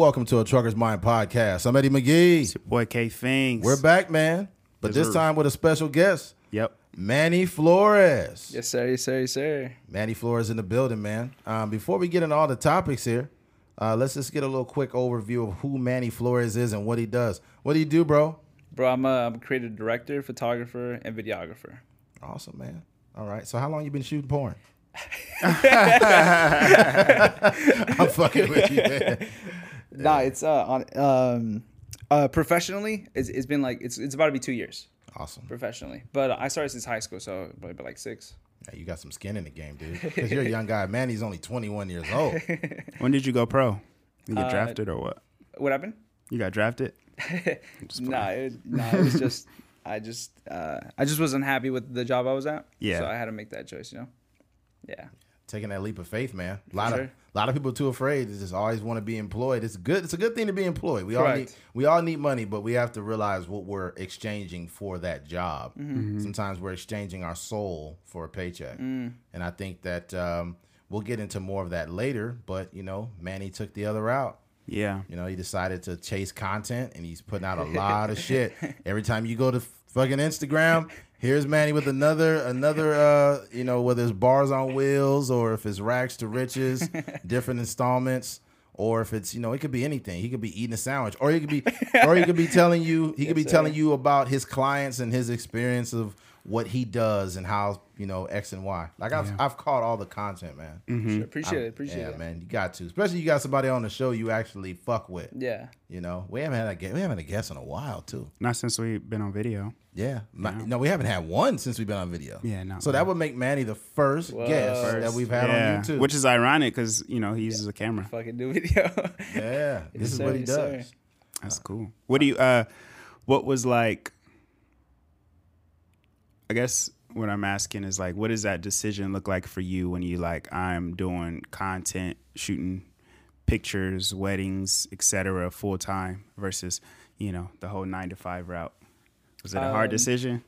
Welcome to a Trucker's Mind podcast. I'm Eddie McGee. It's your boy K Fingers. We're back, man. But Yes, this sir. time with a special guest, Yep. Manny Flores. Yes, sir. Yes, sir. Yes, sir. Manny Flores in the building, man. Um, before we get into all the topics here, uh, let's just get a little quick overview of who Manny Flores is and what he does. What do you do, bro? Bro, I'm a, I'm a creative director, photographer, and videographer. Awesome, man. All right. So how long you been shooting porn? I'm fucking with you, man. Nah, it's uh on um uh professionally, it's, it's been like it's it's about to be two years Awesome. professionally, but I started since high school, so probably like six. Yeah, you got some skin in the game, dude. Because you're a young guy. Man, he's only 21 years old. When did you go pro? You get Uh, drafted or what? What happened? You got drafted? Nah, it, nah, it was just I just uh I just wasn't happy with the job I was at. Yeah. So I had to make that choice, you know. Yeah. Taking that leap of faith, man. A lot of sure. a lot of people too afraid. They just always want to be employed. It's good. It's a good thing to be employed. We all need we all need money, but we have to realize what we're exchanging for that job. Mm-hmm. Sometimes we're exchanging our soul for a paycheck, Mm. and I think that um, we'll get into more of that later. But you know, Manny took the other route. Yeah. You know, he decided to chase content, and he's putting out a lot of shit. Every time you go to fucking Instagram, here's Manny with another another uh, you know, whether it's bars on wheels or if it's rags to riches, different installments, or if it's you know, it could be anything. He could be eating a sandwich, or he could be, or he could be telling you, he could be Yes, telling sir. you about his clients and his experience of what he does and how you know X and Y. Like I've Yeah. I've caught all the content, man. Sure. Appreciate it. Appreciate it. yeah, it. man, you got to, especially you got somebody on the show you actually fuck with. Yeah. You know, we haven't had a guest, we haven't had a guest in a while too. Not since we've been on video. Yeah, My- no, we haven't had one since we've been on video. Yeah, no. So that would make Manny the first Whoa. guest that we've had yeah. on YouTube. Which is ironic because, you know, he uses a camera. Fucking do video. yeah, this Yes, is sir, what he yes, does. sir. That's cool. What do you, uh, what was like, I guess what I'm asking is like, what does that decision look like for you when you like, I'm doing content, shooting pictures, weddings, etc., full time versus, you know, the whole nine to five route? Was it a hard Um, decision?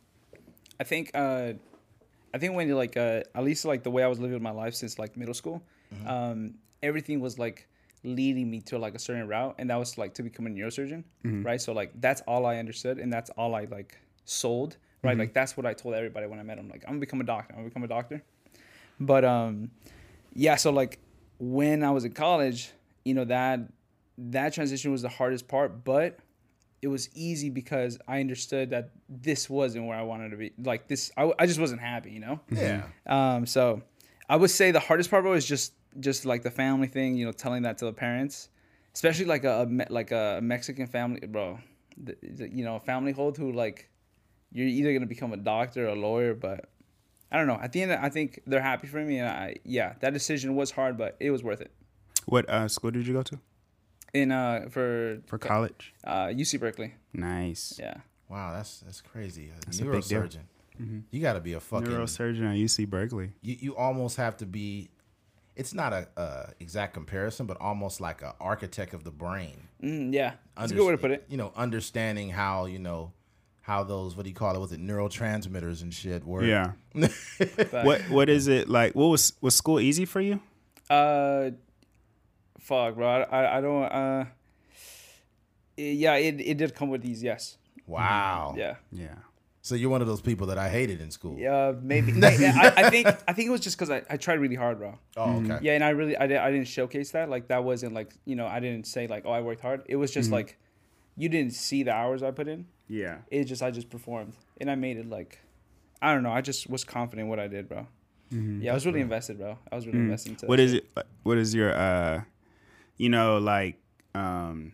I think uh I think when you like uh at least like the way I was living my life since like middle school, um everything was like leading me to like a certain route and that was like to become a neurosurgeon, right? So like that's all I understood and that's all I like sold, right? Like that's what I told everybody when I met them like I'm gonna become a doctor. I'm gonna become a doctor. But um yeah, so like when I was in college, you know that that transition was the hardest part, but it was easy because I understood that this wasn't where I wanted to be. Like this, I, I just wasn't happy, you know. Yeah, Um, so I would say the hardest part was just just like the family thing, you know, telling that to the parents, especially like a, like a Mexican family, bro. The, the, you know, a family hold who like you're either gonna become a doctor or a lawyer, but I don't know. At the end, I think they're happy for me, and I yeah, that decision was hard, but it was worth it. What uh, school did you go to In uh for for college? uh UC Berkeley, Nice. yeah. wow, that's that's crazy. A That's a big deal. neurosurgeon. You got to be a fucking. Neurosurgeon at UC Berkeley. you, you almost have to be. It's not a, uh exact comparison, but almost like an architect of the brain. Mm, yeah, that's a good way to put it. You know, understanding how you know how those what do you call it? Was it neurotransmitters and shit work? Yeah. What What is it like? What was was school easy for you? Uh, fuck, bro. I, I, I don't. Uh, it- yeah, it, it did come with these. Yes. Wow. Yeah. Yeah. So you're one of those people that I hated in school. Yeah. Maybe. I, I think. I think it was just because I, I tried really hard, bro. Oh, okay. Yeah, and I really I, did, I didn't showcase that. Like that wasn't like you know I didn't say like oh I worked hard. It was just like you didn't see the hours I put in. Yeah. It just I just performed and I made it like I don't know. I just was confident in what I did, bro. Yeah, I was really invested, bro. I was really invested into What is shit. it? What is your uh, you know, like um.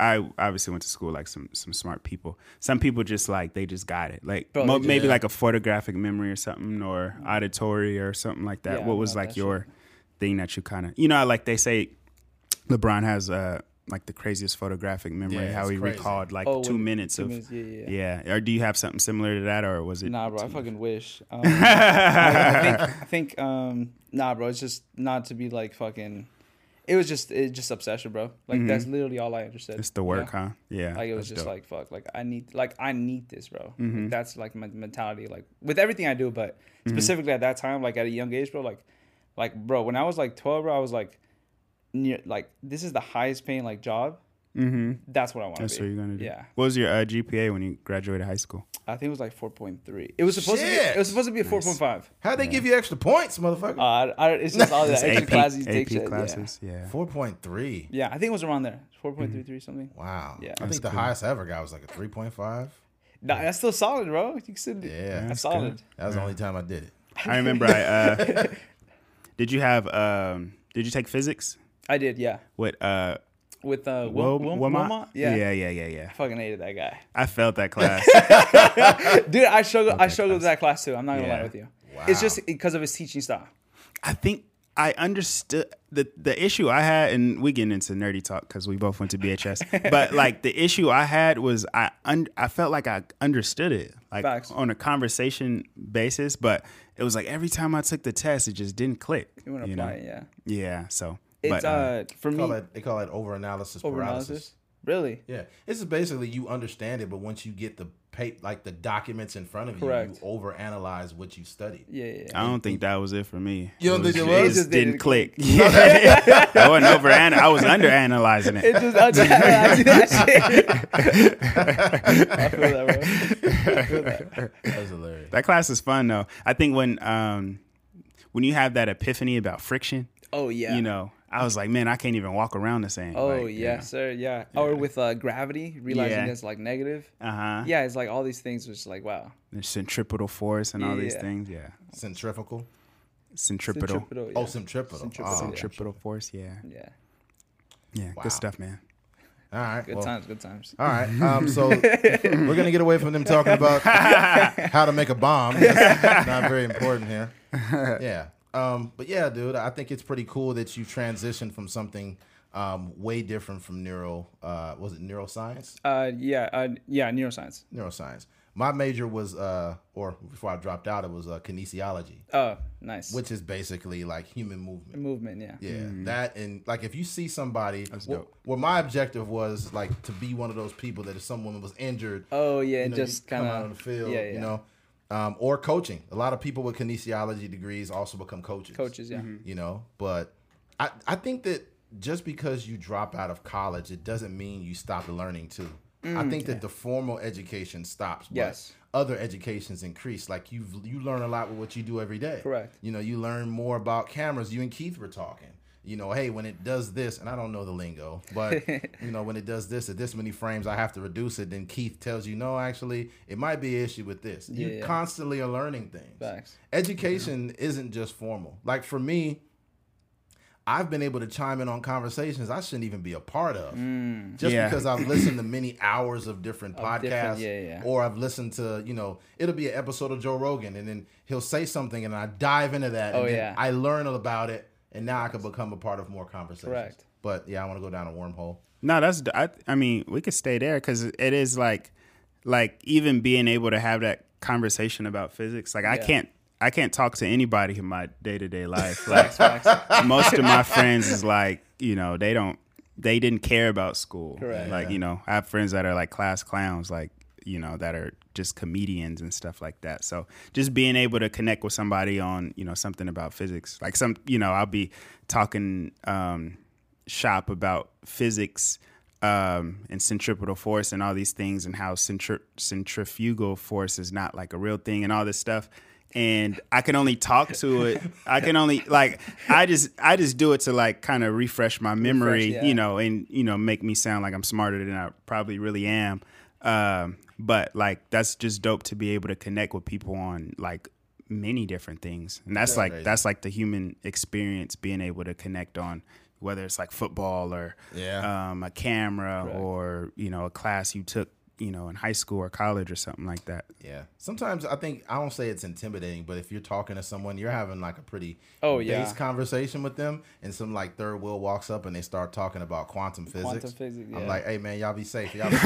I obviously went to school like some some smart people. Some people just like they just got it. Like Bro, mo- maybe like a photographic memory or something or auditory or something like that. Yeah, what was like your thing that you kind of you know like they say LeBron has uh like the craziest photographic memory Yeah, how he crazy. recalled like Oh, two when- minutes two of minutes, yeah, yeah, yeah. yeah. Or do you have something similar to that or was it Nah, bro. I fucking wish. Um, I, I think. I think. Um, nah, bro. It's just not to be like fucking. It was just. it just obsession, bro. Like that's literally all I understood. Mm-hmm. it's the you work, know? huh? Yeah. Like it was just dope. like fuck. Like I need. Like I need this, bro. Like, Mhm. that's like my mentality. Like with everything I do, but Mm-hmm. specifically at that time, like at a young age, bro. Like, like bro. When I was like twelve, bro, I was like, near like this is the highest paying like job. Mm-hmm. That's what I want to be. What you're gonna do. Yeah, What was your uh, GPA when you graduated high school? I think it was like four point three. It was supposed to be. Shit. It was supposed to be a four point five. How'd they give you extra points, motherfucker? Uh, I, it's just all the It's extra AP, classes you AP take. shit, yeah. classes. Yeah. Four point three. Yeah, I think it was around there. Four point three three something. Wow. Yeah. I That's think the cool. highest I ever got was like a three point five. Nah, that's still solid, bro. You can still, Yeah. that's That's solid. That was the only time I did it. I remember. I uh, did you have um, did you take physics? I did, yeah. With uh, With uh, Wil- Wil- Wil- Wilmot? Wilmot? Yeah. yeah, yeah, yeah, yeah. I fucking hated that guy. I felt that class. Dude, I struggled. I struggled with that class too. I'm not gonna lie with you. Wow. It's just because of his teaching style. I think I understood the the issue I had, and we getting into nerdy talk because we both went to BHS. but like the issue I had was I un- I felt like I understood it, like Facts. on a conversation basis. But it was like every time I took the test, it just didn't click. You you apply know? it, yeah. Yeah. So It's but, uh, for They me call that they call that over analysis paralysis. Really? Yeah, this is basically you understand it, but once you get the paper, like the documents in front of you, Correct. you over analyze what you studied. Yeah, yeah. yeah. I don't think that was it for me. You don't It think it was- was? It It just just didn't didn't click. Yeah. I wasn't over. I was under analyzing It it. just I, do- I that shit. I feel that, bro. I feel that. That's hilarious. That class is fun though. I think when um when you have that epiphany about friction, Oh yeah. you know, I was like, man, I can't even walk around the same. Oh like, yes, sir. Yeah. Or with uh, gravity, realizing Yeah. it's like negative. Uh huh. Yeah, it's like all these things. Was like wow. The centripetal force and all these things. Yeah. Centrifugal. Centripetal. Centripetal, Oh, centripetal. Centripetal, Oh, yeah. Centripetal force. Yeah. Yeah. Yeah. Wow. Good stuff, man. All right. Good well, times. Good times. All right. Um, so we're gonna get away from them talking about how to make a bomb. That's not very important here. Yeah. Um, but yeah, dude, I think it's pretty cool that you transitioned from something um, way different from neuro. Uh, was it neuroscience? Uh, yeah. Uh, yeah. Neuroscience. Neuroscience. My major was, uh, or before I dropped out, it was uh, kinesiology, Oh, nice. which is basically like human movement. movement? Yeah. Yeah, that and like if you see somebody, That's wh- dope. well, my objective was like to be one of those people that if someone was injured, Oh yeah. you know, just you come kind out on of the field, Yeah. Yeah. you know, um, or coaching. A lot of people with kinesiology degrees also become coaches. coaches. Yeah. you know, but I I think that just because you drop out of college, it doesn't mean you stop learning too. I think that the formal education stops, but Mm, Yes. other educations increase. Like you you learn a lot with what you do every day. Correct. You know, you learn more about cameras. You and Keith were talking. You know, hey, when it does this, and I don't know the lingo, but you know, when it does this at this many frames, I have to reduce it. Then Keith tells you, no, actually, it might be an issue with this. You Yeah, yeah. constantly are learning things. Facts. Education isn't just formal. Like for me, I've been able to chime in on conversations I shouldn't even be a part of, mm. just Yeah. because I've listened to many hours of different Of podcasts, different- yeah, yeah. or I've listened to you know it'll be an episode of Joe Rogan, and then he'll say something, and I dive into that, oh, and Oh, then yeah. I learn about it, and now I can become a part of more conversations. Correct. But yeah, I want to go down a wormhole. No, that's. I. I mean, we could stay there because it is like, like even being able to have that conversation about physics. Like I can't. I can't talk to anybody in my day to day life. Like most of my friends is like, you know, they don't. They didn't care about school. Correct. Like you know, I have friends that are like class clowns. Like you know, that are just comedians and stuff like that. So just being able to connect with somebody on you know something about physics. Like some, you know, I'll be talking. um shop about physics um, and centripetal force and all these things and how centri- centrifugal force is not like a real thing and all this stuff and i can only talk to it i can only like i just i just do it to like kind of refresh my memory yeah. you know and you know make me sound like i'm smarter than i probably really am um, but like that's just dope to be able to connect with people on like many different things and that's like Crazy. that's like the human experience being able to connect on whether it's like football or Yeah. um, a camera Correct. or you know a class you took you know in high school or college or something like that Yeah. Sometimes I think I don't say it's intimidating, but if you're talking to someone, you're having like a pretty Oh, base yeah. conversation with them, and some like third wheel walks up and they start talking about quantum physics. Quantum physics, I'm like, hey man, y'all be safe. Y'all be safe.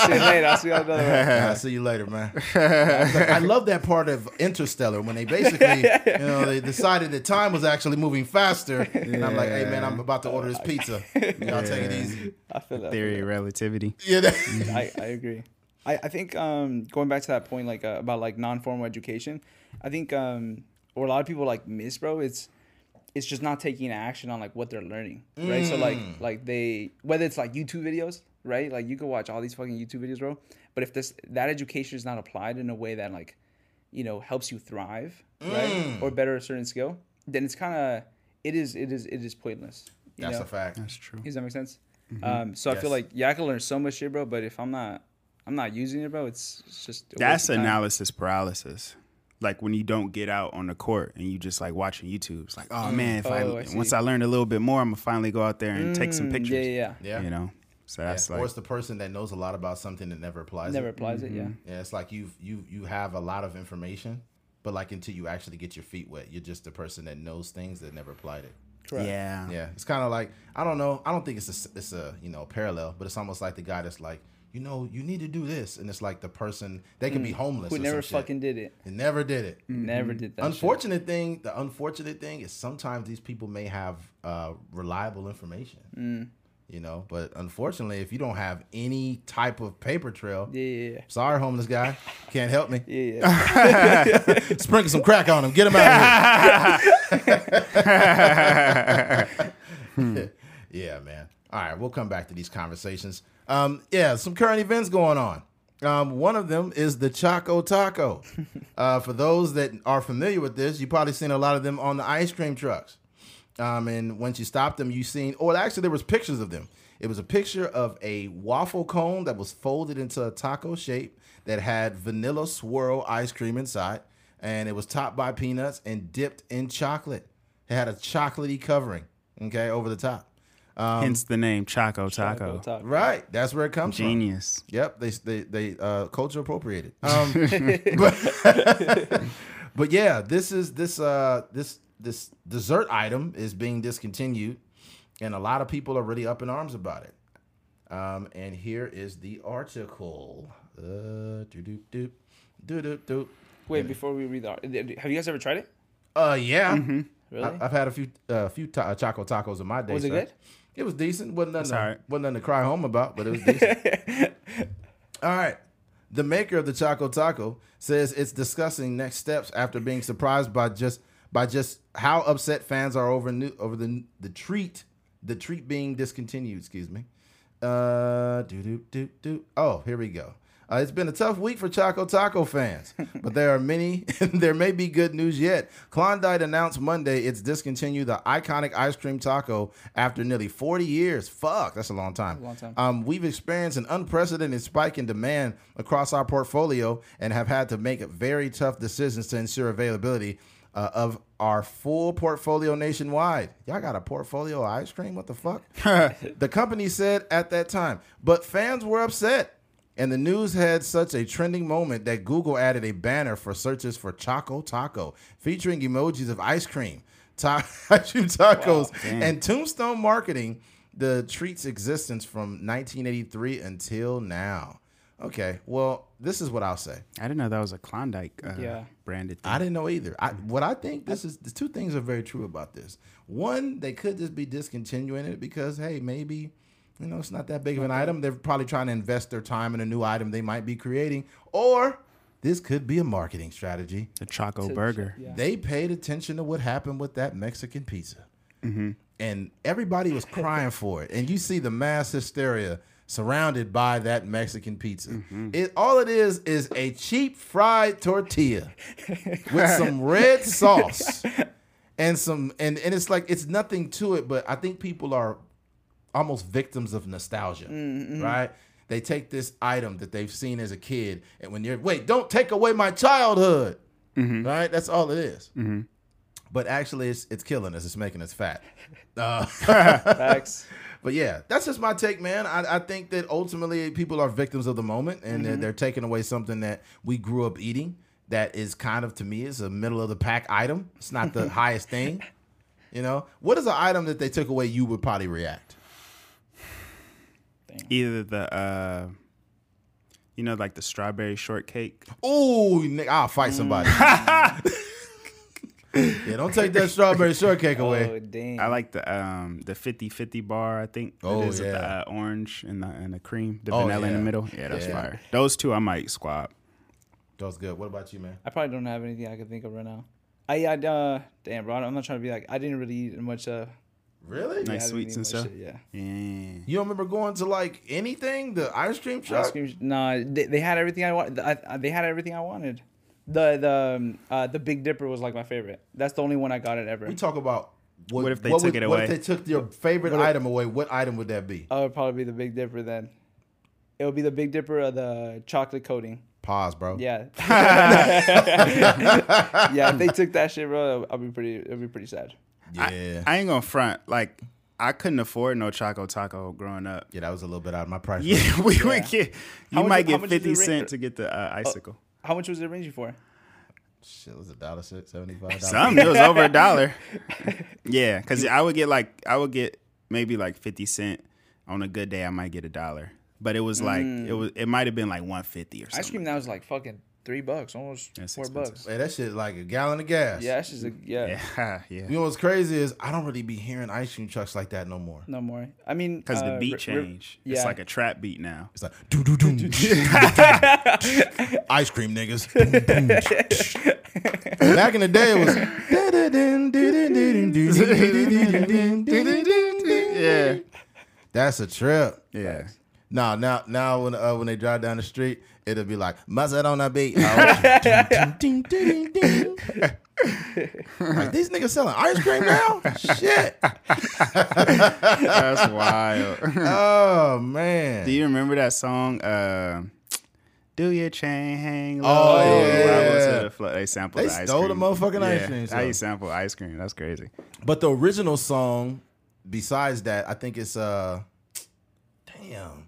See you later. I'll see y'all another one. I'll see you later, man. I love that part of Interstellar when they basically, you know, they decided that time was actually moving faster, and I'm like, hey man, I'm about to order this pizza. Y'all take it easy. I feel that. Theory of relativity Yeah. that- I, I agree. I, I think um, going back to that point like uh, about like non formal education, I think um, or a lot of people like miss, bro. It's it's just not taking action on like what they're learning, right? So like Mm. like they whether it's like YouTube videos, right? Like you can watch all these fucking YouTube videos, bro. But if this that education is not applied in a way that like you know helps you thrive, right, Mm. or better a certain skill, then it's kind of it is it is it is pointless. That's know? a fact. That's true. Does that make sense? Um, so I feel like yeah, I can learn so much shit, bro. But if I'm not, I'm not using it, bro. It's, it's just That's waste of time. analysis paralysis. Like when you don't get out on the court and you just like watching YouTube. It's like, oh man, if Oh, I I, once I learn a little bit more, I'm gonna finally go out there and take some Mm, pictures. Yeah, yeah, yeah. Yeah. You know, so Yeah. that's or it's the person that knows a lot about something that never applies. Never it. applies it. Yeah. Yeah, it's like you you you have a lot of information, but like until you actually get your feet wet, you're just the person that knows things that never applied it. Correct. yeah, Yeah, it's kind of like I don't know. I don't think it's a it's a you know parallel, but it's almost like the guy that's like you know you need to do this, and it's like the person they can be homeless Mm. Who or never some shit. fucking did it. They never did it. Never did that. shit. Unfortunate thing, the unfortunate thing is sometimes these people may have uh, reliable information. Mm. You know, but unfortunately, if you don't have any type of paper trail, Yeah, yeah, sorry, homeless guy, can't help me. yeah. yeah, yeah. Sprinkle some crack on him, get him out of here. yeah, man. All right, we'll come back to these conversations. Um, yeah, some current events going on. Um, one of them is the Choco Taco. Uh, for those that are familiar with this, you've probably seen a lot of them on the ice cream trucks. Um, and once you stopped them, you seen. Oh, actually, there was pictures of them. It was a picture of a waffle cone that was folded into a taco shape that had vanilla swirl ice cream inside, and it was topped by peanuts and dipped in chocolate. It had a chocolatey covering, okay, over the top. Um, Hence the name Choco Taco. Taco. right, that's where it comes from. Genius. Yep, they they they uh, culture appropriated. Um, but, but yeah, this is this uh this this dessert item is being discontinued, and a lot of people are really up in arms about it. Um, and here is the article. Uh, do do do do do do. Wait, before we read the, art- have you guys ever tried it? Uh, yeah, Really? I, I've had a few uh, few ta- choco tacos in my day. Was it sir. good? It was decent. wasn't nothing, all to, right. wasn't nothing to cry home about, but it was decent. all right. The maker of the Choco Taco says it's discussing next steps after being surprised by just by just how upset fans are over new, over the the treat the treat being discontinued. Excuse me. Uh, do do do do. Oh, here we go. Uh, it's been a tough week for Choco Taco fans, but there are many, there may be good news yet. Klondike announced Monday it's discontinued the iconic ice cream taco after nearly 40 years. Fuck, that's a long time. Long time. Um, we've experienced an unprecedented spike in demand across our portfolio and have had to make very tough decisions to ensure availability uh, of our full portfolio nationwide. Y'all got a portfolio of ice cream? What the fuck? the company said at that time, but fans were upset. And the news had such a trending moment that Google added a banner for searches for Choco Taco, featuring emojis of ice cream, ta- ice cream tacos, and Tombstone Marketing the treat's existence from 1983 until now. Okay, well, this is what I'll say. I didn't know that was a Klondike uh, Yeah. Branded thing. I didn't know either. I, mm-hmm. what I think this is the two things are very true about this. One, they could just be discontinuing it because hey, maybe you know it's not that big of an item. They're probably trying to invest their time in a new item they might be creating, or this could be a marketing strategy. the Choco To- Burger. Yeah. They paid attention to what happened with that Mexican pizza, mm-hmm. and everybody was crying for it. And you see the mass hysteria surrounded by that Mexican pizza. Mm-hmm. It all it is is a cheap fried tortilla with some red sauce and some and and it's like it's nothing to it. But I think people are almost victims of nostalgia, mm-hmm. right? They take this item that they've seen as a kid, and when you're wait, don't take away my childhood, mm-hmm. right? That's all it is. But actually, it's it's killing us. It's making us fat. Uh, Facts. but yeah, that's just my take, man. I, I think that ultimately people are victims of the moment, and they're, they're taking away something that we grew up eating. That is kind of to me is a middle of the pack item. It's not the highest thing. You know, what is an item that they took away? You would probably react. Either the, uh, you know, like the strawberry shortcake. Oh, I'll fight somebody. yeah, don't take that strawberry shortcake away. Oh dang. I like the um the 50-50 bar. I think Oh, is with the yeah. uh, orange and the and the cream, the Oh, vanilla in the middle. Yeah, that's Yeah. fire. Those two I might squab. Those good. What about you, man? I probably don't have anything I can think of right now. I, I uh, damn, bro. I'm not trying to be like. I didn't really eat much. Uh, Really? yeah, Nice sweets and stuff? shit, yeah. Yeah. You don't remember going to like anything? The ice cream truck? Ice cream. No, they, they had everything I wanted. I, I, they had everything I wanted. The the um, uh, the Big Dipper was like my favorite. That's the only one I got it ever. We talk about what, What if they what took would- it What away? if they took your favorite What if- item away? What item would that be? I would probably be the Big Dipper then. It would be the Big Dipper of the chocolate coating. Pause, bro. Yeah. yeah, if they took that shit, bro, I'll be pretty. It'll be pretty sad. Yeah. I ain't gonna front. Like I couldn't afford no Choco Taco growing up. yeah, that was a little bit out of my price. Yeah, we Yeah. would get. You How much- might how get much is fifty the ra- cent to get the uh, icicle. How much was it ranging for? Shit, it was a dollar six, seventy-five. Some it was over a dollar. Yeah, because I would get like I would get maybe like fifty cent on a good day. I might get a dollar, but it was like mm. it was it might have been like one fifty or something. Ice cream that was like fucking three bucks, almost That's four expensive. bucks. Hey, that shit like a gallon of gas. Yeah, that's just a, yeah, Yeah, yeah. You know what's crazy is I don't really be hearing ice cream trucks like that no more. no more. I mean, Because the uh, beat Ri- Ri- changed. It's like a trap beat now. It's like doo doo doo. Ice cream niggas. Boom, boom. Back in the day, it was. Yeah, That's a trip. yeah. Now, now, now, when uh, when they drive down the street, it'll be like "Must on that beat." like these niggas selling ice cream now? Shit. That's wild. Oh man. Do you remember that song? Uh, Do your chain hang low? Oh, yeah. Liable to the. They sampled They the ice stole cream. the motherfucking ice Yeah, cream How you sample ice cream? That's crazy. But the original song, besides that, I think it's uh, damn,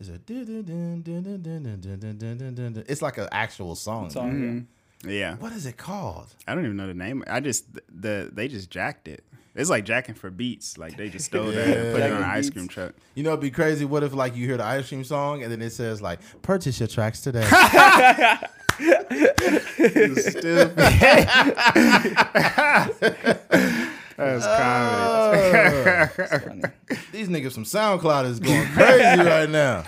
is it? It's like an actual song. Song, Mm-hmm. yeah. Yeah, What is it called? I don't even know the name. I just the they just jacked it. It's like jacking for beats. Like they just stole that and put it on an ice cream truck. You know, it'd be crazy. What if like you hear the ice cream song and then it says like, "Purchase your tracks today." Stupid. That's comedy. It's funny. These niggas from SoundCloud is going crazy right now.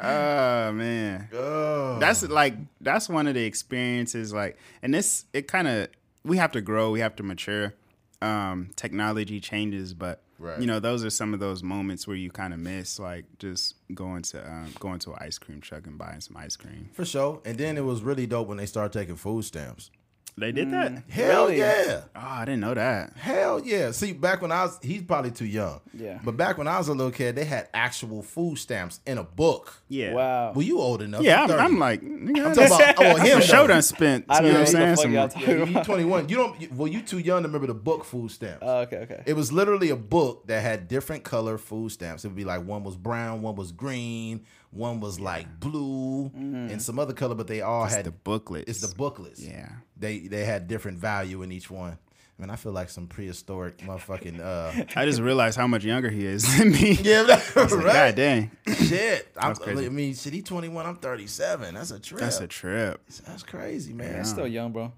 Oh man. Oh. that's like that's one of the experiences like and this it kind of we have to grow we have to mature um technology changes but Right. you know those are some of those moments where you kind of miss like just going to um, going to an ice cream truck and buying some ice cream For sure. And then it was really dope when they started taking food stamps. They did that mm, Hell Really? yeah. oh i didn't know that Hell yeah. See, back when I was, he's probably too young. Yeah. But back when I was a little kid, they had actual food stamps in a book. yeah Wow. Well, you old enough. yeah I'm, 30. I'm like nigga, I'm talking about, oh, him. the show though. done spent I you don't know know what what i'm the saying fuck Some- y'all Yeah, talking you about. 21. You don't. you- Well, you too young to remember the book food stamps. Oh, okay, okay. it was literally a book that had different color food stamps. It would be like one was brown, one was green, one was like blue, and some other color, but they all it's had the booklets it's the booklets. yeah They they had different value in each one. I mean, I feel like some prehistoric motherfucking uh i just realized how much younger he is than me Yeah, that's Like, right. god dang Shit. I'm, crazy. I mean, shit, he 21, I'm 37. That's a trip. that's a trip That's crazy, man. That's still young, bro.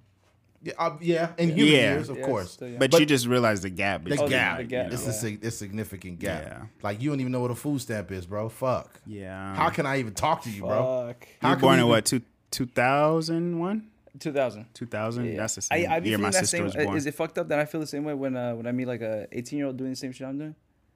Yeah, uh, yeah, in human Yeah. years, of Yeah, course. still young. But, But- you just realize the gap. The between, gap. the gap, you It's know? a sig- it's a significant gap. Yeah. Like you don't even know what a food stamp is, bro. Fuck. Yeah. How can I even talk to you, bro? Fuck. you How were can born we in even- what, two, 2001? 2000. 2000? Yeah. That's the I, same I be year my that sister same. was born. Is it fucked up that I feel the same way when uh, when I meet like a 18 year old doing the same shit I'm doing?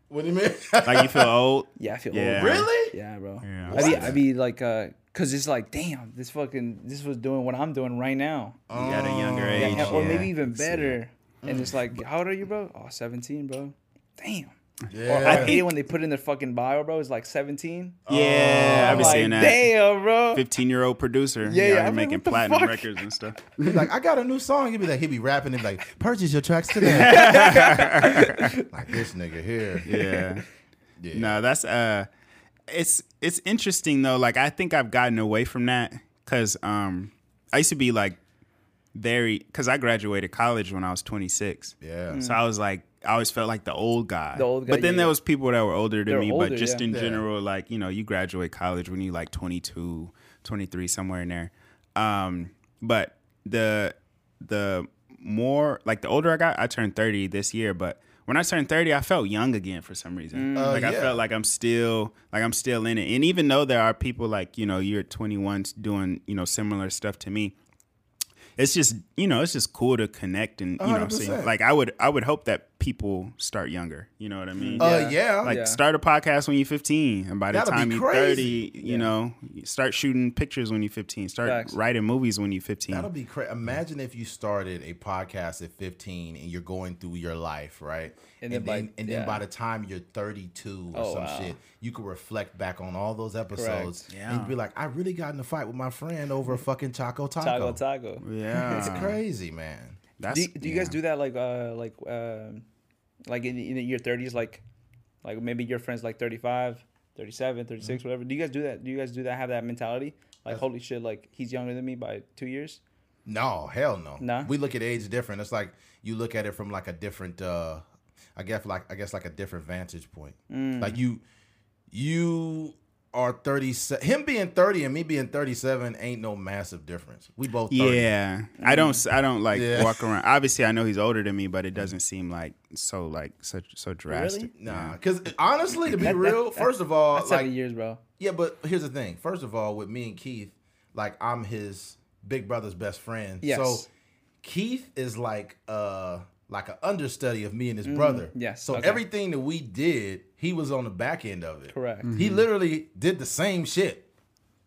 What do you mean? like you feel old? Yeah, I feel Yeah. old. really? Yeah, bro. Yeah. I be I be like uh, cause it's like damn, this fucking this was doing what I'm doing right now. You got a younger Oh. Yeah, age. or yeah. maybe even See. better. And it's like, how old are you, bro? Oh, 17, bro. Damn. Yeah. Or I hate it when they put in their fucking bio, bro. It's like 17. Yeah, I've I'm been like, seeing that. damn, bro. 15 year old producer. Yeah, Yeah, yeah, yeah. I'm making what the platinum fuck? records and stuff. He's like, I got a new song. He'd be like, he'd be rapping and be like, purchase your tracks today. like this nigga here. Yeah. Yeah. No, that's uh it's it's interesting though. Like I think I've gotten away from that cuz um I used to be like very cuz I graduated college when I was 26. Yeah. So I was like I always felt like the old guy. The old guy, But then yeah, there was people that were older than They're me, older, but just yeah. in Yeah. general like, you know, you graduate college when you like 22, 23 somewhere in there. Um but the the more like the older I got, I turned 30 this year, but when I turned 30, I felt young again for some reason. Uh, like I felt like I'm still like I'm still in it. And even though there are people like, you know, you're 21 doing, you know, similar stuff to me, it's just you know it's just cool to connect and you know what I'm saying 100%. like I would I would hope that people start younger. You know what I mean? Uh, yeah. Like Yeah. start a podcast when you're 15, and by the That'll time you're crazy. 30, you know, start shooting pictures when you're 15. Start Facts. writing movies when you're 15. That'll be crazy. Imagine if you started a podcast at 15 and you're going through your life, right? And And, then then, by- and then yeah. by the time you're 32 or Oh, some wow. shit, you can reflect back on all those episodes Yeah. and you'd be like, I really got in a fight with my friend over a fucking Choco Taco. Taco Taco. yeah, It's crazy, man. That's, Do, do you guys do that like uh like um like in, in your 30s like like maybe your friends like 35 37 36 Mm-hmm. whatever do you guys do that do you guys do that have that mentality like holy shit like he's younger than me by two years No, hell no. Nah? We look at age different. It's like you look at it from like a different uh I guess like I guess like a different vantage point. Mm. Like you you are 37 him being 30 and me being 37 ain't no massive difference. We both 30. Yeah, I don't. i don't like Yeah. walk around. Obviously, I know he's older than me, but it doesn't seem like so like such so drastic. Nah, cuz honestly to be That- that- real, that- first of all, that's seven like years bro Yeah, but here's the thing. First of all, with me and Keith, like I'm his big brother's best friend. Yes. So Keith is like uh like an understudy of me and his brother. Mm-hmm. yes, So okay. everything that we did, he was on the back end of it. Correct. He literally did the same shit.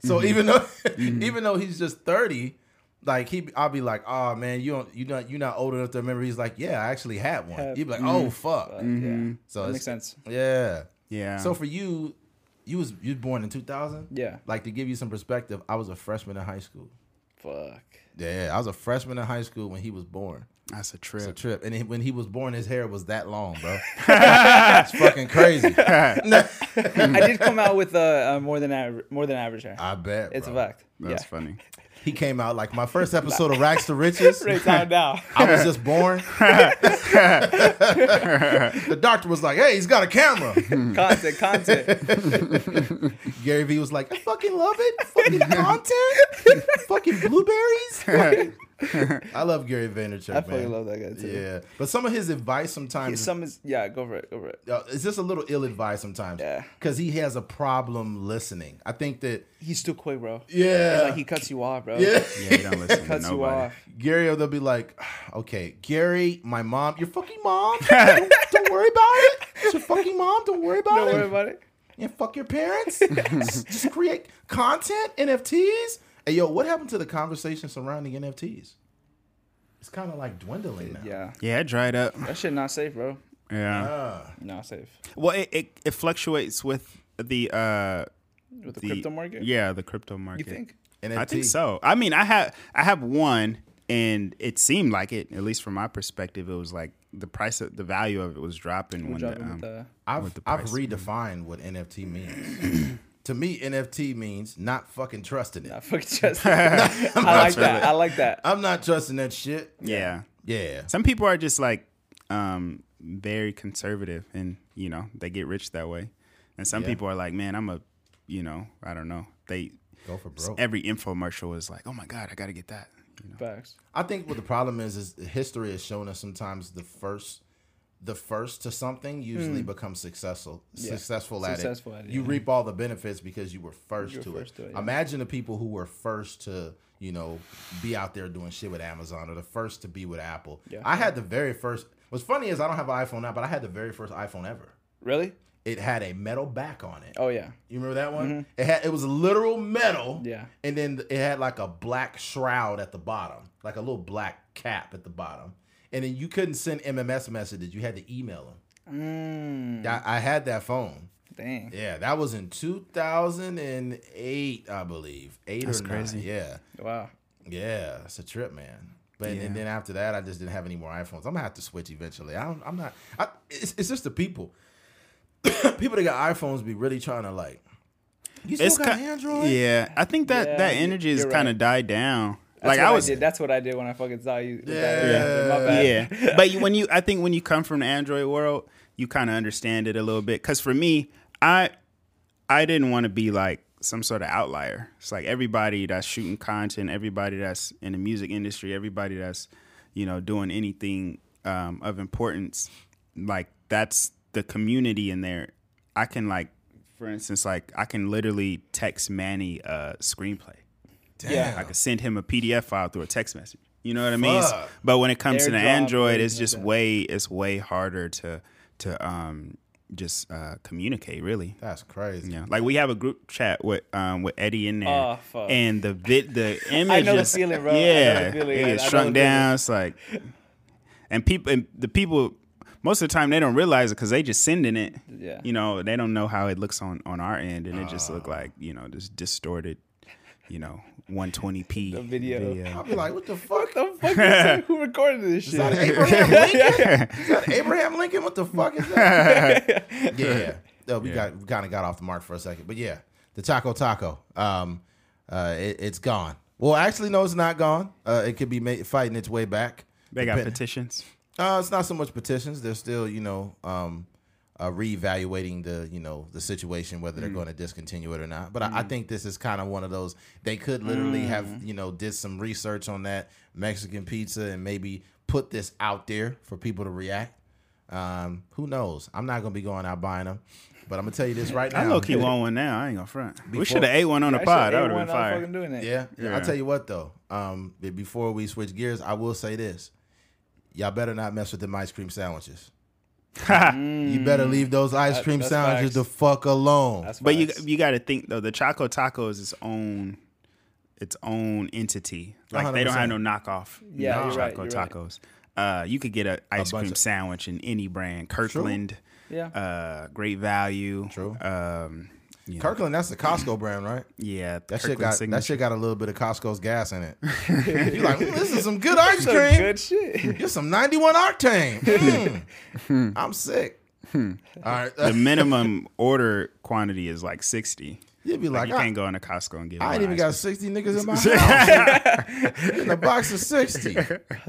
So even though even though he's just 30, like he I'll be like, oh man, you don't you not you're not old enough to remember. He's like, yeah, I actually had one. Have- You'd be like, oh fuck. Uh, yeah So that makes sense Yeah. Yeah. So for you, you was you was born in 2000. yeah Like to give you some perspective, I was a freshman in high school. fuck Yeah, I was a freshman in high school when he was born. That's a It's a trip. trip, and he- when he was born, his hair was that long, bro. it's fucking crazy. i did come out with uh, uh more than average more than average hair I bet. it's bro. a fact That's yeah funny. He came out like my first episode of Racks to Riches. right down now I was just born. the doctor was like, "Hey, he's got a camera." content content Gary Vee was like, "I fucking love it. Fucking content. fucking blueberries." Fucking- I love Gary Vaynerchuk. i fucking man. love that guy too Yeah, but some of his advice sometimes some is yeah go for it go for it uh, it's just a little ill advised sometimes. Yeah. because he has a problem listening. I think that he's too quick bro yeah, It's like he cuts you off bro yeah. Yeah, you don't listen to cuts you off Gary, they'll be like, okay, Gary, my mom, your fucking mom. don't, don't worry about it. It's your fucking mom. Don't worry about it. don't worry about it and fuck your parents. just, just create content, NFTs. Hey, yo, what happened to the conversation surrounding NFTs? It's kind of like dwindling now. yeah Yeah, it dried up. that shit not safe bro Yeah. Ah. not safe Well, it, it, it fluctuates with the uh with the, the crypto market Yeah, the crypto market. you think NFT. I think so. I mean, I have I have one, and it seemed like it. At least from my perspective, it was like the price, of, the value of it was dropping We're when the, dropping um, with the I've with the I've redefined what NFT means. to me, NFT means not fucking trusting it. I fucking just I like that I like that I'm not trusting that shit. yeah. Yeah. Some people are just like um very conservative, and you know they get rich that way, and some Yeah. people are like, man, I'm a, you know, I don't know. They Go for broke. every infomercial is like, oh my god, I got to get that. You know? facts I think what the problem is is history has shown us sometimes the first the first to something usually becomes successful. Yeah. successful at Successful it. at it, you yeah. reap all the benefits because you were first You were to first it. to it, yeah. Imagine the people who were first to, you know, be out there doing shit with Amazon or the first to be with Apple. I had the very first What's funny is I don't have an iPhone now, but I had the very first iPhone ever. really It had a metal back on it. oh yeah You remember that one? It had it was literal metal. Mm-hmm. Yeah. And then it had like a black shroud at the bottom, like a little black cap at the bottom. And then you couldn't send MMS messages; you had to email them. mm, I, I had that phone. dang Yeah, that was in 2008, I believe. Eight That's or crazy. nine. Yeah, wow yeah, it's a trip, man. But Yeah. and then after that, I just didn't have any more iPhones. I'm gonna have to switch eventually. I don't, I'm not. I, it's, it's just the people. people that got iPhones be really trying to like. You still It's got ki- Android? Yeah, I think that Yeah, that energy has kind of died down. That's like what I was, did. That's what I did when I fucking saw you. Yeah. yeah. But you- when you, I think when you come from the Android world, you kind of understand it a little bit. Because for me, I, I didn't want to be like some sort of outlier. It's like everybody that's shooting content, everybody that's in the music industry, everybody that's, you know, doing anything um, of importance. Like that's the community in there. I can like, for instance, like I can literally text Manny a screenplay. Damn. Yeah. I could send him a PDF file through a text message. You know what I mean? Fuck. But when it comes to the Android, it's like just way it's way harder to to um just uh communicate really. That's crazy. Yeah, like we have a group chat with um with Eddie in there, Oh, and the vid the image. know the feeling, bro. I Yeah, feeling. it I- I know shrunk down. It's like, and people, and the people, most of the time they don't realize it because they just sending it. Yeah. you know, they don't know how it looks on on our end, and it just look like you know this distorted, you know, 120p The video. I'll be like, what the fuck? the fuck is that? Who recorded this shit? Is that shit? Abraham Lincoln? Is that Abraham Lincoln? What the fuck is that? yeah. No, we got we kind of got off the mark for a second, but yeah, the Taco Taco, um, uh, it, it's gone. Well, actually, no, it's not gone. Uh, it could be ma- fighting its way back. They got Depend- petitions. Uh, it's not so much petitions. They're still, you know, um, uh, reevaluating the, you know, the situation whether Mm. they're going to discontinue it or not. But I, I think this is kind of one of those. They could literally Mm. have, you know, did some research on that Mexican pizza and maybe put this out there for people to react. Um, who knows? I'm not gonna be going out buying them, but I'm gonna tell you this right now. I low key want one now. I ain't gonna front. we should have ate one on the I pod. said That would have been I'm fire. fucking doing it. Yeah, Yeah. I'll tell you what though. Um, before we switch gears, I will say this: y'all better not mess with them ice cream sandwiches. You better leave those ice That- cream that's sandwiches the fuck alone. That's But you facts. you got to think though, the Choco Taco is its own its own entity. Like they don't have no knockoff. Yeah, you know, right, Choco right. Tacos. Uh, you could get an ice bunch cream of- sandwich in any brand. Kirkland, Yeah. uh, Great Value. True. Um, you know, Kirkland, that's the Costco brand, right? yeah, That shit Kirkland got that shit got a little bit of Costco's gas in it. You're like, "Mm, this is some good ice Some cream. good shit. Get some 91 octane. Mm. I'm sick. Hmm. All right, the minimum order quantity is like sixty. you'd be Like, like, you I, can't go into Costco and get. It. I ain't even ice got 60 niggas in my house. in a box of 60.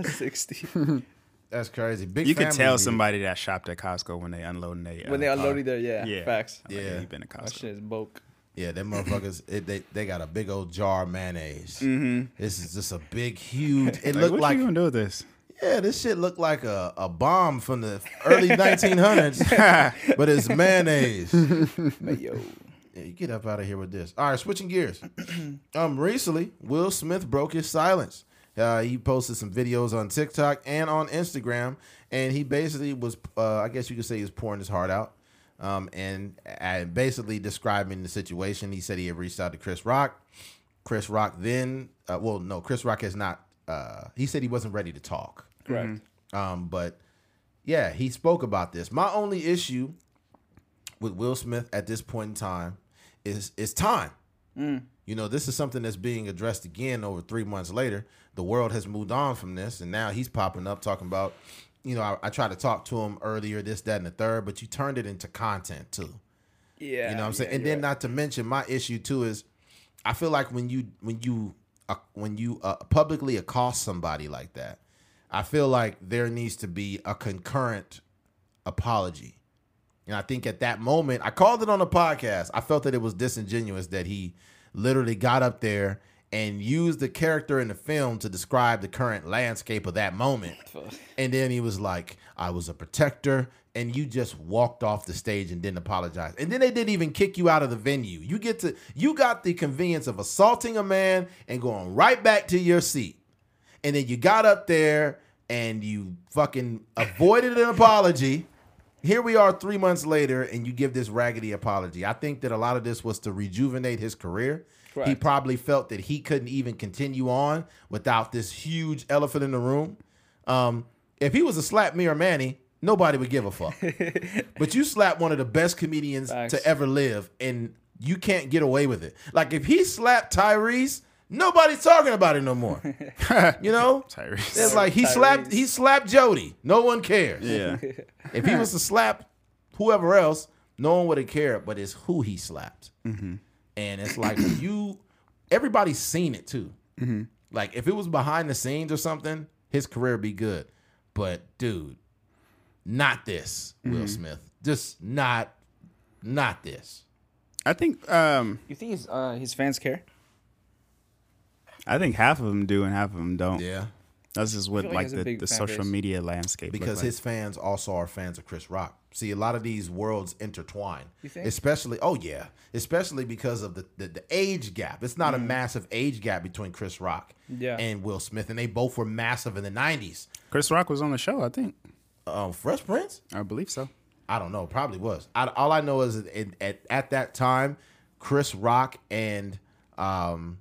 60. That's crazy. Big You could tell dude. somebody that shopped at Costco when they unloading they uh, When they car. unloaded there, yeah. Yeah, Facts. Like, Yeah. you been to That Costco. shit is bulk. Yeah, them motherfuckers, it, they they got a big old jar of mayonnaise. Mm-hmm. This is just a big, huge. It Like, looked what like you gonna do with this? yeah, this shit looked like a, a bomb from the early 1900s, but it's mayonnaise. But yo. Yeah, you get up out of here with this. All right, switching gears. um, recently, Will Smith broke his silence. Uh, he posted some videos on TikTok and on Instagram, and he basically was, uh, I guess you could say, he was pouring his heart out, um, and, and basically describing the situation. He said he had reached out to Chris Rock. Chris Rock then, uh, well, no, Chris Rock has not. Uh, he said he wasn't ready to talk. Correct. Um, but yeah, he spoke about this. My only issue with Will Smith at this point in time is is time. You know, this is something that's being addressed again over three months later. The world has moved on from this, and now he's popping up talking about, you know, I, I tried to talk to him earlier, this, that, and the third, but you turned it into content too. Yeah. You know what I'm saying? yeah, and then right. not to mention my issue too is I feel like when you when you uh, when you uh, publicly accost somebody like that, I feel like there needs to be a concurrent apology. And I think at that moment, I called it on the podcast. I felt that it was disingenuous that he literally got up there and used the character in the film to describe the current landscape of that moment. And then he was like, I was a protector. And you just walked off the stage and didn't apologize. And then they didn't even kick you out of the venue. You get to you got the convenience of assaulting a man and going right back to your seat. And then you got up there and you fucking avoided an apology. Here we are three months later, and you give this raggedy apology. I think that a lot of this was to rejuvenate his career. He probably felt that he couldn't even continue on without this huge elephant in the room. Um, if he was a slap me or Manny, nobody would give a fuck. but you slap one of the best comedians Facts. to ever live, and you can't get away with it. Like if he slapped Tyrese, nobody's talking about it no more. you know, Tyrese. it's like he Tyrese. slapped he slapped Jody. No one cares. Yeah. If he was to slap whoever else, no one would have cared. But it's who he slapped, Mm-hmm. And it's like you. Everybody's seen it too. Mm-hmm. Like if it was behind the scenes or something, his career would be good. But dude, not this Mm-hmm. Will Smith. Just not, not this. I think um You think his uh his fans care? I think half of them do and half of them don't. Yeah. This is what like like he has a the, the social base. media landscape because like. his fans also are fans of Chris Rock. See, a lot of these worlds intertwine. You think? Especially, oh yeah, especially because of the the, the age gap. It's not a Mm. massive age gap between Chris Rock Yeah. and Will Smith, and they both were massive in the '90s. Chris Rock was on the show, I think. Um, Fresh Prince. I believe so. I don't know. Probably was. I, all I know is at, at at that time, Chris Rock and um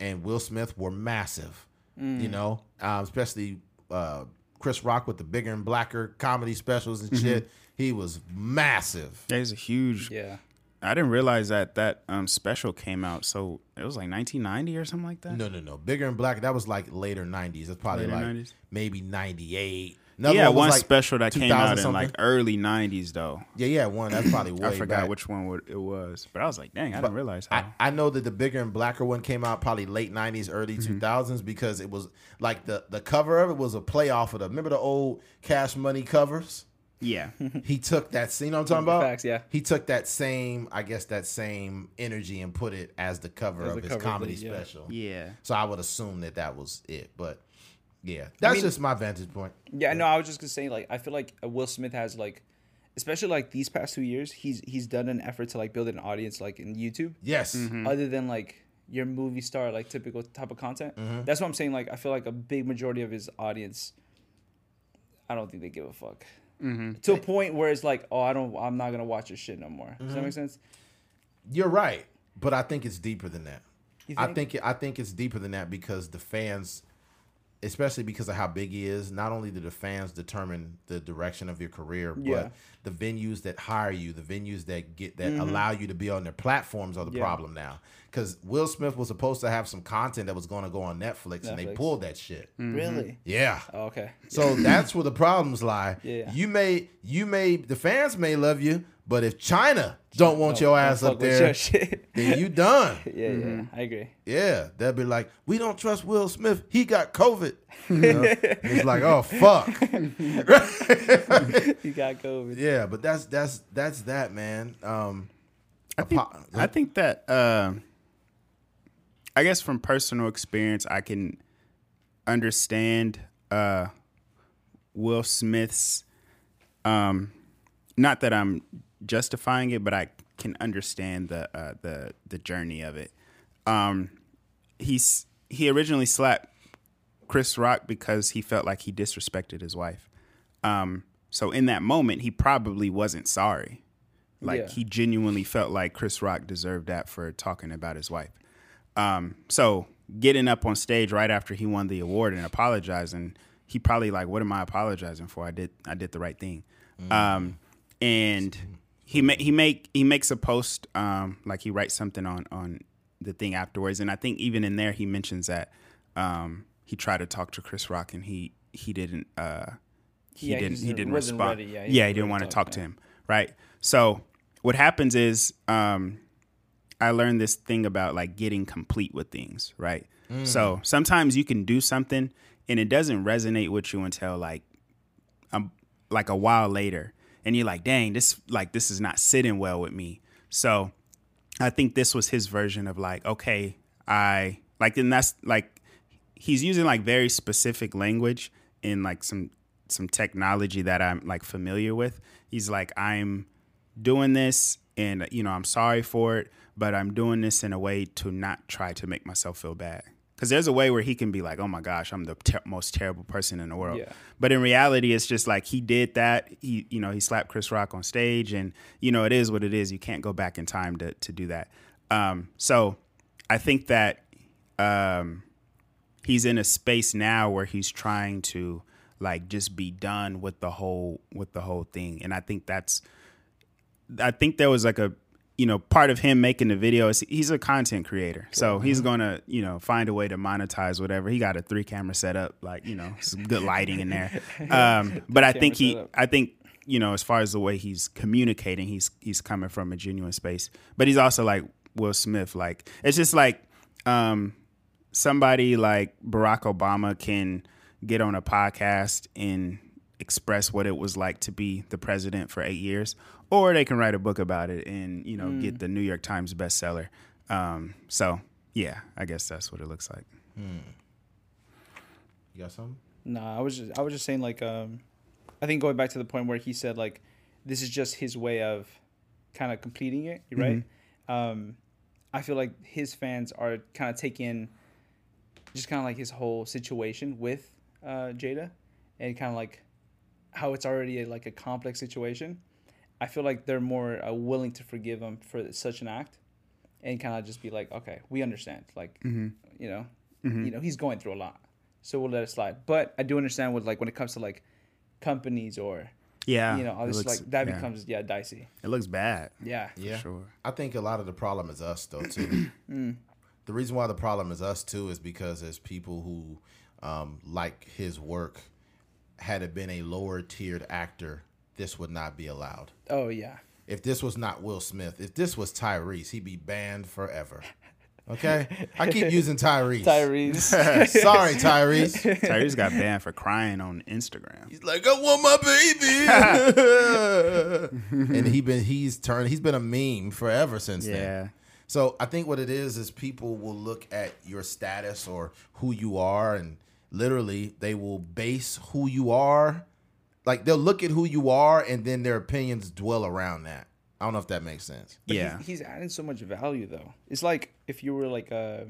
and Will Smith were massive. You know, um, especially uh, Chris Rock with the bigger and blacker comedy specials and shit. He was massive. Yeah, he's a huge. Yeah. I didn't realize that that um, special came out. So it was like 1990 or something like that. No, no, no. Bigger and black. That was like later '90s. It's probably Later like 90s? maybe '98. Yeah, was one like special that came out in something. like early 90s though. yeah, yeah, one. That's probably way I forgot back. which one it was, but I was like, dang, I didn't realize how. I, I know that the bigger and blacker one came out probably late '90s, early Mm-hmm. 2000s because it was like the the cover of it was a play off of the remember the old Cash Money covers. yeah, He took that You scene I'm talking about. Facts, yeah. He took that same, I guess, that same energy and put it as the cover As of the his cover, comedy yeah. special. yeah. So I would assume that that was it, but yeah, that's mean- just my vantage point. Yeah, no, I was just gonna say like I feel like uh, Will Smith has like, especially like these past two years, he's he's done an effort to like build an audience like in YouTube, Yes, Mm-hmm. other than like your movie star like typical type of content. Mm-hmm. That's what I'm saying. Like I feel like a big majority of his audience, I don't think they give a fuck. Mm-hmm. To a point where it's like, oh, I don't, I'm not gonna watch your shit no more. Does Mm-hmm. that make sense? you're right, but I think it's deeper than that. You I think I think it's deeper than that because the fans, especially because of how big he is, not only do the fans determine the direction of your career, Yeah. but the venues that hire you, the venues that get that allow you to be on their platforms are the Mm-hmm. Yeah. problem now. Because Will Smith was supposed to have some content that was going to go on Netflix, and they pulled that shit. Really? Yeah. Oh, okay. So that's where the problems lie. Yeah. You may, you may, the fans may love you, but if China don't want your Don't ass up there, then you done. yeah, yeah, I agree. Yeah, they'll be like, we don't trust Will Smith. He got COVID. You know? it's like, oh fuck. You got COVID. yeah, but that's that's that's that man. Um, I think, apo- I think that uh, I guess from personal experience, I can understand uh, Will Smith's. Um, not that I'm justifying it, but I can understand the uh, the the journey of it. Um, he's he originally slapped Chris Rock because he felt like he disrespected his wife. Um, so in that moment, he probably wasn't sorry. Like Yeah. he genuinely felt like Chris Rock deserved that for talking about his wife. Um, so getting up on stage right after he won the award and apologizing, he probably like, "What am I apologizing for? I did, I did the right thing." Um, and he ma- he make he makes a post, um, like he writes something on on the thing afterwards, and I think even in there he mentions that um, he tried to talk to Chris Rock and he he didn't uh, he Yeah, didn't he didn't respond. ready. Yeah, Yeah, he he, didn't want to talk, talk to him, right? So what happens is um, I learned this thing about like getting complete with things, right? So sometimes you can do something and it doesn't resonate with you until like um, like a while later, and you're like, dang, this like this is not sitting well with me. So I think this was his version of like, okay, I like, and that's like he's using like very specific language in like some some technology that I'm like familiar with. He's like, I'm doing this and you know, I'm sorry for it, but I'm doing this in a way to not try to make myself feel bad. Cuz there's a way where he can be like, "Oh my gosh, I'm the ter- most terrible person in the world." Yeah. But in reality, it's just like he did that. He, you know, he slapped Chris Rock on stage, and you know, it is what it is. You can't go back in time to to do that. Um, so I think that um, he's in a space now where he's trying to like just be done with the whole with the whole thing, and I think that's. I think there was like a you know part of him making the video is he's a content creator. So he's gonna you know find a way to monetize whatever. He got a three camera setup like you know some good lighting in there. Um, but i think he i think you know as far as the way he's communicating he's he's coming from a genuine space. But he's also like will smith like it's just like um somebody like barack obama can get on a podcast and express what it was like to be the president for eight years, or they can write a book about it and you know get the New York Times bestseller. Um, so yeah, I guess that's what it looks like. You got something? No, I was just I was just saying like um, I think going back to the point where he said like, this is just his way of, kind of completing it, right? Um, I feel like his fans are kind of taking, just kind of like his whole situation with uh, Jada, and kind of like, how it's already a, like a complex situation. I feel like they're more uh, willing to forgive him for such an act, and kind of just be like, okay, we understand, like, you know, you know, he's going through a lot, so we'll let it slide. But I do understand with like when it comes to like companies or Yeah, you know, all it this looks- like that yeah. becomes yeah dicey. It looks bad. Yeah, Yeah. Sure. I think a lot of the problem is us though too. The reason why the problem is us too is because there's people who um, like his work. Had it been a lower tiered actor, this would not be allowed. Oh yeah. If this was not Will Smith, if this was Tyrese, he'd be banned forever. Okay, I keep using Tyrese. Tyrese. Sorry, Tyrese. Tyrese got banned for crying on Instagram. He's like, I want my baby. and he been he's turned he's been a meme forever since then. Yeah. So I think what it is is people will look at your status or who you are, and literally they will base who you are. Like they'll look at who you are, and then their opinions dwell around that. I don't know if that makes sense. But yeah. he's, he's adding so much value though. It's like if you were like a,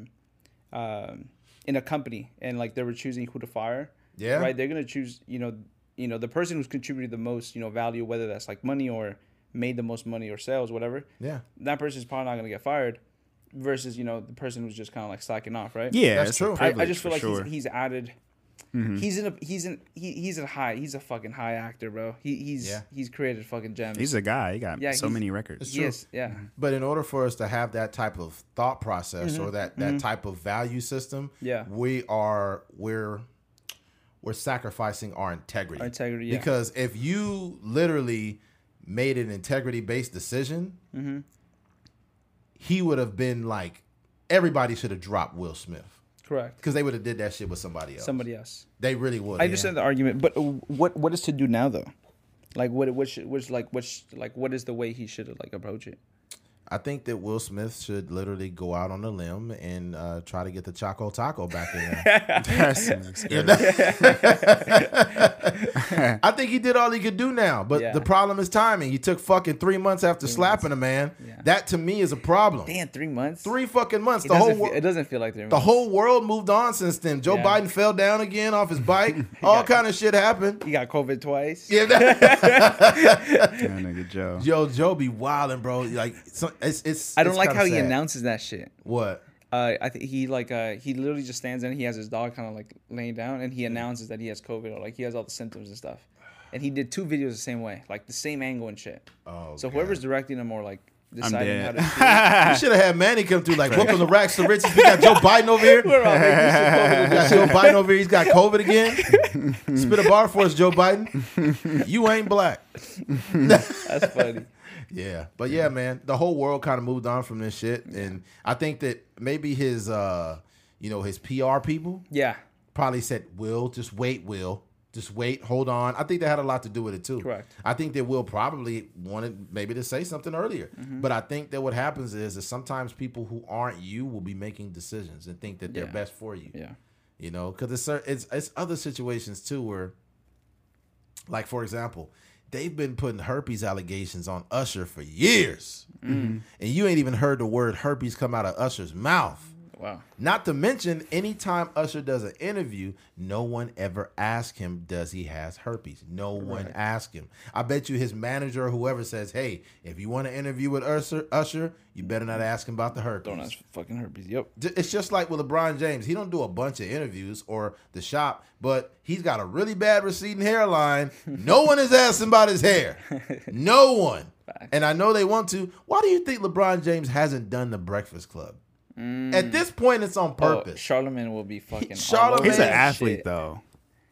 um, in a company and like they were choosing who to fire. Yeah. Right. They're gonna choose. You know. You know the person who's contributed the most. You know value, whether that's like money or made the most money or sales, whatever. Yeah, That person's probably not gonna get fired. Versus you know the person who's just kind of like slacking off. Right. Yeah, That's true. I, privilege just feel like sure. Mm-hmm. he's, he's added. He's in a he's in he, he's a high he's a fucking high actor, bro. He he's Yeah. he's created fucking gems. He's a guy. He got Yeah, so many records. It's true. yes, yeah. but in order for us to have that type of thought process or that that type of value system, Yeah. we are we're we're sacrificing our integrity. Our integrity, yeah. Because if you literally made an integrity based decision, Mm-hmm. He would have been like everybody should have dropped Will Smith Correct. because they would have did that shit with somebody else. Somebody else. they really would. I understand the argument, but what what is to do now though? Like what what should, which like which like what is the way he should like approach it? I think that Will Smith should literally go out on a limb and uh, try to get the Choco Taco back in there. That's I think he did all he could do now, but Yeah. the problem is timing. He took fucking three months after slapping a man. Yeah. That to me is a problem. Damn, three months. Three fucking months. It the whole feel, it doesn't feel like three the whole world moved on since then. Joe Yeah. Biden fell down again off his bike. all got- kind of shit happened. He got COVID twice. Yeah, that, that nigga Joe. yo, Joe be wilding, bro. Like so, it's it's. I don't it's like kinda how he announces that shit. what. Uh, I think he like uh he literally just stands there and he has his dog kind of like laying down and he announces that he has COVID or like he has all the symptoms and stuff. And he did two videos the same way, like the same angle and shit. Oh, So God. whoever's directing him or like deciding how to speak, You should have had Manny come through. Like, welcome to Racks to Riches. We got Joe Biden over here. we're all making some COVID We got Joe Biden over here. He's got COVID again. Spit a bar for us, Joe Biden. You ain't black. That's funny. Yeah, but yeah, man, the whole world kind of moved on from this shit, and I think that maybe his, uh, you know, his PR people Yeah, probably said, "Will, just wait, Will, just wait, hold on." I think that had a lot to do with it too. Correct. I think that Will probably wanted maybe to say something earlier, Mm-hmm. but I think that what happens is that sometimes people who aren't you will be making decisions and think that they're Yeah. best for you. yeah, You know, because it's it's it's other situations too where, like for example, they've been putting herpes allegations on Usher for years, Mm-hmm. and you ain't even heard the word herpes come out of Usher's mouth. Wow. Not to mention, anytime Usher does an interview, no one ever asks him, does he has herpes? No one asks him. I bet you his manager or whoever says, hey, if you want to interview with Usher, Usher, you better not ask him about the herpes. Don't ask for fucking herpes. Yep. It's just like with LeBron James. He don't do a bunch of interviews or the shop, but he's got a really bad receding hairline. No one is asking about his hair. No one. And I know they want to. Why do you think LeBron James hasn't done the Breakfast Club? Mm. At this point, it's on Oh, purpose. Charlemagne will be fucking. Charlemagne- He's an athlete shit. though.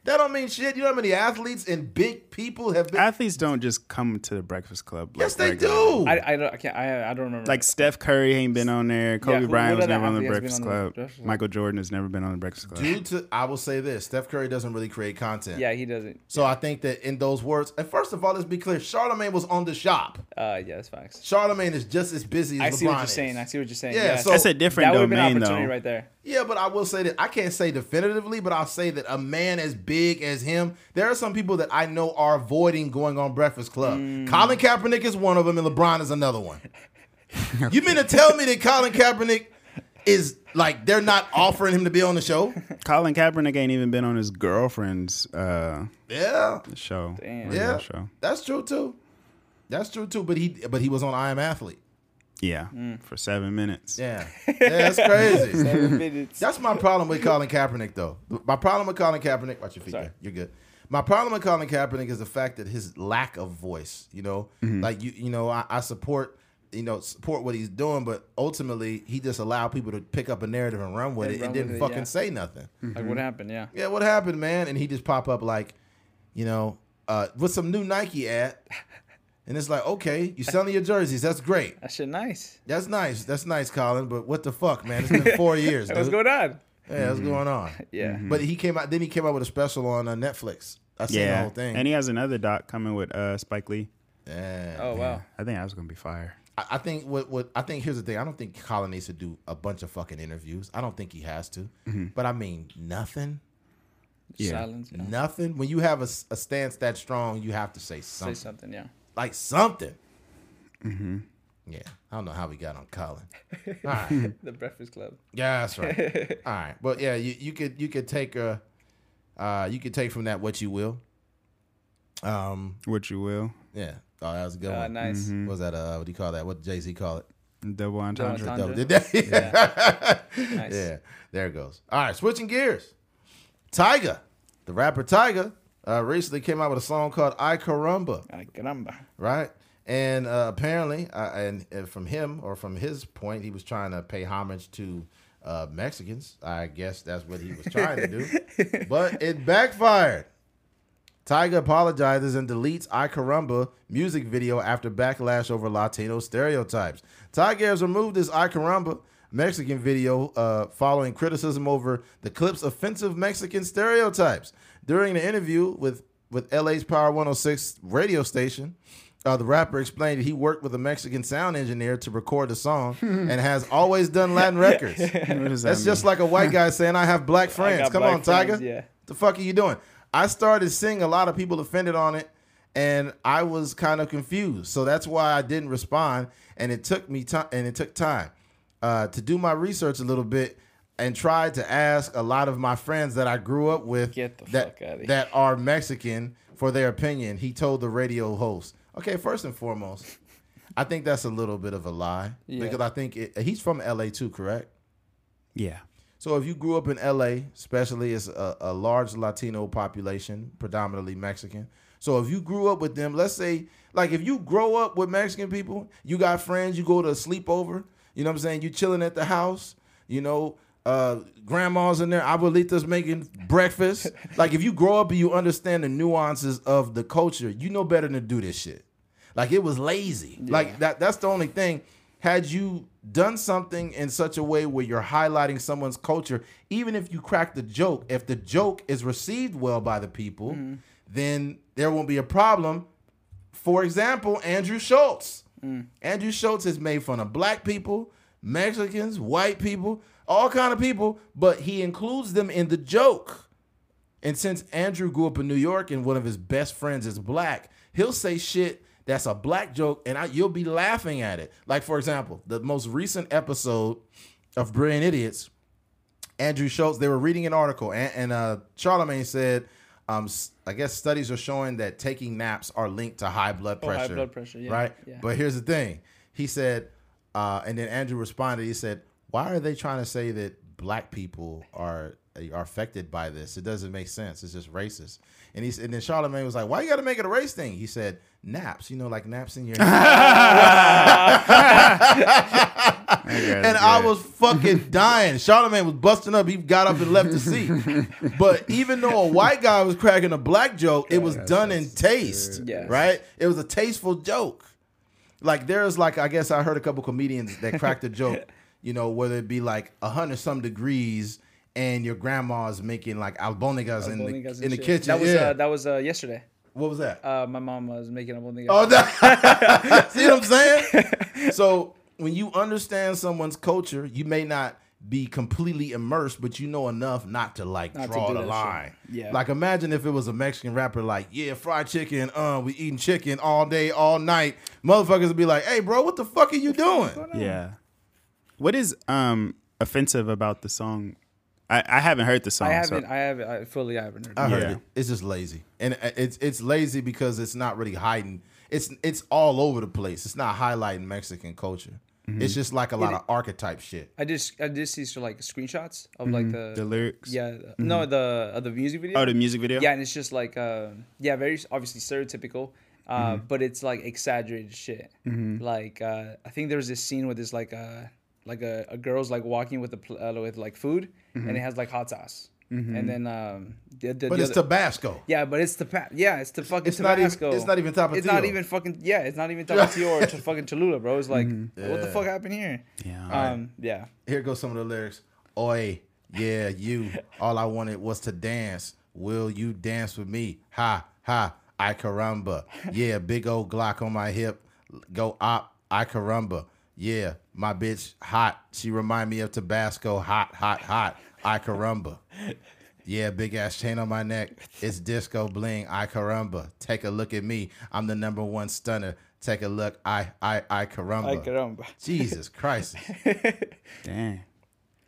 That don't mean shit. You know how many athletes and big people have been? Athletes don't just come to the Breakfast Club. yes, they regularly. do. I, I don't I can't I, I don't remember. Like Steph Curry ain't been on there. Kobe who- Bryant was never on the athlete has been Breakfast on the Club. Breakfast Michael Jordan has never been on the Breakfast Club. Due to, I will say this: Steph Curry doesn't really create content. yeah, he doesn't. So I think that in those words, and first of all, let's be clear: Charlemagne was on the shop. Uh, yeah, that's facts. Charlemagne is just as busy as I LeBron see what you're is. saying. I see what you're saying. Yeah, Yeah, so- That's a different that would have been an domain opportunity though. right there. Yeah, but I will say that I can't say definitively, but I'll say that a man as big as him. There are some people that I know are avoiding going on Breakfast Club. Colin Kaepernick is one of them, and LeBron is another one. you mean to tell me that Colin Kaepernick is like they're not offering him to be on the show? Colin Kaepernick ain't even been on his girlfriend's uh, Yeah, show. Damn. yeah, show. that's true too. That's true too. But he, but he was on I Am Athlete. Yeah, Mm. for seven minutes. Yeah, yeah, that's crazy. Seven minutes. That's my problem with Colin Kaepernick, though. My problem with Colin Kaepernick. Watch your feet. Sorry. there. You're good. My problem with Colin Kaepernick is the fact that his lack of voice. You know, like you, you know, I, I support, you know, support what he's doing, but ultimately he just allowed people to pick up a narrative and run with And it run and didn't with it, fucking yeah. say nothing. Like what happened? Yeah. Yeah, what happened, man? And he just pop up like, you know, uh, with some new Nike ad, and it's like, okay, you selling your jerseys. That's great. That shit nice. That's nice. That's nice, Colin. But what the fuck, man? It's been four years. Hey, what's dude. going on? Yeah, what's going on? Yeah. But he came out. Then he came out with a special on uh, Netflix. I seen the whole thing. and he has another doc coming with uh, Spike Lee. yeah. Oh wow. I think I was gonna be fire. I, I think what what I think here's the thing. I don't think Colin needs to do a bunch of fucking interviews. I don't think he has to. But I mean, nothing, Yeah. Silence. Yeah. nothing. When you have a stance that strong, you have to say something. Say something, something. Yeah. Like something. Yeah, I don't know how we got on Colin. All right. The Breakfast Club. Yeah, that's right. All right, but yeah, you, you could you could take a, uh, you could take from that what you will. Um, What you will. yeah. Oh, that was a good Uh, one. nice. What was that? Uh, what do you call that? What Jay Z call it? Double entendre. Double entendre. Did that? Yeah. Nice. Yeah, there it goes. All right, switching gears. Tyga, the rapper Tyga, uh, recently came out with a song called "Ay Caramba," Ay, caramba. right? And uh, apparently, uh, and, and from him or from his point, he was trying to pay homage to uh, Mexicans. I guess that's what he was trying to do, but it backfired. Tyga apologizes and deletes Ay Caramba music video after backlash over Latino stereotypes. Tyga has removed this Ay Caramba Mexican video uh, following criticism over the clip's offensive Mexican stereotypes. During the interview with, with LA's Power 106 radio station, uh, the rapper explained that he worked with a Mexican sound engineer to record the song and has always done Latin records. That That's just like a white guy saying, I have black friends. Come black on, friends, Tyga. Yeah. The fuck are you doing? I started seeing a lot of people offended on it, and I was kind of confused. So that's why I didn't respond, and it took me time. And it took time uh, to do my research a little bit and tried to ask a lot of my friends that I grew up with Get the that fuck outta here. that are Mexican for their opinion. He told the radio host. Okay, first and foremost, I think that's a little bit of a lie Yeah. because I think it, he's from LA too, correct? yeah. So if you grew up in LA, especially it's a, a large Latino population, predominantly Mexican. So if you grew up with them, let's say like if you grow up with Mexican people, you got friends, you go to a sleepover, you know what I'm saying? You chilling at the house, you know, uh grandma's in there, abuelita's making breakfast. like if you grow up and you understand the nuances of the culture, you know better than to do this shit. Like it was lazy. Like that that's the only thing. Had you done something in such a way where you're highlighting someone's culture, even if you crack the joke, if the joke is received well by the people, then there won't be a problem. For example, Andrew Schulz. Andrew Schulz has made fun of black people, Mexicans, white people, all kind of people, but he includes them in the joke. And since Andrew grew up in New York and one of his best friends is black, he'll say shit that's a black joke and I, you'll be laughing at it. Like, for example, the most recent episode of Brilliant Idiots, Andrew Schulz, they were reading an article and, and uh, Charlemagne said, um, I guess studies are showing that taking naps are linked to high blood Oh, high pressure. blood pressure, yeah, Right? yeah. But here's the thing. He said, uh, and then Andrew responded, he said, why are they trying to say that black people are are affected by this? It doesn't make sense. It's just racist. And he and then Charlemagne was like, why you got to make it a race thing? He said, naps, you know, like naps in your and I was fucking dying. Charlemagne was busting up. He got up and left the seat. But even though a white guy was cracking a black joke, it was done in taste. Yes. Right? It was a tasteful joke. Like there's like I guess I heard a couple comedians that cracked a joke, you know, whether it be like a hundred some degrees and your grandma's making like albonigas in the Albonigas and in the kitchen. That was yeah. uh, that was uh, yesterday. what was that? Uh, my mom was making albonigas. Oh, that, see what I'm saying? So when you understand someone's culture, you may not be completely immersed, but you know enough not to like Not draw do the that shit. line. Yeah. Like imagine if it was a Mexican rapper like, yeah, fried chicken, uh, we eating chicken all day, all night. Motherfuckers would be like, hey, bro, what the fuck are you doing? Yeah. What is um offensive about the song? I, I haven't heard the song. I haven't. I haven't. I fully I haven't heard. I it. heard Yeah. it. It's just lazy, and it's it's lazy because it's not really hiding. It's it's all over the place. It's not highlighting Mexican culture. Mm-hmm. It's just like a lot of archetype shit. I just I just see some, like screenshots of like the the lyrics. yeah the- no the of the music video. Oh, the music video. yeah, and it's just like uh, yeah, very obviously stereotypical, uh, but it's like exaggerated shit. Like uh, I think there's this scene where there's like a like a, a girl's like walking with a pl- uh, with like food, and it has like hot sauce, and then um, the, the, But the it's other- Tabasco. yeah, but it's the pa- yeah, it's the fucking It's not even- it's not even Tapatio. It's not even fucking yeah, it's not even Tapatio or to fucking Cholula, bro. It's like what the fuck happened here? Yeah. Um, yeah. Here goes some of the lyrics. Oi, yeah, you. All I wanted was to dance. Will you dance with me? Ha ha. Ay caramba. Yeah, big old Glock on my hip. Go op. Ay caramba. Yeah, my bitch hot. She remind me of Tabasco. Hot, hot, hot. Ay caramba. Yeah, big ass chain on my neck. It's disco bling. Ay caramba. Take a look at me. I'm the number one stunner. Take a look. I I I caramba. Ay, caramba. Jesus Christ. Damn.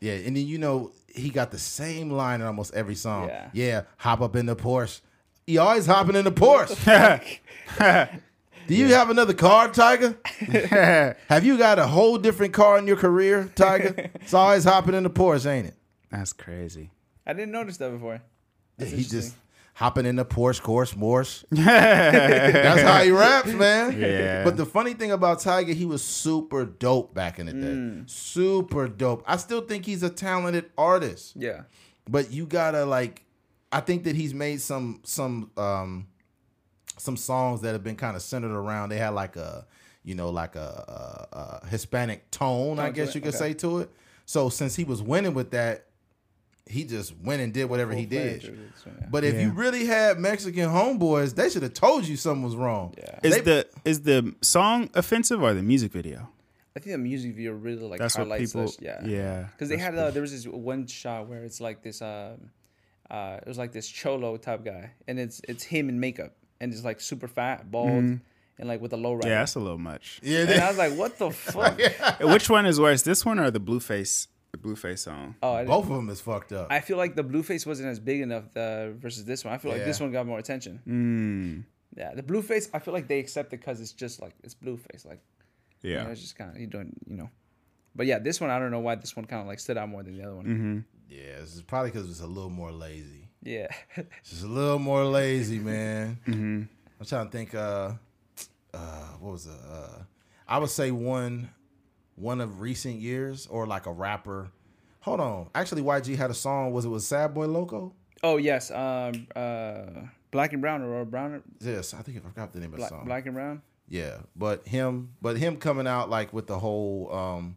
Yeah, and then you know he got the same line in almost every song. Yeah, Yeah. hop up in the Porsche. He always hopping in the Porsche. Do you have another car, Tyga? have you got a whole different car in your career, Tyga? it's always hopping in the Porsche, ain't it? That's crazy. I didn't notice that before. That's he just interesting. hopping in the Porsche course, Morse. That's how he raps, man. Yeah. But the funny thing about Tyga, he was super dope back in the day. Mm. Super dope. I still think he's a talented artist. Yeah. but you gotta like i think that he's made some some um some songs that have been kind of centered around they had like a you know like a, a, a hispanic tone i Tone to guess you could okay. say to it so since he was winning with that he just went and did whatever he Full fledged, did so, yeah. but if you really had mexican homeboys they should have told you something was wrong Yeah. Is They- the is the song offensive or the music video? I think the music video really like That's what people. this. Yeah. Yeah. Because they had uh, there was this one shot where it's like this um uh it was like this cholo type guy and it's it's him in makeup and it's like super fat bald and like with a low rider. Yeah, that's a little much. yeah And I was like, what the fuck? Which one is worse, this one or the Blueface? The Blueface song. Oh, I, both of them is fucked up I feel like the Blueface wasn't as big enough uh, versus this one. I feel like this one got more attention. Mm, Yeah, the Blueface, I feel like they accept it because it's just like it's Blueface. Like, you yeah. know, it's just kind of you doing, you know. But yeah, this one I don't know why this one kind of like stood out more than the other one. Mm-hmm. yeah it's probably because it's a little more lazy Yeah, just a little more lazy, man. Mm-hmm. I'm trying to think. Uh, uh, what was it? Uh, I would say one, one of recent years, or like a rapper. Hold on. Actually, YG had a song. Was it with Sad Boy Loko? Oh yes, um, uh, Black and Brown or, or Brown, Yes, I think I forgot the name of the song. Black and Brown. Yeah, but him, but him coming out like with the whole, um,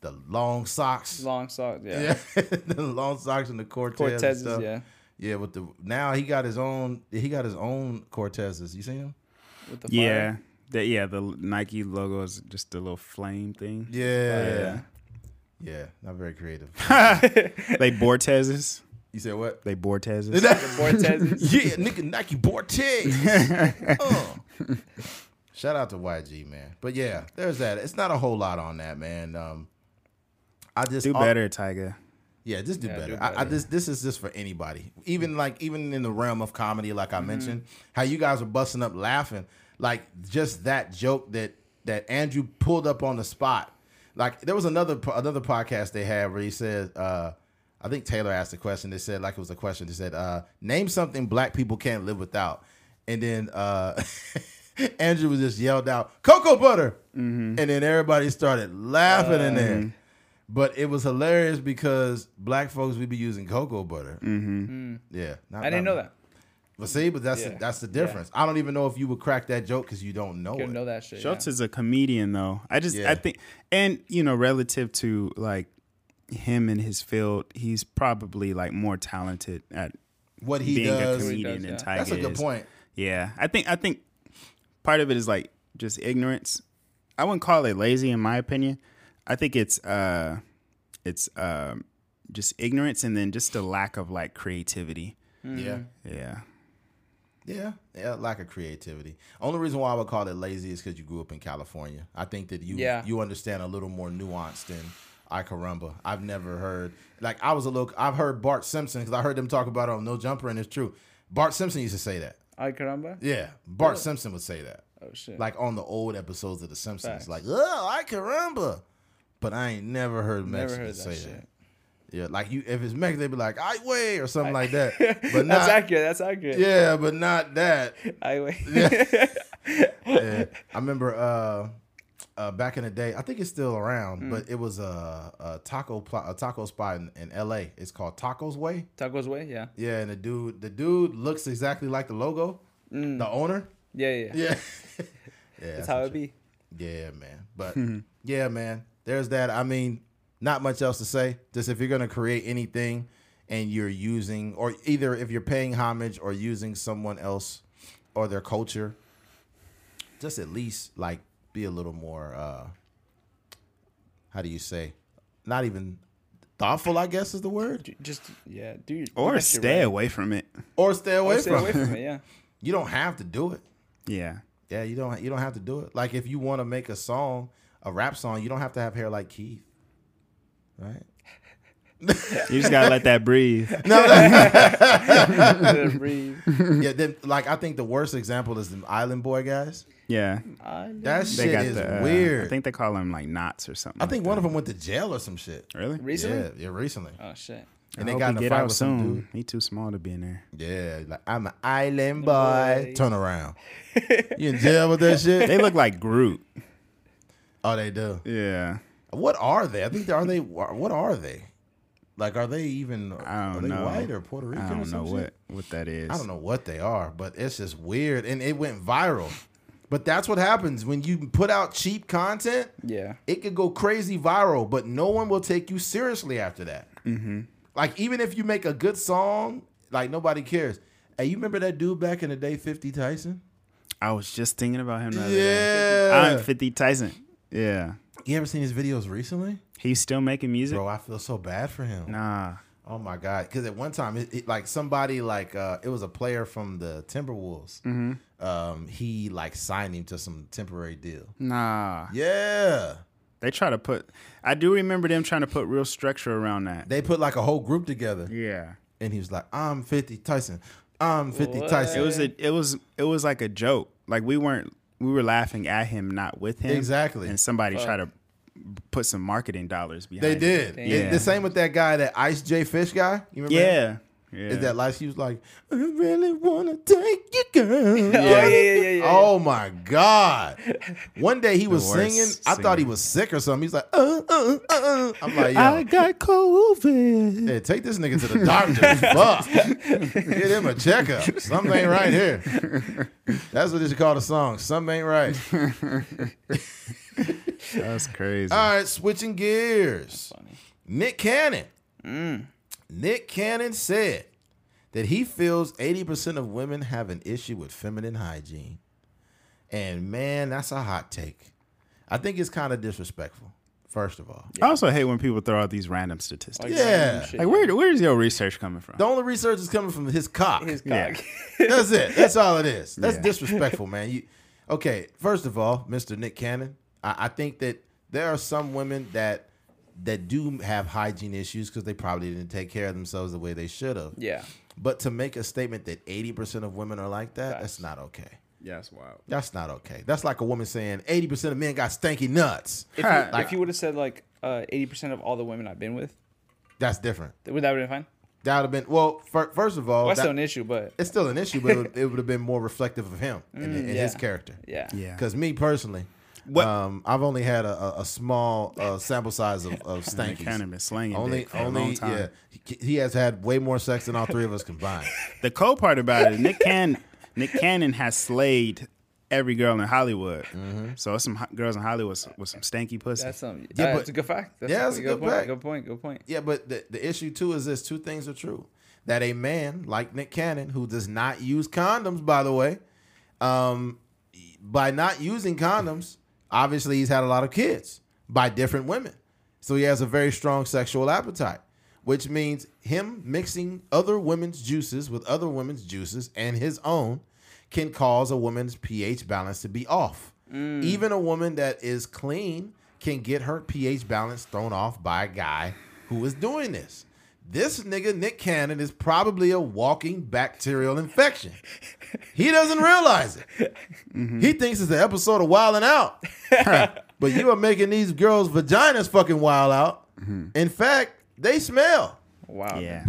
the long socks. Long socks. Yeah, Yeah, the long socks and the Cortez. and stuff. Yeah, yeah. With the now he got his own. He got his own Cortezes. You see him? with the Yeah. fire. The, yeah, the Nike logo is just a little flame thing. Yeah. Yeah, not very creative. They Bortezes. You said what? They Bortezes. Bortezes. yeah, nigga Nike Bortez. Uh. Shout out to YG, man. But yeah, there's that. It's not a whole lot on that, man. Um, I just Do better, Tyga. Yeah, just do Yeah, better. do I, I this this is just for anybody. Even like even in the realm of comedy, like I Mm-hmm. mentioned, how you guys were busting up laughing, like just that joke that that Andrew pulled up on the spot. Like there was another another podcast they had where he said, uh, I think Taylor asked a question. They said like it was a question. They said, uh, name something black people can't live without, and then uh, Andrew was just yelled out, cocoa butter, Mm-hmm. and then everybody started laughing in there. But it was hilarious because black folks we be using cocoa butter. Mm-hmm. Yeah, not- I didn't not- know that. But see, but that's Yeah. the, that's the difference. I don't even know if you would crack that joke because you don't know You it. know that shit. Schulz yeah. is a comedian, though. I just, Yeah. I think, and you know, relative to like him in his field, he's probably like more talented at What he being does, a What he comedian does, than yeah. Tyga that's a good is. point. Yeah, I think I think part of it is like just ignorance. I wouldn't call it lazy, in my opinion. I think it's uh, it's um, just ignorance and then just a lack of like creativity. Yeah. Yeah. Yeah, yeah, lack of creativity. Only reason why I would call it lazy is because you grew up in California. I think that you Yeah. you understand a little more nuance than Ay caramba. I've never heard like I was a little. I've heard Bart Simpson because I heard them talk about it on No Jumper, and it's true. Bart Simpson used to say that. Ay caramba. Yeah, Bart Simpson would say that, Oh shit. like on the old episodes of The Simpsons, Facts. like "Oh, Ay caramba," but I ain't never heard Never Mexicans heard that say shit. that. Yeah, like you, if it's Mexican, they'd be like "I way" or something like that. But that's accurate. That's accurate. yeah, but not that. I wait. yeah. I remember uh, uh, back in the day. I think it's still around, Mm. but it was a, a taco pl- a taco spot in, in L.A. It's called Tacos Way. Tacos way. Yeah. Yeah, and the dude the dude looks exactly like the logo, the owner. Yeah. Yeah. yeah. Yeah, yeah, That's how it be. Yeah, man. But yeah, man. There's that. I mean, not much else to say. Just if you're gonna create anything and you're using, or either if you're paying homage or using someone else or their culture, just at least like be a little more. uh How do you say? Not even thoughtful. I guess is the word. Just yeah, dude. Or stay away from it. Or stay away Or stay from. away it. from it. Yeah. You don't have to do it. Yeah. Yeah, you don't. You don't have to do it. Like if you want to make a song, a rap song, you don't have to have hair like Keith, right? You just gotta let that breathe. Let it breathe. yeah, then like I think the worst example is the Island Boy guys. Yeah. I That They shit got is the uh, weird. I think they call them like knots or something. I think like one that. of them went to jail or some shit. Really? Recently? Yeah, yeah, recently. Oh shit. And I they got he in a get fight out with some soon. dude. He too small to be in there. Yeah, like I'm an island boy. boy. Turn around. you in jail with that shit? They look like Groot. Oh, they do. Yeah. What are they? I think they are they. What are they? Like, are they even? I are don't they know. white or Puerto Rican? I don't know what what that is. I don't know what they are, but it's just weird, and it went viral. But that's what happens when you put out cheap content. Yeah. It could go crazy viral, but no one will take you seriously after that. Mm-hmm. Like even if you make a good song, like nobody cares. Hey, you remember that dude back in the day, Fifty Tyson? I was just thinking about him the other day. Yeah. I'm 50 Tyson. Yeah. You ever seen his videos recently? He's still making music? Bro, I feel so bad for him. Nah. Oh my god! Because at one time, it, it- like somebody like uh, it was a player from the Timberwolves. Hmm. Um, he like signed him to some temporary deal. Nah. Yeah, They try to put I do remember them trying to put real structure around that. they put like a whole group together, Yeah. and he was like, "I'm 50 Tyson. I'm 50 What? Tyson." It was a it was it was like a joke. Like we weren't we were laughing at him, not with him. Exactly. And somebody tried to put some marketing dollars behind They did. It- Yeah. the same with that guy, that Ice JJ Fish guy. You remember? him? Yeah. Yeah. Is that like he was like, "I really wanna take you, girl." Oh yeah, yeah, yeah, yeah. Oh my God! One day he was worst singing. I thought he was sick or something. He's like, uh, uh, uh, uh. I'm like, yo, I got COVID. Yeah, take this nigga to the doctor. Fuck. Get him a checkup. Something ain't right here. That's what they should call the song. Something ain't right. That's crazy. All right, switching gears. Nick Cannon. Nick Cannon said that he feels 80% of women have an issue with feminine hygiene. And man, that's a hot take. I think it's kind of disrespectful, first of all. I also hate when people throw out these random statistics. Like, Yeah. random. Like where where's your research coming from? The only research is coming from his cock. his Yeah. That's it. That's all it is. That's Yeah. disrespectful, man. You okay? First of all, Mr. Nick Cannon, I, I think that there are some women that that do have hygiene issues because they probably didn't take care of themselves the way they should have. yeah. But to make a statement that eighty percent of women are like that, Facts. that's not okay. Yeah, that's wild. That's not okay. That's like a woman saying eighty percent of men got stanky nuts. If you, Like- if you would have said like uh, eighty percent of all the women I've been with, That's different. would that have been fine? That would have been well. fir- first of all, Well, that's that- still an issue, but it's still an issue, but it would, have been more reflective of him and, and his character. yeah. Yeah. Because me personally, What- um, I've only had a, a, a small uh, sample size of, of Nick stankies. Cannon been slanging Only, dick for a only, long time. yeah. He, he has had way more sex than all three of us combined. The cool part about it, Nick Cannon, Nick Cannon has slayed every girl in Hollywood. So it's some hot girls in Hollywood with, with some stanky pussy. That's some. Yeah, Yeah, but- that's a good fact. That's Yeah, that's a good point. fact. Good point. Good point. yeah, but the, the issue too is this: two things are true. That a man like Nick Cannon, who does not use condoms, by the way, um, by not using condoms, obviously he's had a lot of kids by different women. So he has a very strong sexual appetite, which means him mixing other women's juices with other women's juices and his own can cause a woman's pH balance to be off. Mm. Even a woman that is clean can get her pH balance thrown off by a guy who is doing this. This nigga, Nick Cannon, is probably a walking bacterial infection. He doesn't realize it. Mm-hmm. He thinks it's an episode of Wildin' Out. but you are making these girls' vaginas fucking wild out. Mm-hmm. In fact, they smell. Wow. Yeah.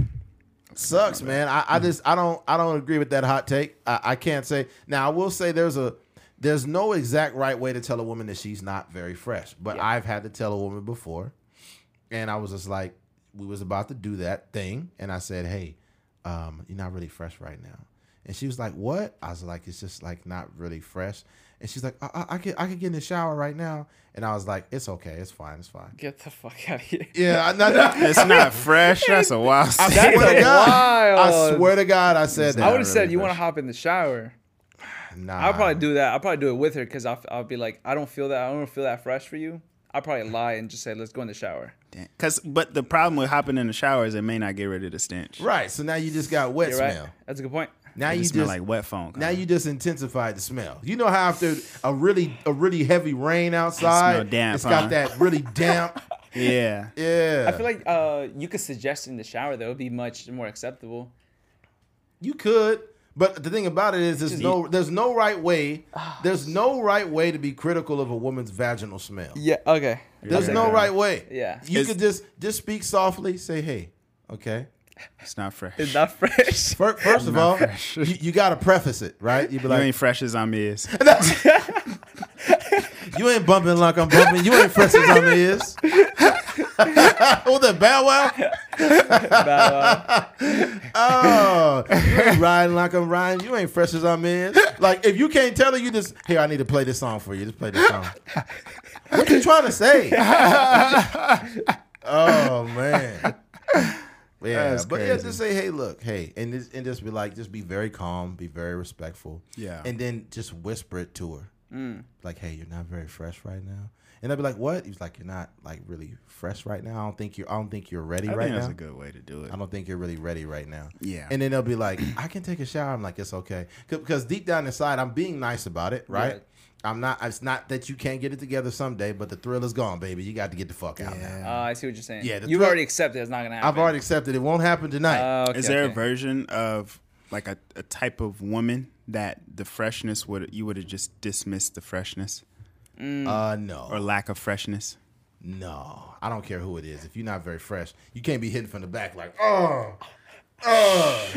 Sucks, man. I, I just I don't I don't agree with that hot take. I, I can't say now. I will say there's a there's no exact right way to tell a woman that she's not very fresh. But I've had to tell a woman before, and I was just like, we was about to do that thing, and I said, hey, um, you're not really fresh right now. And she was like, "What?" I was like, "It's just like not really fresh." And she's like, "I, I, I can I can get in the shower right now." And I was like, "It's okay, it's fine, it's fine." Get the fuck out of here. Yeah, I, not, not, It's not fresh. That's a wild. I statement. swear to God, wild- I swear to God, I said that. I would have really said you want to hop in the shower. Nah, I'll probably do that. I'll probably do it with her because I'll, I'll be like, I don't feel that. I don't feel that fresh for you. I'll probably lie and just say, let's go in the shower. Cause, but the problem with hopping in the shower is it may not get rid of the stench. right. So now you just got wet You're right. smell. That's a good point. Now It you just just like wet phone. now you just intensified the smell. You know how after a really a really heavy rain outside, damp, it's got that really damp. yeah. Yeah, I feel like uh, you could suggest in the shower that would be much more acceptable. you could. But the thing about it is, there's no there's no right way. Ah. There's no right way to be critical of a woman's vaginal smell. Yeah. Okay. There's Okay. no right way. Yeah. you It's- could just just speak softly. Say, hey, okay. It's not fresh. It's not fresh. Fir- First of all, fresh. you, you got to preface it, right? You be you like, ain't fresh as I'm is. You ain't bumping like I'm bumping. You ain't fresh as I'm is. oh, that bow wow. Oh, you ain't riding like I'm riding. You ain't fresh as I'm is. Like if you can't tell her, you just here. I need to play this song for you. Just play this song. What you trying to say? oh man. Yeah, That's but yeah, crazy. just say, hey, look, hey, and just, and just be like, just be very calm, be very respectful, Yeah. and then just whisper it to her, Mm. like, hey, you're not very fresh right now, and I'd be like, what? He's like, you're not like really fresh right now. I don't think you're, I don't think you're ready I right think that's now. a good way to do it. I don't think you're really ready right now. Yeah. And then they'll be like, I can take a shower. I'm like, it's okay. Because deep down inside, I'm being nice about it, right? Yeah. I'm not, it's not that you can't get it together someday, but the thrill is gone, baby. You got to get the fuck out now. Uh, I see what you're saying. Yeah, You've thrill- already accepted it's not gonna happen. I've already accepted it won't happen tonight. Uh, okay, Is there okay. a version of like a, a type of woman that the freshness would you would have just dismissed the freshness Mm. uh, no. or lack of freshness? no. I don't care who it is. If you're not very fresh, you can't be hitting from the back like, oh, oh.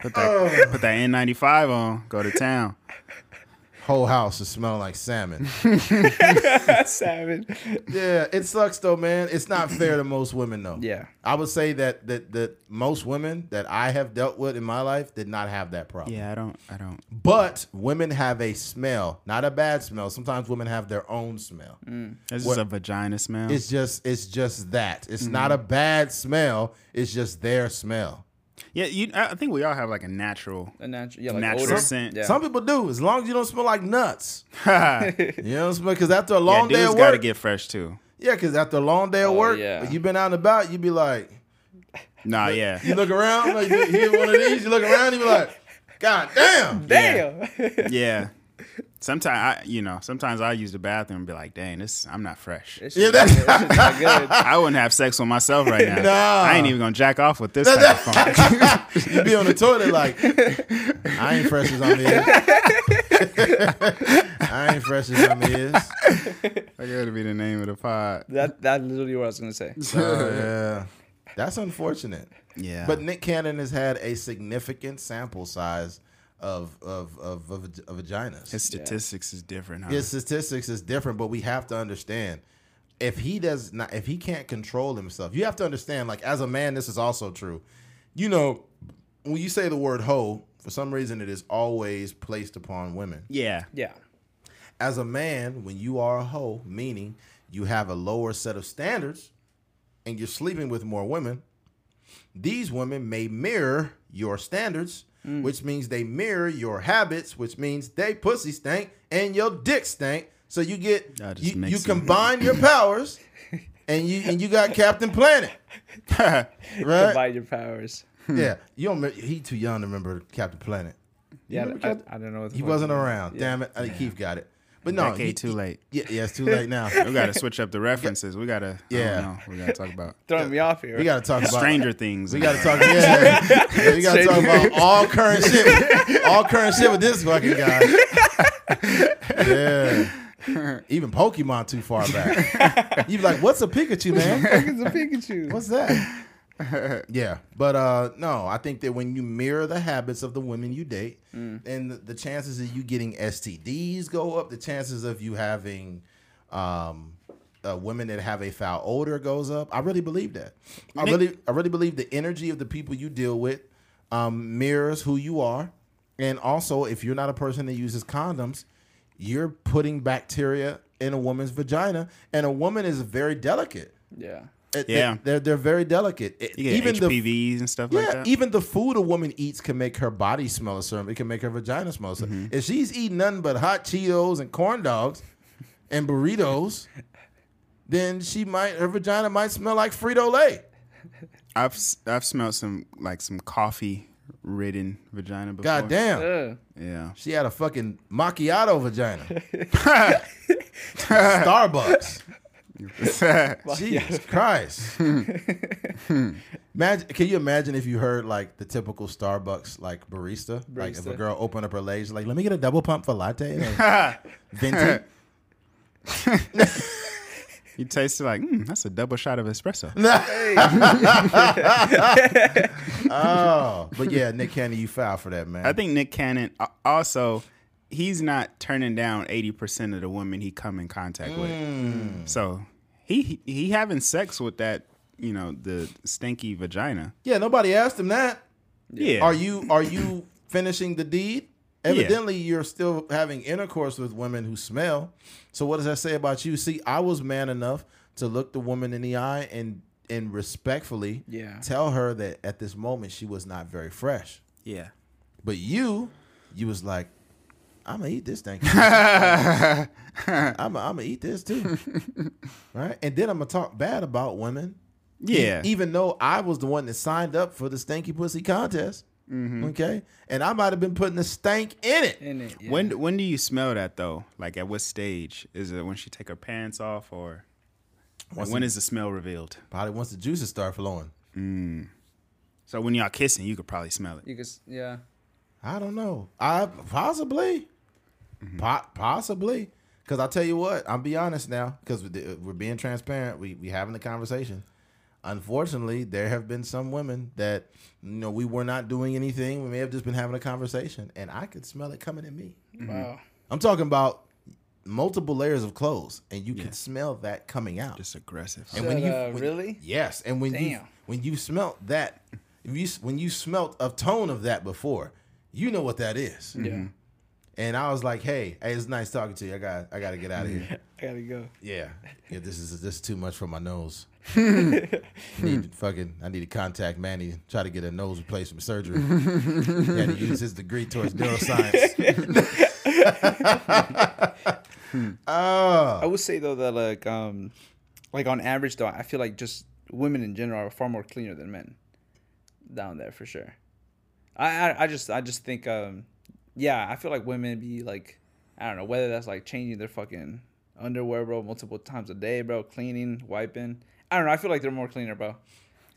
Put that put that N95 on, go to town. Whole house is smelling like salmon. salmon. yeah, it sucks though, man. It's not fair to most women though. Yeah. I would say that that that most women that I have dealt with in my life did not have that problem. Yeah, I don't I don't But women have a smell, not a bad smell. Sometimes women have their own smell. This What- is a vagina smell. It's just it's just that. It's not Mm-hmm. a bad smell. It's just their smell. Yeah, you I I think we all have like a natural A natural, yeah, like Natural odor. scent. Yeah. Some people do, as long as you don't smell like nuts. You know, because after a long day dudes of gotta get fresh too. yeah, because after a long day of Oh, work, yeah. you've been out and about, You'd be like, Nah, yeah. you look around, like you hear one of these, you look around, you be like, God damn. Damn. Yeah. Sometimes I you know, sometimes I use the bathroom and be like, dang, this I'm not fresh. This Yeah, that's- not good. I wouldn't have sex with myself right now. Nah. I ain't even gonna jack off with this type of phone. You be on the toilet like, I ain't fresh as I'm is. I ain't fresh as I'm is. That gotta be the name of the pod. That that literally what I was gonna say. Oh yeah, that's unfortunate. Yeah. But Nick Cannon has had a significant sample size of of of, of, of vaginas. his statistics is different, huh? His statistics is different, but we have to understand if he does not, if he can't control himself, you have to understand. Like as a man, this is also true. You know, when you say the word "hoe," for some reason, it is always placed upon women. yeah. Yeah. As a man, when you are a hoe, meaning you have a lower set of standards, and you're sleeping with more women, these women may mirror your standards, which means they mirror your habits, which means they pussy stank and your dick stank. So you get Y'all you, you combine your powers, and you and you got Captain Planet, right? Divide your powers. Yeah, you don't. remember- He too young to remember Captain Planet. Yeah, remember I, Captain- I don't know. What the He wasn't it is. around. Yeah. Damn it! Uh, I think Keith got it. But no, Decade he- too late. Yeah, yeah, it's too late now. We got to switch up the references. We got to. Yeah. Yeah. We got to talk about Throwing me off here. We got to talk about Stranger Things. We got to talk. Yeah, yeah, we got to talk about all current shit. All current shit with this fucking guy. Yeah. Even Pokemon too far back. You be like, what's a Pikachu, man? It's a Pikachu. What's that? yeah, but uh no, I think that when you mirror the habits of the women you date, and the, the chances of you getting STDs go up, the chances of you having um uh, women that have a foul odor goes up. I really believe that. I really, I really believe the energy of the people you deal with um, mirrors who you are, and also if you're not a person that uses condoms, you're putting bacteria in a woman's vagina, and a woman is very delicate. Yeah. It- Yeah. it- they're they're very delicate. It- You get even the HPVs and stuff yeah, like that. even the food a woman eats can make her body smell a certain. It can make her vagina smell a certain. Mm-hmm. If she's eating nothing but hot Cheetos and corn dogs and burritos, then she might her vagina might smell like Frito Lay. I've s- I've smelled some like some coffee ridden vagina before. God damn, Ugh. Yeah. she had a fucking macchiato vagina. Starbucks. Jesus Christ. imagine, can you imagine if you heard like the typical Starbucks like barista? Like if a girl opened up her legs, like, let me get a double pump for latte. Like, venti. You taste it like mm, that's a double shot of espresso. oh, but yeah, Nick Cannon, you foul for that, man. I think Nick Cannon uh, also he's not turning down eighty percent of the women he come in contact Mm. with. So he he having sex with that you know the stinky vagina. yeah, nobody asked him that. Yeah. Are you are you finishing the deed? Evidently, you're still having intercourse with women who smell. So what does that say about you? See, I was man enough to look the woman in the eye and and respectfully Yeah. tell her that at this moment she was not very fresh. Yeah. But you, you was like, I'm gonna eat this thing. I'm gonna, I'm gonna eat this too, right? And then I'm gonna talk bad about women Yeah. even though I was the one that signed up for the stanky pussy contest. Mm-hmm. Okay, and I might have been putting the stank in it. In it. Yeah. When when do you smell that though? Like at what stage? Is it when she take her pants off or like, Once when the- is the smell revealed? Probably once the juices start flowing. Mm. So when y'all kissing, you could probably smell it. You could, yeah. I don't know. I possibly, Mm-hmm. Po- possibly, because I'll tell you what. I'll be honest now, because we're being transparent. We we having the conversation. Unfortunately, there have been some women that you know we were not doing anything. We may have just been having a conversation, and I could smell it coming at me. Mm-hmm. Wow. I'm talking about multiple layers of clothes, and you can smell that coming out. Just aggressive. And Said, when you uh, when- really? yes, and when you when you smelt that, if you when you smelt a tone of that before, you know what that is. Yeah. Mm-hmm. And I was like, hey, hey, it's nice talking to you. I got I got to get out of here. I gotta go. yeah, yeah, this is this is too much for my nose. I need to fucking I need to contact Manny and try to get a nose replacement surgery. he had to use his degree towards neuroscience. oh, I would say though that like um, like on average though, I feel like just women in general are far more cleaner than men down there for sure. I I, I just I just think um, yeah, I feel like women be like I don't know whether that's like changing their fucking underwear, bro, multiple times a day, bro, cleaning, wiping. I don't know. I feel like they're more cleaner, bro.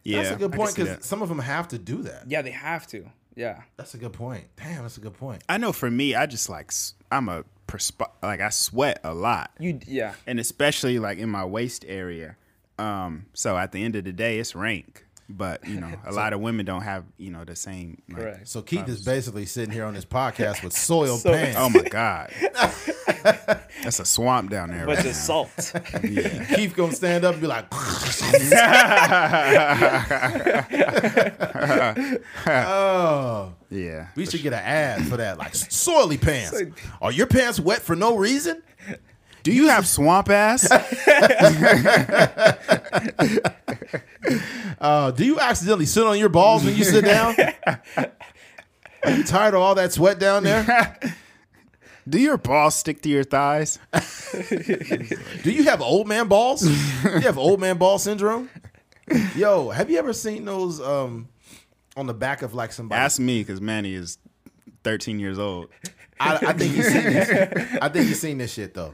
Yeah, that's a good point because some of them have to do that. Yeah, they have to. Yeah. That's a good point. Damn, that's a good point. I know for me, I just like I'm a persp- like I sweat a lot, You yeah. and especially like in my waist area. Um, so at the end of the day, it's rank. But you know, a lot of women don't have you know the same. Like, Correct. So Keith is basically sitting here on this podcast with soiled So- pants. Oh my god, that's a swamp down there. Bunch Right of salt. Keith gonna stand up and be like, "Oh, yeah, we should get an ad for that, like soily pants. Are your pants wet for no reason? Do you have swamp ass? Uh, do you accidentally sit on your balls when you sit down? Are you tired of all that sweat down there? Do your balls stick to your thighs? Do you have old man balls? you have old man ball syndrome? Yo, have you ever seen those um on the back of like somebody? Ask me, because Manny is 13 years old. I, I think you've seen this. I think you've seen this shit though.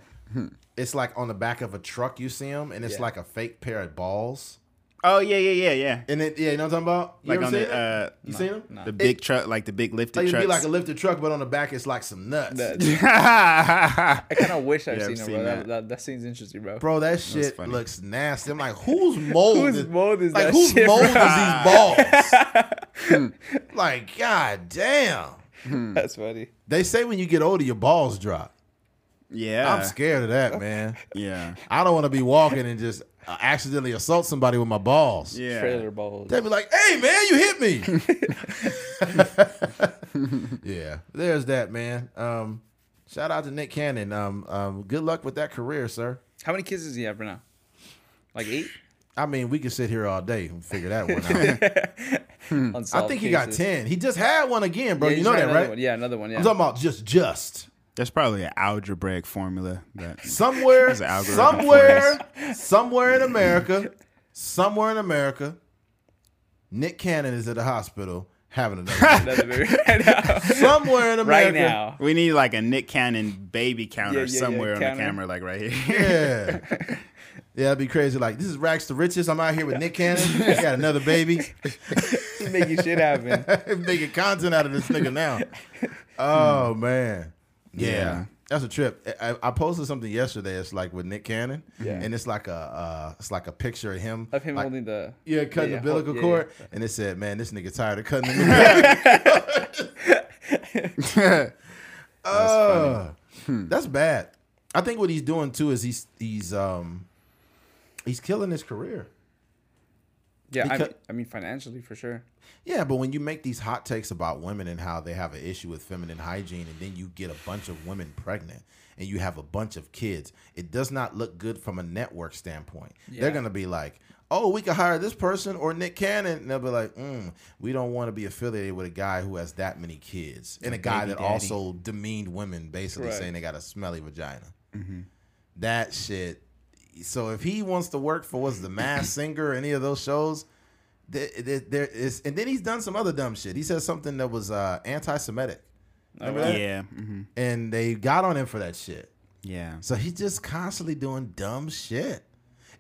It's like on the back of a truck. You see them, and it's Yeah. like a fake pair of balls. Oh yeah, yeah, yeah, yeah. And it, yeah, you know what I'm talking about? You Like ever on seen the it? uh, you seen them? no. the big truck, like the big lifted truck. Like it'd be like a lifted truck, but on the back it's like some nuts. That- I I kind of wish I've Yeah, seen I've it, seen bro. That. that. That, that seems interesting, bro. Bro, that shit funny. looks nasty. I'm like, whose mold? Whose is, mold is like that whose shit, mold bro? is these balls? like, god damn. That's funny. They say when you get older, your balls drop. Yeah, I'm scared of that, man. Yeah, I don't want to be walking and just uh, accidentally assault somebody with my balls. yeah. Trailer balls. They'd be like, "Hey, man, you hit me." yeah, there's that, man. Um, shout out to Nick Cannon. Um, um, good luck with that career, sir. How many kids does he have right now? Like eight? I mean, we could sit here all day and figure that one out. I Unsolved think he got ten. He just had one again, bro. Yeah, you know that, right? One. Yeah, another one. Yeah. I'm talking about just, just There's probably an algebraic formula that somewhere, There's an algorithm somewhere, somewhere in America, somewhere in America, Nick Cannon is at the hospital having another. baby. Right somewhere in America, right now. we need like a Nick Cannon baby counter Yeah, yeah, yeah, somewhere on counter. the camera, like right here. Yeah. Yeah, that'd be crazy. Like, this is Racks to Riches. I'm out here with Nick Cannon. He got another baby. He's making shit happen. Making content out of this nigga now. Oh, man. Yeah. Yeah. That's a trip. I, I posted something yesterday. It's like with Nick Cannon, Yeah. and it's like a uh, it's like a picture of him Of him like, holding the. yeah cutting yeah, the umbilical yeah, cord, and it said, "Man, this nigga tired of cutting the umbilical." cord." Uh, that's bad. I think what he's doing too is he's he's um he's killing his career. Yeah, I Because- mean, I mean financially for sure. Yeah, but when you make these hot takes about women and how they have an issue with feminine hygiene, and then you get a bunch of women pregnant and you have a bunch of kids, it does not look good from a network standpoint. They're gonna be like, "Oh, we could hire this person or Nick Cannon," and they'll be like, mm, "We don't want to be affiliated with a guy who has that many kids and a guy that daddy. also demeaned women, basically Right. saying they got a smelly vagina." That shit. So if he wants to work for what's the Masked Singer or any of those shows, there, there, there is, and then he's done some other dumb shit. He said something that was uh, anti-Semitic, Remember that? yeah, hmm and they got on him for that shit. yeah. So he's just constantly doing dumb shit.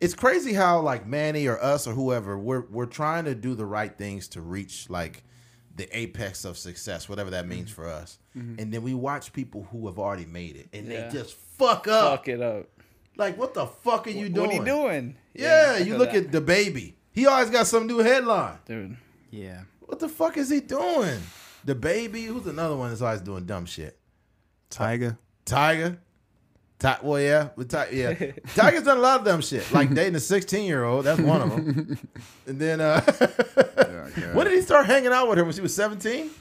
It's crazy how like Manny or us or whoever we're we're trying to do the right things to reach like the apex of success, whatever that means for us. And then we watch people who have already made it, and Yeah. they just fuck up. Fuck it up. Like, what the fuck are you doing? What are you doing? Yeah, I you look that. at the baby. He always got some new headline. dude. Yeah. What the fuck is he doing? The baby. Who's another one that's always doing dumb shit? Tyga. Tyga. Ti- well, yeah, but Ti- yeah, Tyga's done a lot of dumb shit, like dating a sixteen-year-old. That's one of them. and then, uh, when did he start hanging out with her? When she was seventeen?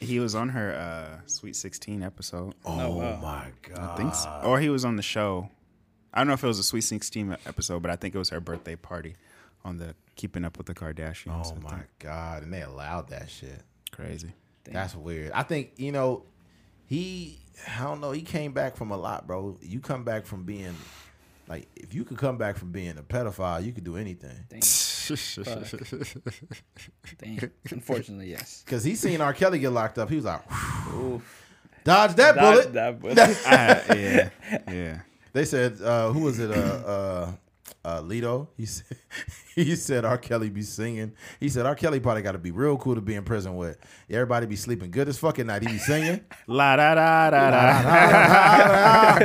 He was on her uh, Sweet 16 episode. Oh, wow. my god! I think so. Or he was on the show. I don't know if it was a Sweet 16 episode, but I think it was her birthday party on the Keeping Up with the Kardashians. Oh I my think. god! And they allowed that shit. Crazy. That's weird. I think you know, he. I don't know. He came back from a lot, bro. You come back from being, like, if you could come back from being a pedophile, you could do anything. Damn. Damn. Unfortunately, yes. Cause he seen R. Kelly get locked up. He was like, Oof. dodge that That- bullet. that bullet. Ah, yeah. Yeah. They said, uh, who was it? Uh, uh, uh, Lito. He said, he said R. Kelly be singing. He said R. Kelly probably got to be real cool to be in prison with. Everybody be sleeping good as fucking night. He be singing. La da da da da.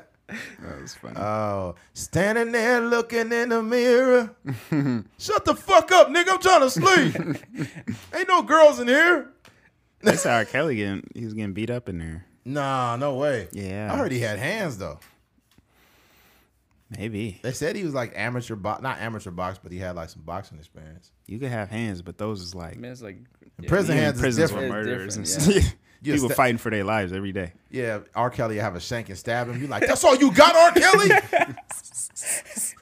That was funny. Oh, standing there looking in the mirror. Shut the fuck up, nigga. I'm trying to sleep. Ain't no girls in here. They said R. Kelly getting he was getting beat up in there. Nah, no way. Yeah. I heard he had hands though. Maybe They said he was like amateur box, not amateur box, but he had like some boxing experience. you could have hands, but those is like I mean, it's like yeah. Prison even hands is prisons different. were murderers and different, stuff. You People sta- fighting for their lives every day. Yeah, R. Kelly have a shank and stab him. You like, that's all you got, R. Kelly?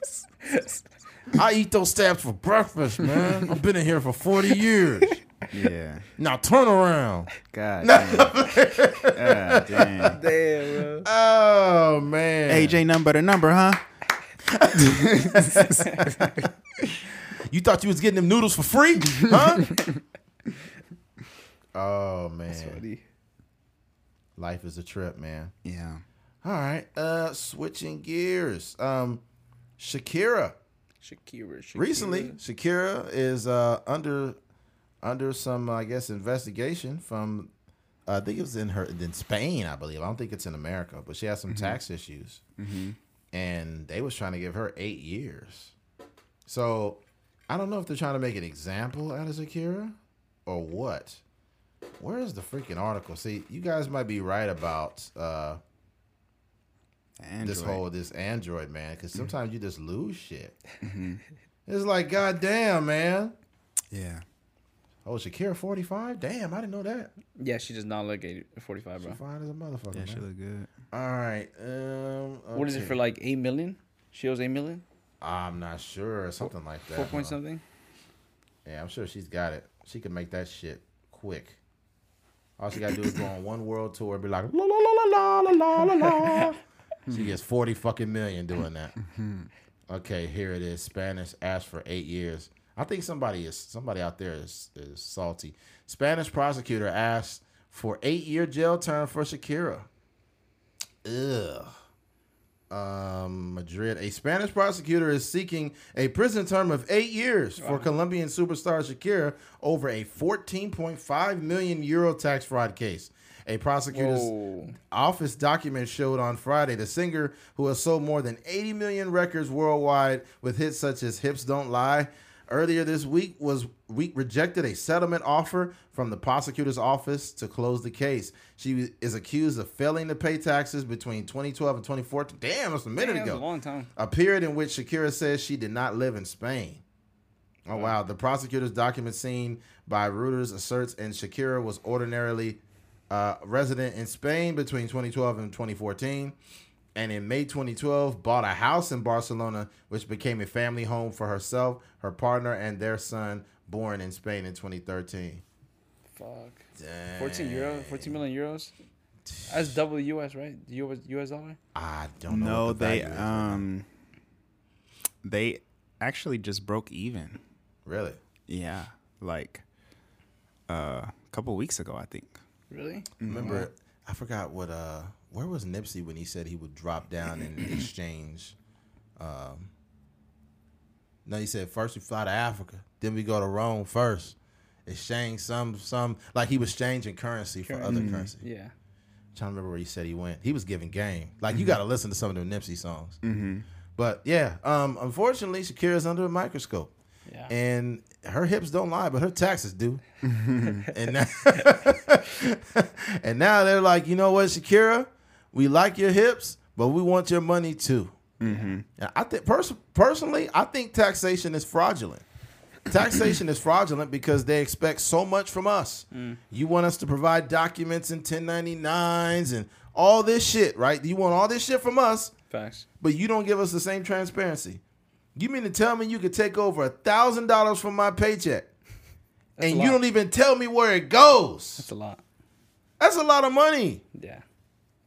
I eat those stabs for breakfast, man. I've been in here for 40 years. Yeah. Now turn around. God damn. God damn. Damn, bro. Oh man. AJ number the number, huh? You thought you was getting them noodles for free? Huh? oh man. Funny. Life is a trip, man. Yeah. All right. Uh switching gears. Um Shakira. Shakira, Shakira. Recently, Shakira is uh under under some I guess investigation from I think it was in her in Spain, I believe. I don't think it's in America, but she has some tax issues. And they was trying to give her 8 years. So, I don't know if they're trying to make an example out of Shakira or what. Where is the freaking article? See, you guys might be right about uh this whole this Android man, because sometimes you just lose shit. It's like, goddamn, man. Yeah. Oh, Shakira forty five. Damn, I didn't know that. Yeah, she does not look 80, 45, She bro. fine as a motherfucker. Yeah, man. she look good. All right. Um, What is it for like 8 million? She owes 8 million? I'm not sure. Something like that. 4 point huh? something? Yeah, I'm sure she's got it. She can make that shit quick. All she gotta do is go on one world tour and be like la la la la la la la la. she gets forty fucking million doing that. okay, here it is. Spanish asked for eight years. I think somebody is somebody out there is is salty. Spanish prosecutor asked for eight year jail term for Shakira. Ugh. Um, Madrid. A Spanish prosecutor is seeking a prison term of eight years for Colombian superstar Shakira over a 14.5 million euro tax fraud case. A prosecutor's Whoa. office document showed on Friday the singer, who has sold more than 80 million records worldwide with hits such as "Hips Don't Lie," earlier this week was week rejected a settlement offer from the prosecutor's office to close the case. She is accused of failing to pay taxes between 2012 and 2014. Damn, that's a minute Damn, ago. a long time. A period in which Shakira says she did not live in Spain. Oh wow! The prosecutor's document seen by Reuters asserts, and Shakira was ordinarily uh, resident in Spain between 2012 and 2014, and in May 2012 bought a house in Barcelona, which became a family home for herself, her partner, and their son, born in Spain in 2013. Fuck. Damn. 14 euro, 14 million euros. That's double the US, right? The US, US dollar? I don't know. No, the they value is right um they actually just broke even. really. Yeah, like uh, a couple weeks ago, I think. Really? Remember, I forgot what. uh Where was Nipsey when he said he would drop down and exchange? Um, no, he said first we fly to Africa, then we go to Rome first, exchange some some like he was changing currency for other currency. Yeah. trying to remember where he said he went. He was giving game. Like you got to listen to some of the Nipsey songs. But yeah, um, unfortunately, Shakira's under a microscope. Yeah. And her hips don't lie, but her taxes do. and now, and now they're like, you know what, Shakira, we like your hips, but we want your money too. Mm-hmm. And I think pers- personally, I think taxation is fraudulent. Taxation is fraudulent because they expect so much from us. Mm. You want us to provide documents and 1099s and all this shit, right? You want all this shit from us, Facts. but you don't give us the same transparency. You mean to tell me you could take over a thousand dollars from my paycheck That's and you don't even tell me where it goes? That's a lot. That's a lot of money. Yeah.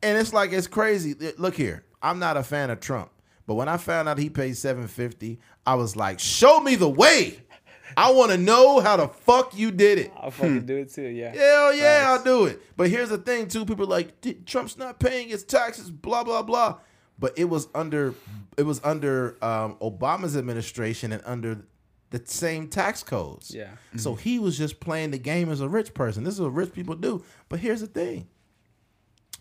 And it's like it's crazy. Look here, I'm not a fan of Trump, but when I found out he paid 750, I was like, "Show me the way. I want to know how the fuck you did it." I'll fucking do it too. Yeah. Hell yeah, Facts. I'll do it. But here's the thing, too. People are like Trump's not paying his taxes, blah blah blah. But it was under it was under um, Obama's administration and under the same tax codes. Yeah. So he was just playing the game as a rich person. This is what rich people do. But here's the thing.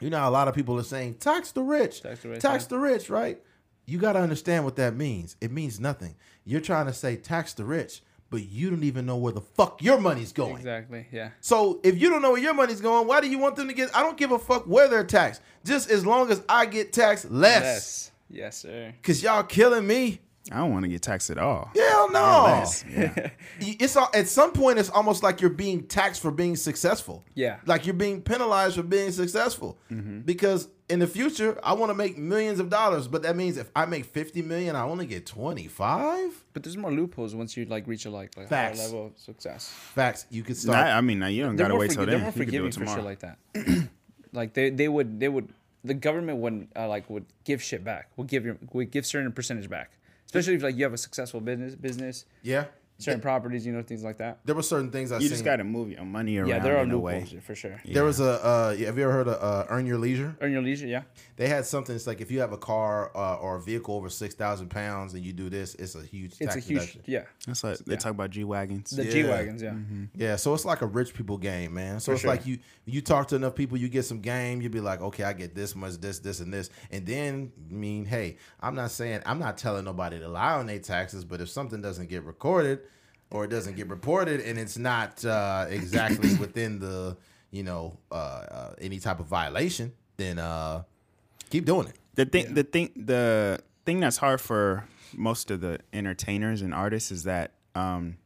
You know, a lot of people are saying tax the rich, Tax the rich, tax the rich, right? You got to understand what that means. It means nothing. You're trying to say tax the rich, but you don't even know where the fuck your money's going. Exactly. Yeah. So if you don't know where your money's going, why do you want them to get? I don't give a fuck where they're taxed. Just as long as I get taxed less. Yes. Yes, sir. Cause y'all killing me. I don't want to get taxed at all. Hell no. Yeah. It's al- at some point it's almost like you're being taxed for being successful. Yeah. Like you're being penalized for being successful. Because in the future, I want to make millions of dollars, but that means if I make 50 million, I only get 25? But there's more loopholes once you like reach a like, like higher level of success. Facts, you could Nah, start. I mean, nah, you don't gotta more, wait till forgi- they're then. more You can do forgiving it for shit tomorrow. like that. like they, they would they would the government would uh, like would give shit back. Would give your would give certain percentage back. Especially if like you have a successful business business, yeah. Certain properties, you know, things like that. There were certain things I You seen. just gotta move your money around. Yeah, there are in a loopholes for sure. There was a. Uh, have you ever heard of uh, Earn Your Leisure? Earn your leisure, yeah. They had something. It's like if you have a car uh, or a vehicle over six thousand pounds and you do this, it's a huge. It's tax a huge, deduction. yeah. That's like they talk about G wagons. The Yeah. G wagons, yeah. Yeah, so it's like a rich people game, man. So For it's sure. like you you talk to enough people, you get some game, you be like, okay, I get this much, this, this, and this, and then I mean, hey, I'm not saying I'm not telling nobody to lie on their taxes, but if something doesn't get recorded or it doesn't get reported and it's not uh, exactly within the you know uh, uh, any type of violation, then uh, keep doing it. the thing the thing the thing that's hard for most of the entertainers and artists is that um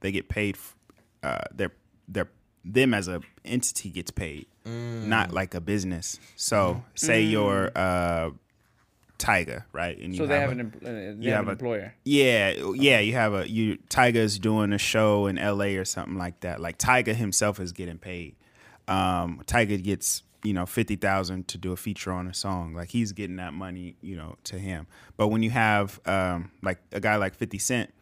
they get paid f- uh their their them as a entity gets paid not like a business. So say you're uh Tyga, right? And So they have a- an, uh, they have have an a- employer. yeah, yeah, you have a you Tyga's doing a show in LA or something like that. Like Tyga himself is getting paid. Um Tyga gets, you know, 50,000 to do a feature on a song. Like he's getting that money, you know, to him. But when you have um like a guy like 50 Cent,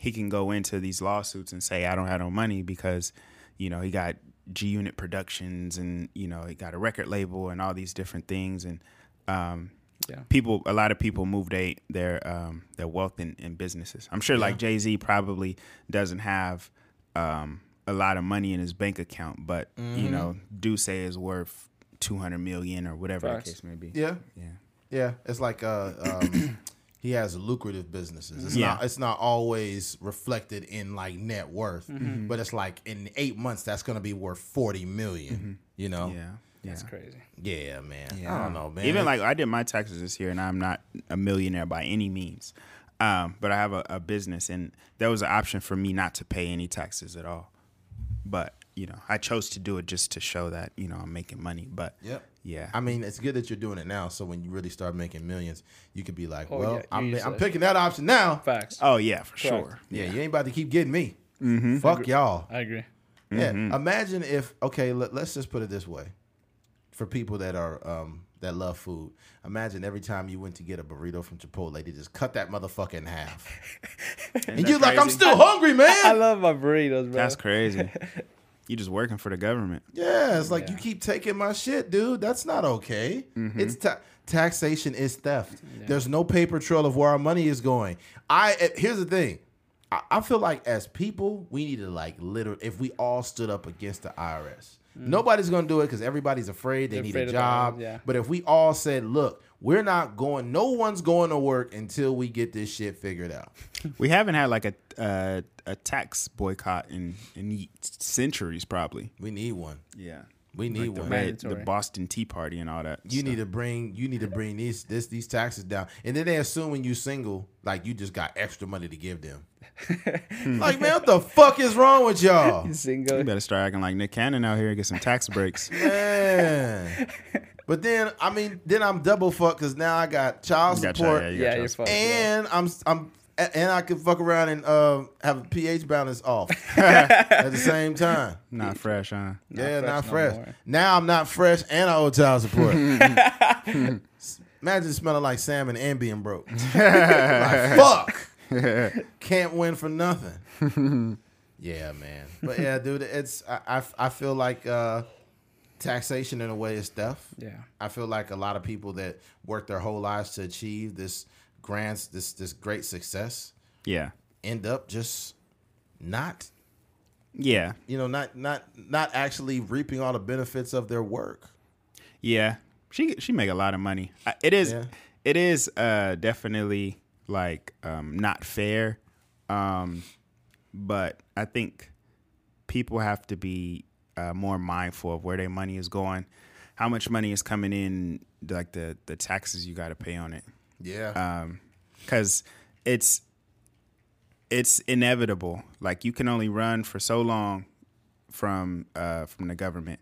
he can go into these lawsuits and say I don't have no money because, you know, he got G Unit Productions and, you know, he got a record label and all these different things and um Yeah. people a lot of people move they, their um, their wealth in, in businesses. I'm sure like Jay Z probably doesn't have um, a lot of money in his bank account, but you know, do say is worth two hundred million or whatever Facts. the case may be. Yeah, Yeah. yeah. It's like uh, um, he has lucrative businesses. It's Yeah. not it's not always reflected in like net worth, Mm-hmm. but it's like in eight months that's gonna be worth forty million, You know? Yeah. Yeah. That's crazy. Yeah, man. I Yeah. don't know, man. Even like I did my taxes this year, and I'm not a millionaire by any means, um, but I have a, a business, and there was an option for me not to pay any taxes at all. But you know, I chose to do it just to show that you know I'm making money. But Yep. yeah, I mean, it's good that you're doing it now. So when you really start making millions, you could be like, Oh, "Well, yeah, you I'm, use I'm that. picking that option now." Facts. oh yeah, for Correct. sure. Yeah, you ain't about to keep getting me. Mm-hmm. Fuck y'all. I agree. Yeah. Imagine if okay, let, us just put it this way. For people that are um that love food, imagine every time you went to get a burrito from Chipotle, they just cut that motherfucker in half. and you're like, I'm still hungry, man." I love my burritos, bro. That's crazy. you just working for the government. yeah, it's like you keep taking my shit, dude. That's not okay. It's ta- taxation is theft. There's no paper trail of where our money is going. I eh, here's the thing. I, I feel like as people, we need to like literally, if we all stood up against the IRS, nobody's gonna do it because everybody's afraid they They're need afraid a job. Yeah. But if we all said, look, we're not going, no one's going to work until we get this shit figured out. We haven't had like a uh, a tax boycott in in centuries, probably. We need one. Yeah, We need like the, one. red, the Boston Tea Party and all that. You stuff. need to bring you need to bring these this these taxes down, and then they assume when you single, like you just got extra money to give them. like man, what the fuck is wrong with y'all, Single. You better start acting like Nick Cannon out here and get some tax breaks. man? But then I mean, then I'm double fucked because now I got child You got support, child- yeah, you got Yeah, child you're support. fucked. yeah. and I'm I'm and I can fuck around and uh, have a pH balance off at the same time. Not fresh, huh? yeah, fresh not fresh. more. now I'm not fresh, and I owe child support. Imagine smelling like salmon and being broke. like, fuck. Can't win for nothing. yeah, man. But yeah, dude, it's I I, I feel like uh, taxation in a way is stuff. Yeah. I feel like a lot of people that work their whole lives to achieve this grand this this great success Yeah, end up just not yeah, you know not not not actually reaping all the benefits of their work. yeah. She she make a lot of money. It is Yeah. it is uh definitely like um not fair, um, but I think people have to be uh, more mindful of where their money is going, how much money is coming in, like the the taxes you got to pay on it. Yeah. Um 'cause because it's it's inevitable. Like you can only run for so long from uh from the government.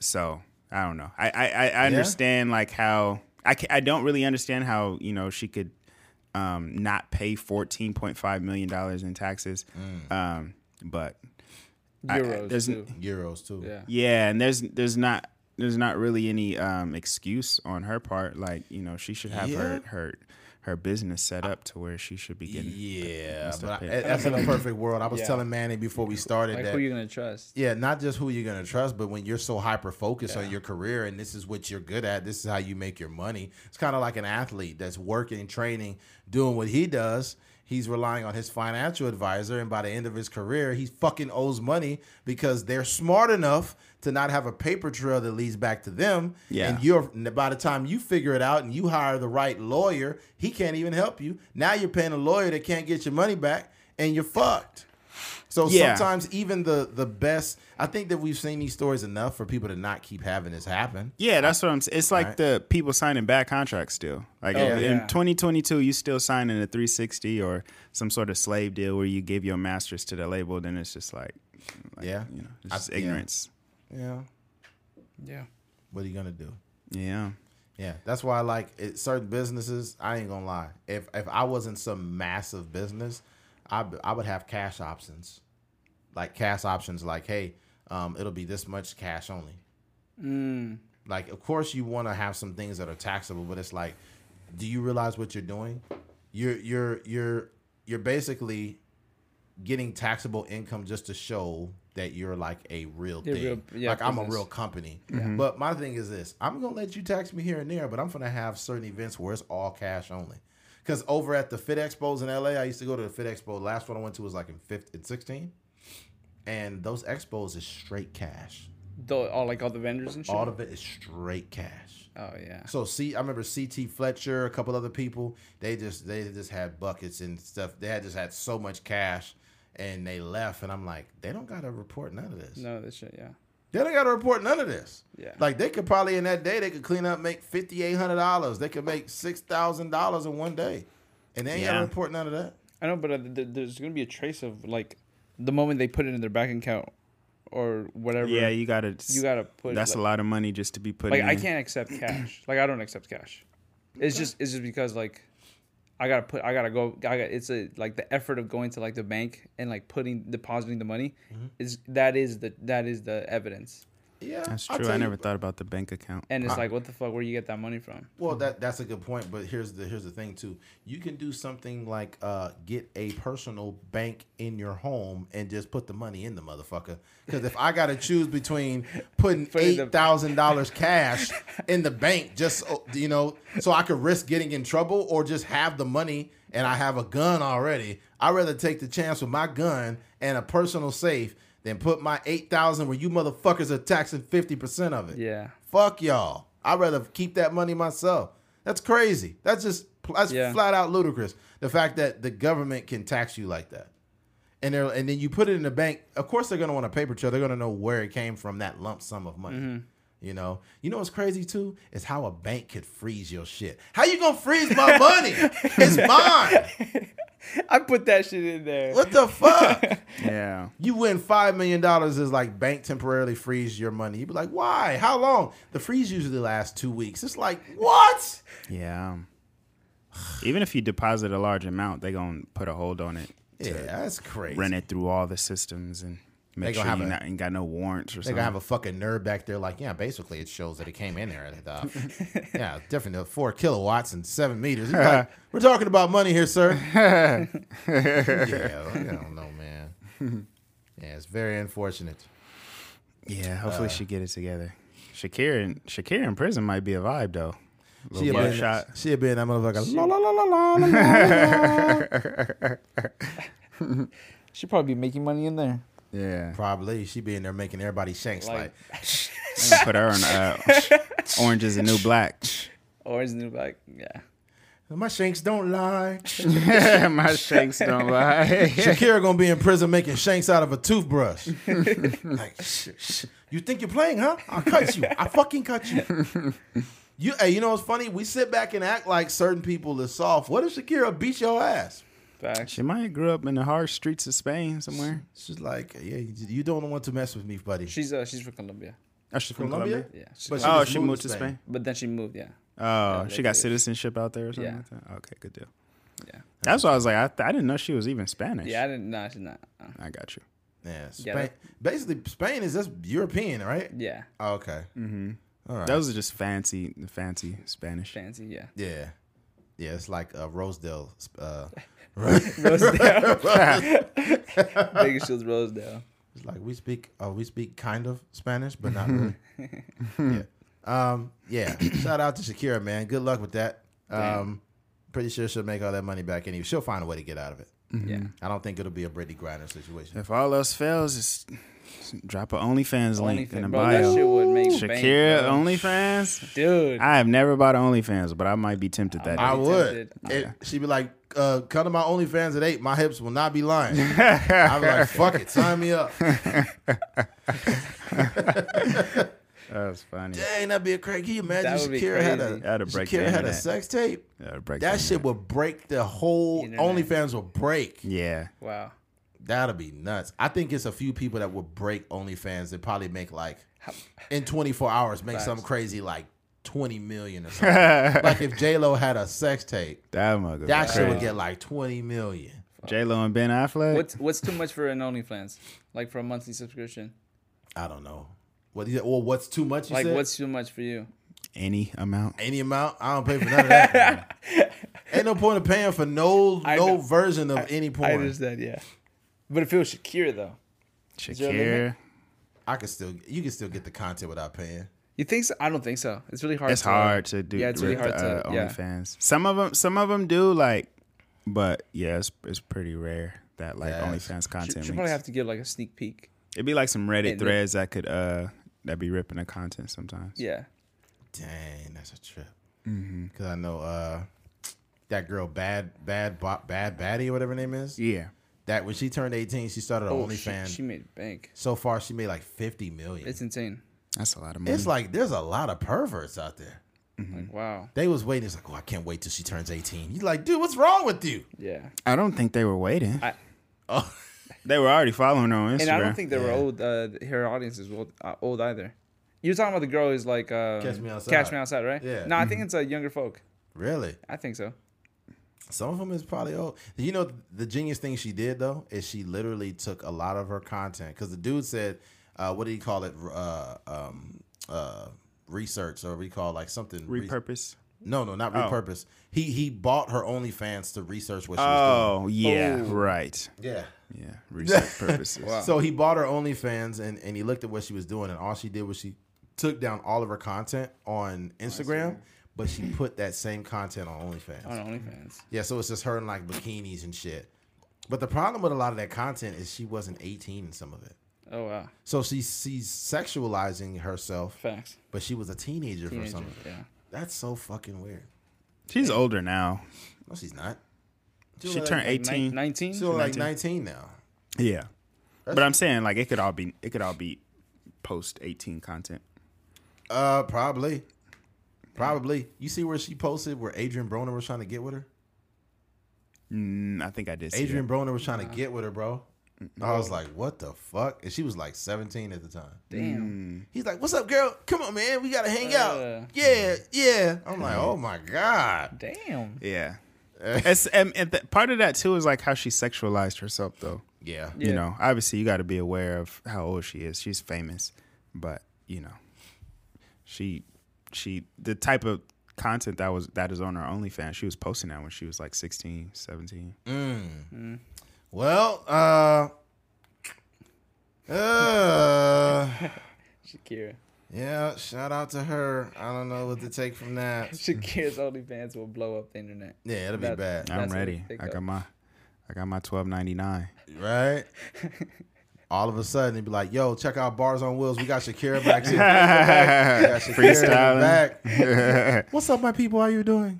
So I don't know. I I, I I understand like how I ca I don't really understand how you know she could um not pay fourteen point five million dollars in taxes. Um, but I- I- Euros there's n- too. Euros too. Yeah. yeah, and there's there's not there's not really any um excuse on her part. Like you know, she should have her Yeah. her her business set up to where she should be getting. Yeah, but I, that's in a perfect world. I was Yeah. telling Manny before we started Like that who you're gonna trust? yeah, not just who you're gonna trust, but when you're so hyper focused on your career and this is what you're good at, this is how you make your money. It's kind of like an athlete that's working, training, doing what he does. He's relying on his financial advisor, and by the end of his career, he fucking owes money because they're smart enough to not have a paper trail that leads back to them. Yeah. And you're by the time you figure it out and you hire the right lawyer, he can't even help you. Now you're paying a lawyer that can't get your money back, and you're fucked. So Yeah. sometimes even the the best, I think that we've seen these stories enough for people to not keep having this happen. Yeah, that's what I'm. saying. It's like Right. the people signing bad contracts still. Like Oh, in, in 2022, you still signing a 360 or some sort of slave deal where you give your masters to the label. Then it's just like, like, Yeah. you know, it's just yeah. ignorance. Yeah. Yeah. Yeah. What are you gonna do? Yeah. Yeah, that's why I like it, certain businesses. I ain't gonna lie. If if I wasn't some massive business, I I would have cash options, like cash options. Like, hey, um, it'll be this much cash only. Mm. Like, of course, you want to have some things that are taxable, but it's like, do you realize what you're doing? You're you're you're you're basically getting taxable income just to show that you're like a real You're thing. real- yeah, like I'm a business. real company. Mm-hmm. But my thing is this: I'm gonna let you tax me here and there, but I'm gonna have certain events where it's all cash only. Because over at the Fit Expos in LA, I used to go to the Fit Expo. Last one I went to was like in fifth in 16, and those expos is straight cash. The, all like all the vendors and shit. All of it is straight cash. oh yeah. So see, I remember CT Fletcher, a couple other people. They just they just had buckets and stuff. They had just had so much cash, and they left. And I'm like, they don't got to report none of this. No, this shit. Yeah. They don't got to report none of this. Yeah. Like they could probably in that day they could clean up, make fifty eight hundred dollars. They could make six thousand dollars in one day, and they ain't got to report none of that. I know, but uh, th- there's gonna be a trace of like the moment they put it in their bank account or whatever. Yeah, you gotta. you gotta put. That's like, a lot of money just to be put. Like in. I can't accept cash. Like I don't accept cash. It's just it's just because like I gotta put I gotta go. I got it's a like the effort of going to like the bank and like putting depositing the money Mm-hmm. is that is the that is the evidence. Yeah, That's true. tell I you- never thought about the bank account. And it's like what the fuck? Where you get that money from? Well, that that's a good point, but here's the here's the thing too. You can do something like uh, get a personal bank in your home and just put the money in the motherfucker. Because if I got to choose between putting Put in the- eight thousand dollars cash in the bank, just so- you know, so I could risk getting in trouble, or just have the money and I have a gun already, I'd rather take the chance with my gun and a personal safe than put my eight thousand where you motherfuckers are taxing fifty percent of it. Yeah. Fuck y'all. I'd rather keep that money myself. That's crazy. That's just that's Yeah. flat out ludicrous. The fact that the government can tax you like that. And they're, and then you put it in the bank. Of course they're gonna want a paper trail. They're gonna know where it came from, that lump sum of money. Mm-hmm. You know? You know what's crazy too? Is how a bank could freeze your shit. How you gonna freeze my money? it's mine. I put that shit in there. What the fuck? Yeah. You win five million dollars is like bank temporarily freeze your money. You'd be like, why? How long? The freeze usually lasts two weeks. It's like, what? Yeah. Even if you deposit a large amount, they gonna put a hold on it. Yeah, that's crazy. Run it through all the systems and They make gonna sure have you a- not, ain't got no warrants or They're something. gonna have a fucking nerd back there, like, yeah, basically it shows that it came in there at uh, yeah, definitely four kilowatts and seven meters. Like, We're talking about money here, sir. yeah, I don't know, man. Yeah, it's very unfortunate. yeah, hopefully she get it together. Shakira and Shakira in prison might be a vibe though. She Little had been, shot. she had been that motherfucker. La, la, la, la, la, la, la, la. Should probably be making money in there. Yeah. Probably she be in there making everybody shanks like, Like- Put her on uh, Orange is the New Black. Orange is the new Black. Yeah. my shanks don't lie. My shanks don't lie. Shakira gonna be in prison making shanks out of a toothbrush. like, sh- sh- you think you're playing, huh? I'll cut you. I fucking cut you. You, hey, you know what's funny? We sit back and act like certain people is soft. What if Shakira beat your ass? Facts. She might have grew up in the hard streets of Spain somewhere. She's like, yeah, you, you don't want to mess with me, buddy. She's uh she's from Colombia. Oh, she's from Colombia? Colombia. Yeah. She's But Colombian. Oh, she moved moved to to Spain. Spain. but then she moved. Yeah. Oh, they she got citizenship out there or something Yeah. like that. Okay, good deal. Yeah. That's why I was like, I, I didn't know she was even Spanish. Yeah. I didn't. Nah, she's not. Uh, I got you. yeah, Spain. Basically, Spain is just European, right? yeah. Oh, okay. Mm-hmm. All right. Those are just fancy, fancy Spanish. Fancy. Yeah. yeah. Yeah, it's like uh, Rosedale. Uh, Rosedale. Bakersfield's Rosedale. It's like we speak, uh, we speak kind of Spanish, but not really. yeah, um, yeah. Shout out to Shakira, man. Good luck with that. Um, pretty sure she'll make all that money back anyway. She'll find a way to get out of it. Yeah. I don't think it'll be a Brittney Griner situation. If all else fails, just drop a OnlyFans link in the OnlyFans. Bro, that bio. shit would make Shakira bank. OnlyFans. Dude. I have never bought OnlyFans, but I might be tempted that I would. tempted. It, She'd be like, uh, "Come to my OnlyFans at eight. My hips will not be lying." I'd be like, "Fuck it, sign me up." That's funny. Dang, that'd be a crazy. Can you imagine That would be Shakira had a crazy. That'd break the Shakira had a internet. sex tape? That'd break That shit internet. would break the whole Internet. OnlyFans would break. Yeah. wow. That'd be nuts. I think it's a few people that would break OnlyFans that probably make like in 24 hours make Facts. something crazy like 20 million or something. like if J Lo had a sex tape, That mother. that shit would get like 20 million. J Lo and Ben Affleck. What's what's too much for an OnlyFans? Like for a monthly subscription? I don't know. What is it? Well, what's too much? You Like said? what's too much for you? Any amount. any amount? I don't pay for none of that. Ain't no point of paying for no I no know. version of any I porn. I, understand, yeah. But if it was Shakira though, there a limit? Shakira. could still you can still get the content without paying. you think so? I don't think so. It's really hard. It's to, hard to do. Yeah, it's really hard the, to. uh, yeah. OnlyFans. Some of them, some of them do like, but yeah, it's, it's pretty rare that like Yes. OnlyFans Should, content. should probably leaks. have to give like a sneak peek. It'd be like some Reddit And the- threads that could uh that be ripping the content sometimes. Yeah. Dang, that's a trip. Mm-hmm. Because I know uh, that girl, bad, bad, Bo- bad, baddie, or whatever her name is. Yeah. That when she turned eighteen, she started an Oh, she, OnlyFans. she made bank. so far, she made like fifty million. It's insane. That's a lot of money. It's like there's a lot of perverts out there. Like wow. They was waiting. It's like, oh, I can't wait till she turns eighteen. You like, dude, what's wrong with you? Yeah. I don't think they were waiting. I- Oh, they were already following her on Instagram. And I don't think they were Yeah. old. Uh, her audience is old, uh, old either. You're talking about the girl who's like um, Catch Me Outside. Catch me outside, right? Yeah. No, I think it's uh, younger folk. really? I think so. Some of them is probably old. You know, the genius thing she did though is she literally took a lot of her content because the dude said, uh, "What do you call it? Uh, um, uh, research or we call like something re- repurpose. No, no, not Oh. repurpose. He he bought her OnlyFans to research what she was doing. Oh yeah, Oh. right. Yeah. Yeah, research purposes. Wow. So he bought her OnlyFans and, and he looked at what she was doing, and all she did was she took down all of her content on Instagram, but she put that same content on OnlyFans. On OnlyFans. Yeah, so it's just her in like bikinis and shit. But the problem with a lot of that content is she wasn't 18 in some of it. Oh wow. So she, she's sexualizing herself, Facts. but she was a teenager, for Teenager. some of it. Yeah. That's so fucking weird. She's older now. No, she's not. She only turned like, 18. Nineteen. She's only like 19 19. now. Yeah, but I'm saying like it could all be it could all be post 18 content. Uh, probably. Probably. You see where she posted where Adrien Broner was trying to get with her? Mm, I think I did. Adrien that. Broner was trying to get with her, bro. I was like, what the fuck? And she was like 17 at the time. Damn. He's like, what's up, girl? Come on, man. We got to hang Uh. out. Yeah, yeah. I'm like, oh my God. Damn. Yeah. It's, and, and th- part of that too is like how she sexualized herself though. Yeah. Yeah. You know, obviously you got to be aware of how old she is. She's famous, but you know, she she the type of content that was that is on her OnlyFans. She was posting that when she was like 16, 17. Mm. Well, uh, uh, Shakira. Yeah, shout out to her. I don't know what to take from that. Shakira's OnlyFans will blow up the internet. Yeah, it'll be That- bad. I'm ready. I go. got my I got my 12.99. Right? All of a sudden, they'd be like, yo, check out Bars on Wheels. We got Shakira back. We got Shakira in the Freestyling. back. What's up, my people? How you doing?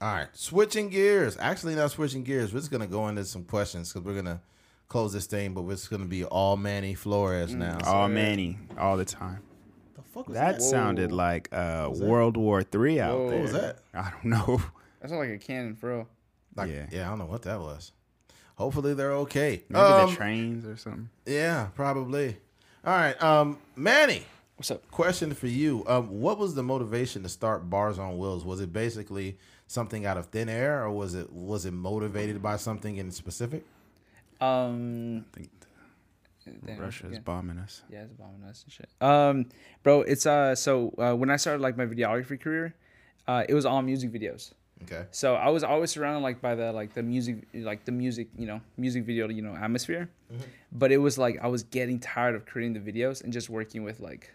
All right, switching gears. Actually, not switching gears. We're just gonna go into some questions because we're gonna close this thing, but it's gonna be all Manny Flores now. all Manny all the time. the fuck was That that? sounded like uh, World War Three out Whoa. there. What was that? I don't know. That's not like a cannon, bro. Like, yeah. Yeah. I don't know what that was. Hopefully they're okay. Maybe Um, the trains or something. Yeah, probably. All right, um, Manny. What's up? Question for you: um, What was the motivation to start Bars on Wheels? Was it basically something out of thin air, or was it was it motivated by something in specific? Um, I think damn, Russia is yeah. bombing us. Yeah, it's bombing us and shit. Um, bro, it's uh, so uh, when I started like my videography career, uh, it was all music videos. Okay. So I was always surrounded like by the like the music like the music you know music video you know atmosphere, but it was like I was getting tired of creating the videos and just working with like,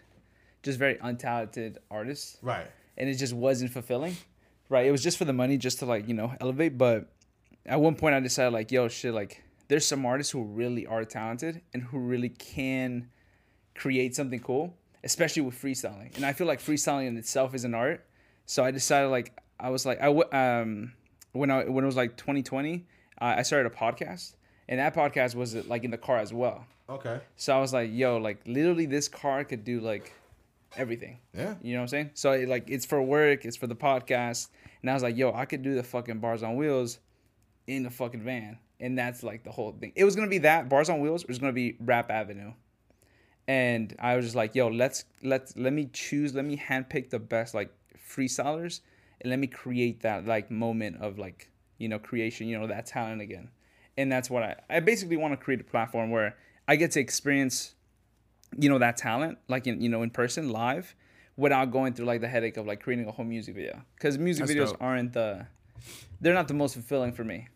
just very untalented artists, Right. and it just wasn't fulfilling, right? It was just for the money, just to like you know elevate. But at one point I decided like, yo, shit, like there's some artists who really are talented and who really can create something cool, especially with freestyling. And I feel like freestyling in itself is an art. So I decided like I was like I w- um when I when it was like 2020, I I started a podcast, and that podcast was like in the car as well. Okay. So I was like, yo, like literally this car could do like everything. Yeah. You know what I'm saying? So it, like it's for work, it's for the podcast, and I was like, yo, I could do the fucking bars on wheels in the fucking van, and that's like the whole thing. It was gonna be that bars on wheels. It was gonna be Rap Avenue, and I was just like, yo, let's let's let me choose, let me handpick the best like freestylers, and let me create that like moment of like you know creation, you know that talent again, and that's what I I basically want to create a platform where I get to experience you know that talent like in you know in person live without going through like the headache of like creating a whole music video because music That's videos dope. aren't the they're not the most fulfilling for me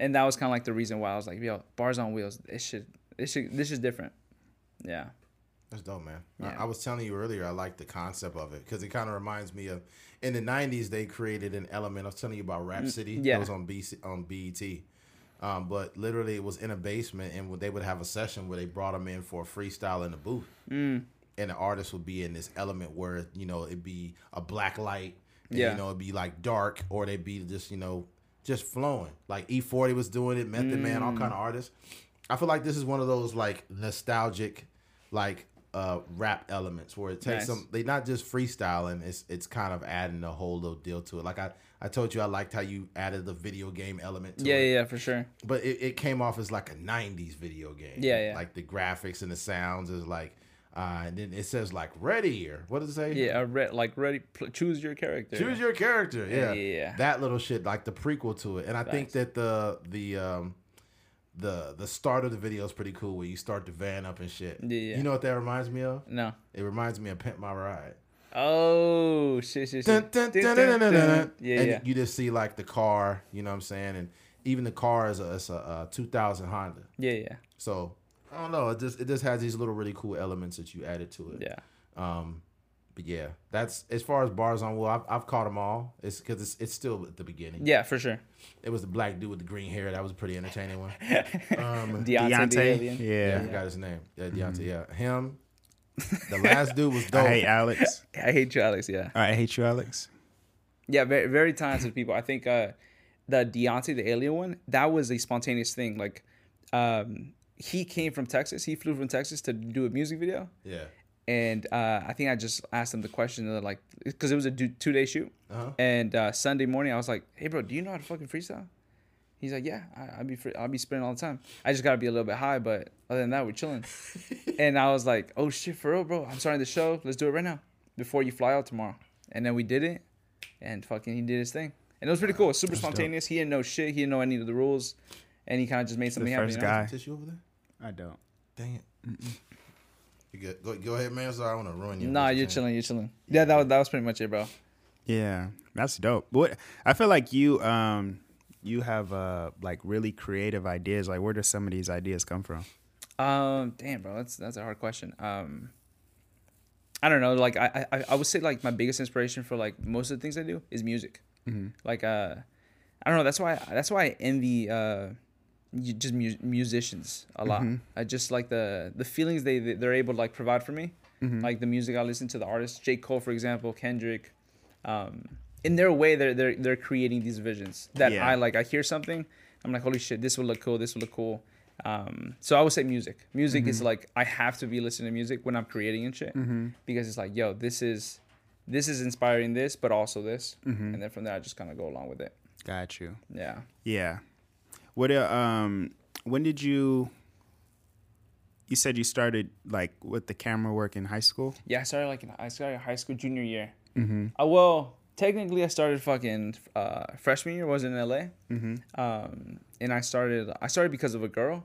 and that was kind of like the reason why i was like yo bars on wheels this should this should this is different yeah That's dope, man. Yeah. I, I was telling you earlier, I like the concept of it because it kind of reminds me of in the '90s they created an element. I was telling you about Rap City. Mm, yeah. It was on BC, on BET. Um, but literally, it was in a basement, and they would have a session where they brought them in for a freestyle in the booth, Mm. and the artist would be in this element where you know it'd be a black light, and, Yeah. you know it'd be like dark, or they'd be just you know just flowing. Like E40 was doing it, Method Man, all Mm. kind of artists. I feel like this is one of those like nostalgic, like uh rap elements where it takes Nice. them. They not just freestyling. It's it's kind of adding a whole little deal to it. Like I I told you, I liked how you added the video game element. to yeah it yeah, yeah for sure but it, it came off as like a 90s video game Yeah, yeah. like the graphics and the sounds is like uh and then it says like ready or what does it say? Yeah re- like ready pl- choose your character. Choose your character yeah. Yeah, that little shit like the prequel to it. And i think that the the um the the start of the video is pretty cool where you start the van up and shit. Yeah, you know what that reminds me of? No. It reminds me of pimp my ride. Oh shit shit, shit. dun, Dun, dun, yeah and yeah. you just see like the car you know what i'm saying? And even the car is a, it's a, uh 2000 honda. Yeah yeah. So I don't know. It just it just has these little really cool elements that you added to it. yeah Um, but yeah, that's as far as bars on wheel. I've, I've caught them all. It's because it's it's still at the beginning. yeah for sure It was the black dude with the green hair. That was a pretty entertaining one. Um, Deontay, Deontay. alien. yeah, I Yeah. forgot his name. Yeah, Deontay. Yeah, him. The last dude was dope. I hate Alex. I hate you, Alex. Yeah, I hate you, Alex. yeah, very very talented people. I think uh, the Deontay, the alien one, that was a spontaneous thing. Like, um, he came from Texas. He flew from Texas to do a music video, Yeah. and uh, I think I just asked him the question of like, because it was a two day shoot, Uh-huh. and uh, Sunday morning I was like, "Hey, bro, do you know how to fucking freestyle?" He's like, "Yeah, I, I be free, I'll be spinning all the time. I just gotta be a little bit high, but other than that, we're chilling." and I was like, "Oh shit, for real, bro! I'm starting the show. Let's do it right now before you fly out tomorrow." And then we did it, and fucking he did his thing, and it was pretty cool. Super That's dope. spontaneous. He didn't know shit. He didn't know any of the rules, and he kind of just made something happen. first you know? guy. Tissue over there? I don't. Dang it. You good? Go, go ahead, man. Sorry, I want to ruin you. Nah, you're chilling. You're chilling. Yeah, that was that was pretty much it, bro. Yeah, that's dope. What I feel like you um you have uh like really creative ideas. Like where do some of these ideas come from? Um, damn, bro, that's that's a hard question. Um, I don't know. Like, I, I I would say like my biggest inspiration for like most of the things I do is music. Like, uh, I don't know. That's why that's why I envy uh, you- just mu- musicians a lot. Mm-hmm. I just like the the feelings they they- they're able to like provide for me. Mm-hmm. Like the music I listen to, the artists, J Cole for example, Kendrick. Um, in their way, they're they're they're creating these visions that Yeah. I like. I hear something, I'm like, holy shit, this would look cool. This would look cool. Um, so I would say music. Music is mm-hmm. like I have to be listening to music when I'm creating and shit because it's like, yo, this is this is inspiring this, but also this, and then from there I just kind of go along with it. Got you. Yeah. Yeah. What uh, um when did you you said you started like with the camera work in high school? Yeah, I started like in, I started high school junior year. Mm-hmm. Uh, well, technically, I started fucking uh, freshman year. Was in LA, mm-hmm. um, and I started I started because of a girl.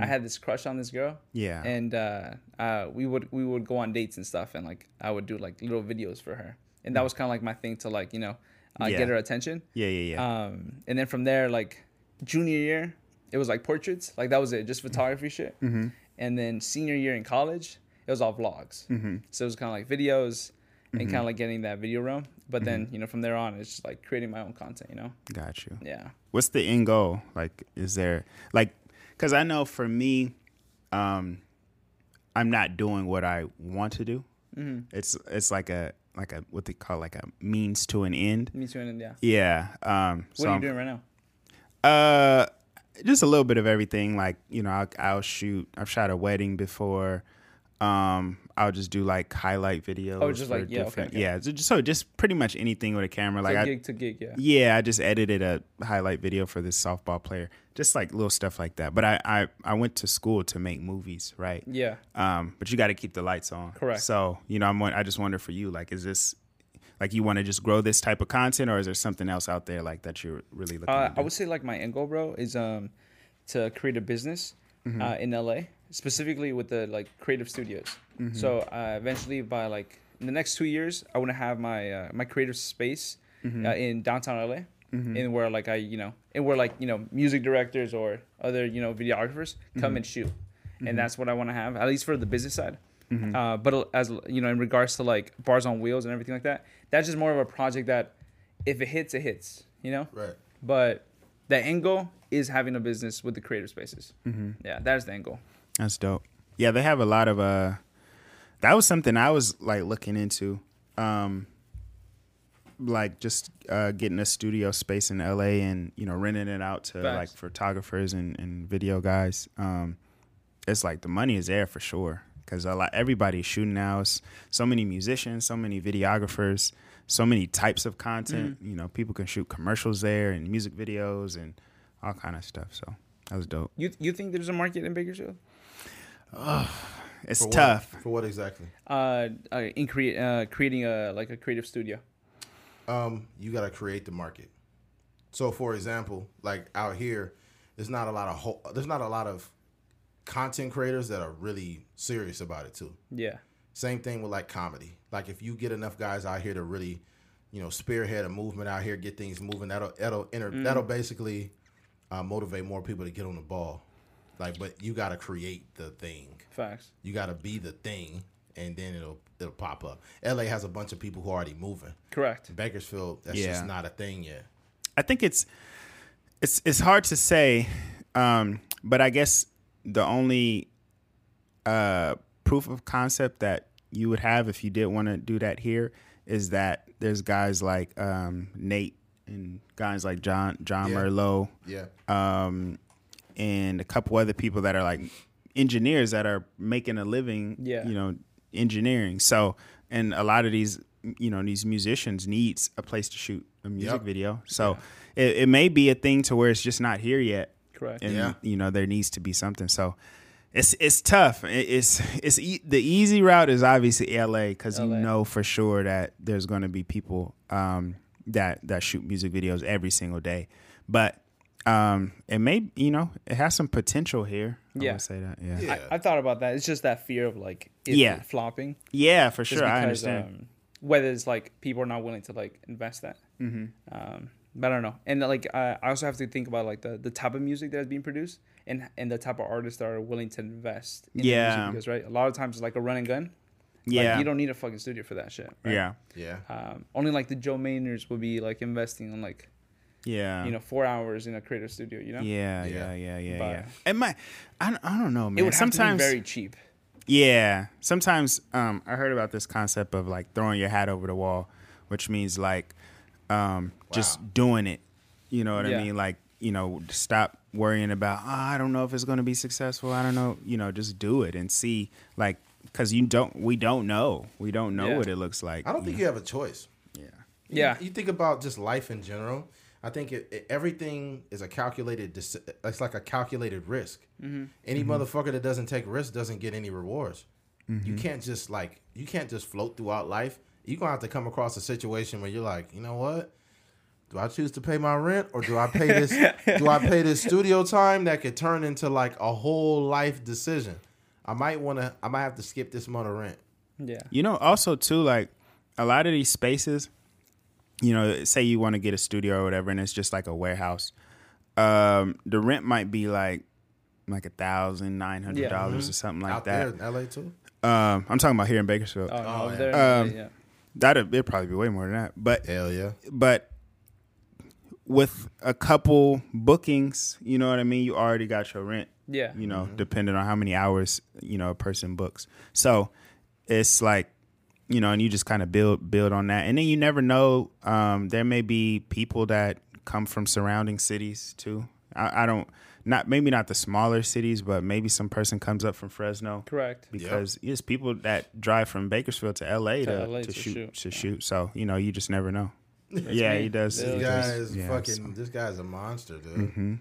I had this crush on this girl. Yeah. and uh, uh, we would we would go on dates and stuff, and like I would do like little videos for her, and that was kind of like my thing to like you know uh, Yeah. get her attention. Yeah, yeah, yeah. Um, and then from there, like junior year, it was like portraits, like that was it, just photography shit. Mm-hmm. And then senior year in college, it was all vlogs. Mm-hmm. So it was kind of like videos and kind of like getting that video realm. But then you know from there on, it's just like creating my own content. You know, Got you. yeah. What's the end goal? Like is there like cuz I know for me um I'm not doing what I want to do. Mm-hmm. It's it's like a like a what they call like a means to an end. Me too. And yeah. Yeah. Um What so are you I'm- doing right now? Uh, just a little bit of everything. Like you know, I'll, I'll shoot. I've shot a wedding before. Um, I'll just do like highlight videos. Oh, just like- yeah, okay, different- okay. yeah. So just, so just pretty much anything with a camera. Like so I, gig to gig, yeah. yeah, I just edited a highlight video for this softball player. Just like little stuff like that. But I, I, I went to school to make movies, right? Yeah. Um, but you got to keep the lights on. Correct. So you know, I'm. I just wonder for you, like, is this like you want to just grow this type of content, or is there something else out there like that you're really looking? Uh, I would say like my end goal, bro, is um to create a business Mm-hmm. uh, in LA, specifically with the like creative studios. Mm-hmm. So uh, eventually, by like in the next two years, I want to have my uh, my creative space Mm-hmm. uh, in downtown LA, in where like I you know and where like you know music directors or other you know videographers Mm-hmm. come and shoot, and that's what I want to have at least for the business side. Uh, but as you know, in regards to like bars on wheels and everything like that, that's just more of a project that if it hits, it hits. You know Right. but the end goal is having a business with the creative spaces. Mm-hmm. Yeah, that is the end goal. That's dope. Yeah, they have a lot of uh that was something I was like looking into. Um like just uh getting a studio space in LA and, you know, renting it out to Facts. like photographers and, and video guys. Um it's like the money is there for sure cuz a lot everybody's shooting now. So many musicians, so many videographers, so many types of content. Mm-hmm. You know, people can shoot commercials there and music videos and all kind of stuff. So, that was dope. You you think there's a market in Bakersfield? It's For what- tough. For what exactly? Uh, uh in create uh creating a like a creative studio. um, you got to create the market. So, for example, like out here, there's not a lot of ho- there's not a lot of content creators that are really serious about it too. Yeah. Same thing with like comedy. Like if you get enough guys out here to really, you know, spearhead a movement out here, get things moving, that'll that'll enter, that'll basically uh, motivate more people to get on the ball. Like, but you got to create the thing. Facts. You got to be the thing, and then it'll it'll pop up. LA has a bunch of people who are already moving. Correct. Bakersfield, that's Yeah. just not a thing yet. I think it's it's it's hard to say, um, but I guess the only uh, proof of concept that you would have if you did want to do that here is that there's guys like um, Nate and guys like John John Yeah. Merlot Yeah. um, and a couple other people that are like engineers that are making a living, Yeah. you know, engineering. So, and a lot of these, you know, these musicians needs a place to shoot a music Yep. video. So it, it may be a thing to where it's just not here yet. Correct. And, Yeah. you know, there needs to be something. So it's, it's tough. It's, it's e- the easy route is obviously LA cause you know for sure that there's going to be people, um, that, that shoot music videos every single day. But, um, it may, you know, it has some potential here. I Yeah. would say that. Yeah. Yeah. I, I thought about that. It's just that fear of like it Yeah. flopping. Yeah, for Just sure. I understand. Um, whether it's like people are not willing to like invest that. Mm-hmm. Um, but I don't know. And like I I also have to think about like the, the type of music that's being produced and and the type of artists that are willing to invest in Yeah. the music because right a lot of times it's like a run and gun. yeah. Like, you don't need a fucking studio for that shit. right? yeah. Yeah. Um, only like the Joe Maynards would be like investing in like Yeah. you know four hours in a creative studio. You know. Yeah, Yeah. yeah, yeah, yeah, But- yeah. It might. I, don't- I don't know, man. It would have sometimes, to be very cheap. yeah. Sometimes, um, I heard about this concept of like throwing your hat over the wall, which means like, um, just doing it. You know what Yeah. I mean? Like you know, stop worrying about. Oh, I don't know if it's going to be successful. I don't know. You know, just do it and see. Like, because you don't. We don't know. We don't know Yeah. what it looks like. I don't think you have a choice. Yeah. Yeah. You, you think about just life in general. I think it, it- everything is a calculated. It's like a calculated risk. Mm-hmm. Any motherfucker that doesn't take risks doesn't get any rewards. Mm-hmm. You can't just like you can't just float throughout life. You're gonna have to come across a situation where you're like, you know what? Do I choose to pay my rent or do I pay this? do I pay this studio time that could turn into like a whole life decision? I might want to. I might have to skip this month of rent. Yeah. You know, also too, like a lot of these spaces, you know, say you want to get a studio or whatever, and it's just like a warehouse. Um, the rent might be like like a thousand nine hundred dollars or something like Out that. there in LA too. Um, I'm talking about here in Bakersfield. Oh, no, Oh, yeah. there. Um, yeah. That'd it'd probably be way more than that. But Hell yeah. but with a couple bookings, you know what I mean. You already got your rent. Yeah. You know, depending on how many hours you know a person books. So it's like you know, and you just kind of build build on that, and then you never know. Um, there may be people that come from surrounding cities too. I, I don't not maybe not the smaller cities, but maybe some person comes up from Fresno Correct. because it's people that drive from Bakersfield to LA to, LA to, to shoot, shoot. to shoot. So you know, you just never know. yeah, me. he does. This he This does. guy is yeah, fucking. so- This guy's a monster, dude. Mm-hmm.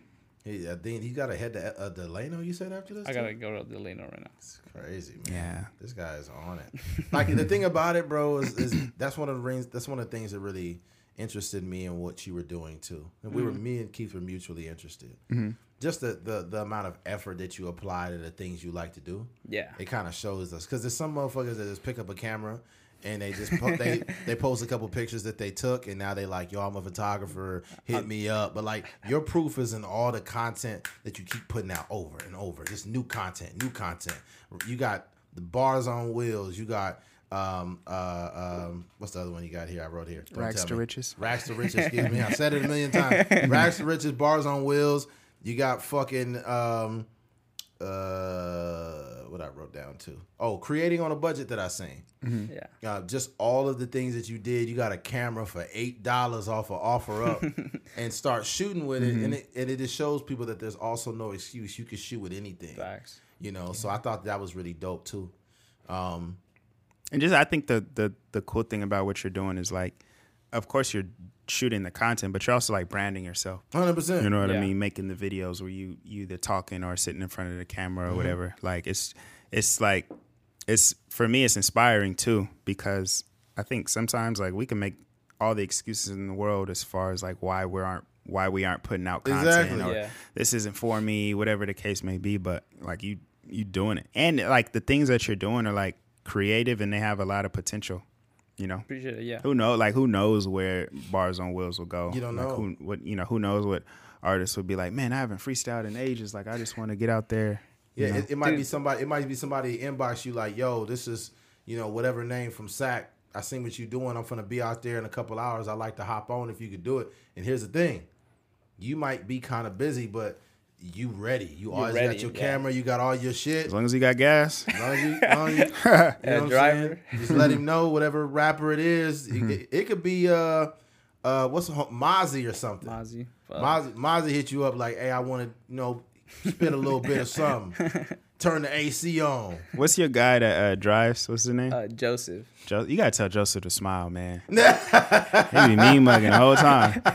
He, I think he got to head to uh, Delano. You said after this. I too? gotta go to Delano right now. It's crazy, man. Yeah. This guy is on it. Like the thing about it, bro, is, is that's one of the rings. That's one of the things that really interested me in what you were doing too. And we were mm-hmm. me and Keith were mutually interested. Mm-hmm. Just the, the the amount of effort that you apply to the things you like to do. Yeah. It kind of shows us. Because there's some motherfuckers that just pick up a camera and they just po- they they post a couple pictures that they took and now they like yo I'm a photographer. Hit me up. But like your proof is in all the content that you keep putting out over and over. Just new content new content. You got the bars on wheels. You got um uh um what's the other one you got here? I wrote here. Don't Rags to me. riches. Rags to riches excuse me. I said it a million times. Rags to riches bars on wheels you got fucking um uh what I wrote down too. Oh, creating on a budget that I seen. Yeah. Uh, just all of the things that you did. You got a camera for eight dollars off of offer up, and start shooting with it, and it and it just shows people that there's also no excuse. You can shoot with anything. Facts. You know, so I thought that was really dope too. Um, And just I think the the the cool thing about what you're doing is like, of course you're shooting the content, but you're also like branding yourself. hundred percent. You know what I mean? Making the videos where you you either talking or sitting in front of the camera or mm-hmm. whatever. Like it's it's like it's for me it's inspiring too because I think sometimes like we can make all the excuses in the world as far as like why we aren't why we aren't putting out content Exactly. or Yeah. this isn't for me, whatever the case may be. But like you you doing it and like the things that you're doing are like creative and they have a lot of potential. You know, Appreciate it. Yeah. who know like who knows where bars on wheels will go You don't Like, know. who what you know who knows what artists would be like man i haven't freestyled in ages like i just want to get out there Yeah, you know? it, it might be somebody. It might be somebody inbox you like, "Yo, this is you know whatever name from SAC. I seen what you doing. I'm gonna be out there in a couple hours. I like to hop on if you could do it." And here's the thing, you might be kind of busy, but you ready. You always ready, got your yeah. camera. You got all your shit. as long as you got gas As long as you, as long as you, you know what I'm driver. saying? Just let him know whatever rapper it is. Mm-hmm. It, it could be uh uh what's the, Mozzy or something. Mozzy. Fuck. Mozzy, Mozzy hit you up like, hey, I want to, you know, spit a little bit of something. Turn the AC on. what's your guy that uh, drives what's his name Uh, Joseph. Jo- you gotta tell joseph to smile man he be mean mugging the whole time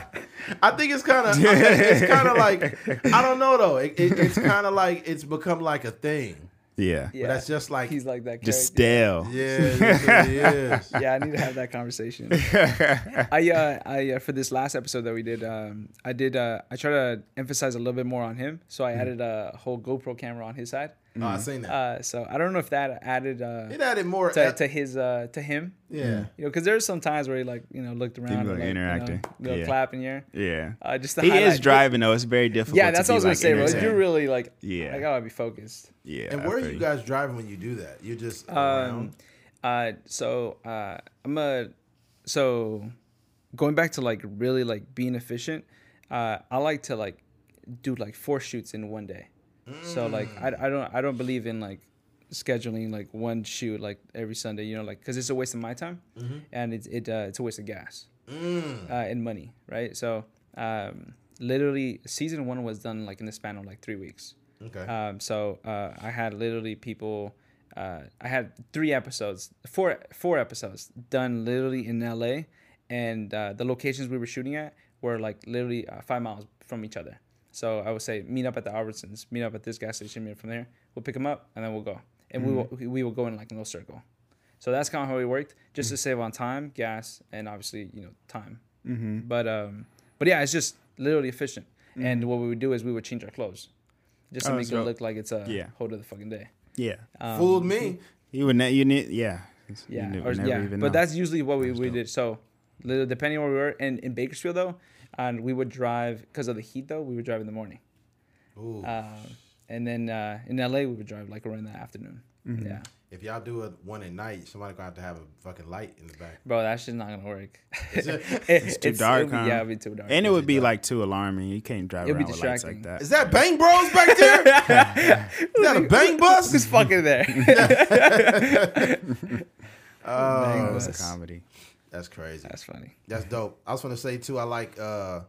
I think it's kind of, it's kind of like, I don't know though. It, it, it's kind of like it's become like a thing. yeah, Yeah. But that's just like, He's like that. just stale yeah, it really is. yeah, I need to have that conversation. I uh, I uh, for this last episode that we did, um, I did uh, I try to emphasize a little bit more on him, so I added a whole GoPro camera on his side. Oh, I seen that. Uh, so I don't know if that added uh, it added more. to, to his uh, to him. yeah. You know, because there's some times where he like you know looked around, People and, like, interacting. you know, little Yeah. clap in here. yeah Uh, just to he highlight- is driving though it's very difficult Yeah, to that's be, what I was gonna say, bro. entertained. You're really like, Yeah. I gotta be focused. yeah And where are you guys driving when you do that? You're just Um, around? uh, so uh, I'm a so going back to like really like being efficient. Uh, I like to like do like four shoots in one day. So like I, I don't I don't believe in like scheduling like one shoot like every Sunday. You know like because it's a waste of my time and it's it uh, it's a waste of gas Mm. uh, and money, right? So um, literally season one was done like in the span of like three weeks. Okay. Um, so uh, I had literally people. Uh, I had three episodes, four four episodes done literally in LA, and uh, the locations we were shooting at were like literally uh, five miles from each other. So I would say meet up at the Albertsons, meet up at this gas station, meet up from there. We'll pick them up, and then we'll go, and we will we will go in like a little circle. So that's kind of how we worked, just to save on time, gas, and obviously you know time. Mm-hmm. But um, but yeah, it's just literally efficient. And what we would do is we would change our clothes, just to Oh, make so- it look like it's a Yeah. whole other fucking day. Yeah. Um, Fooled me. You would ne- you need yeah. Yeah, or, yeah. But know. that's usually what we, That's we dope. did. So, little depending on where we were, and in Bakersfield though, and we would drive because of the heat though. We would drive in the morning, Ooh. um, and then uh, in LA we would drive like around the afternoon. Mm-hmm. Yeah, if y'all do a one at night, somebody gonna have to have a fucking light in the back. bro, that shit's not gonna work. Is it? it's too dark, it'd be- huh? Yeah, it'd be too dark. and it would be dark? like too alarming. You can't drive It'd be around with lights like distracting. that. Is that Bang Bros back there? Is that a Bang Bus? Who's fucking there? Oh, It's a Yes. comedy. That's crazy. That's funny. That's dope. I was gonna say too. I like uh,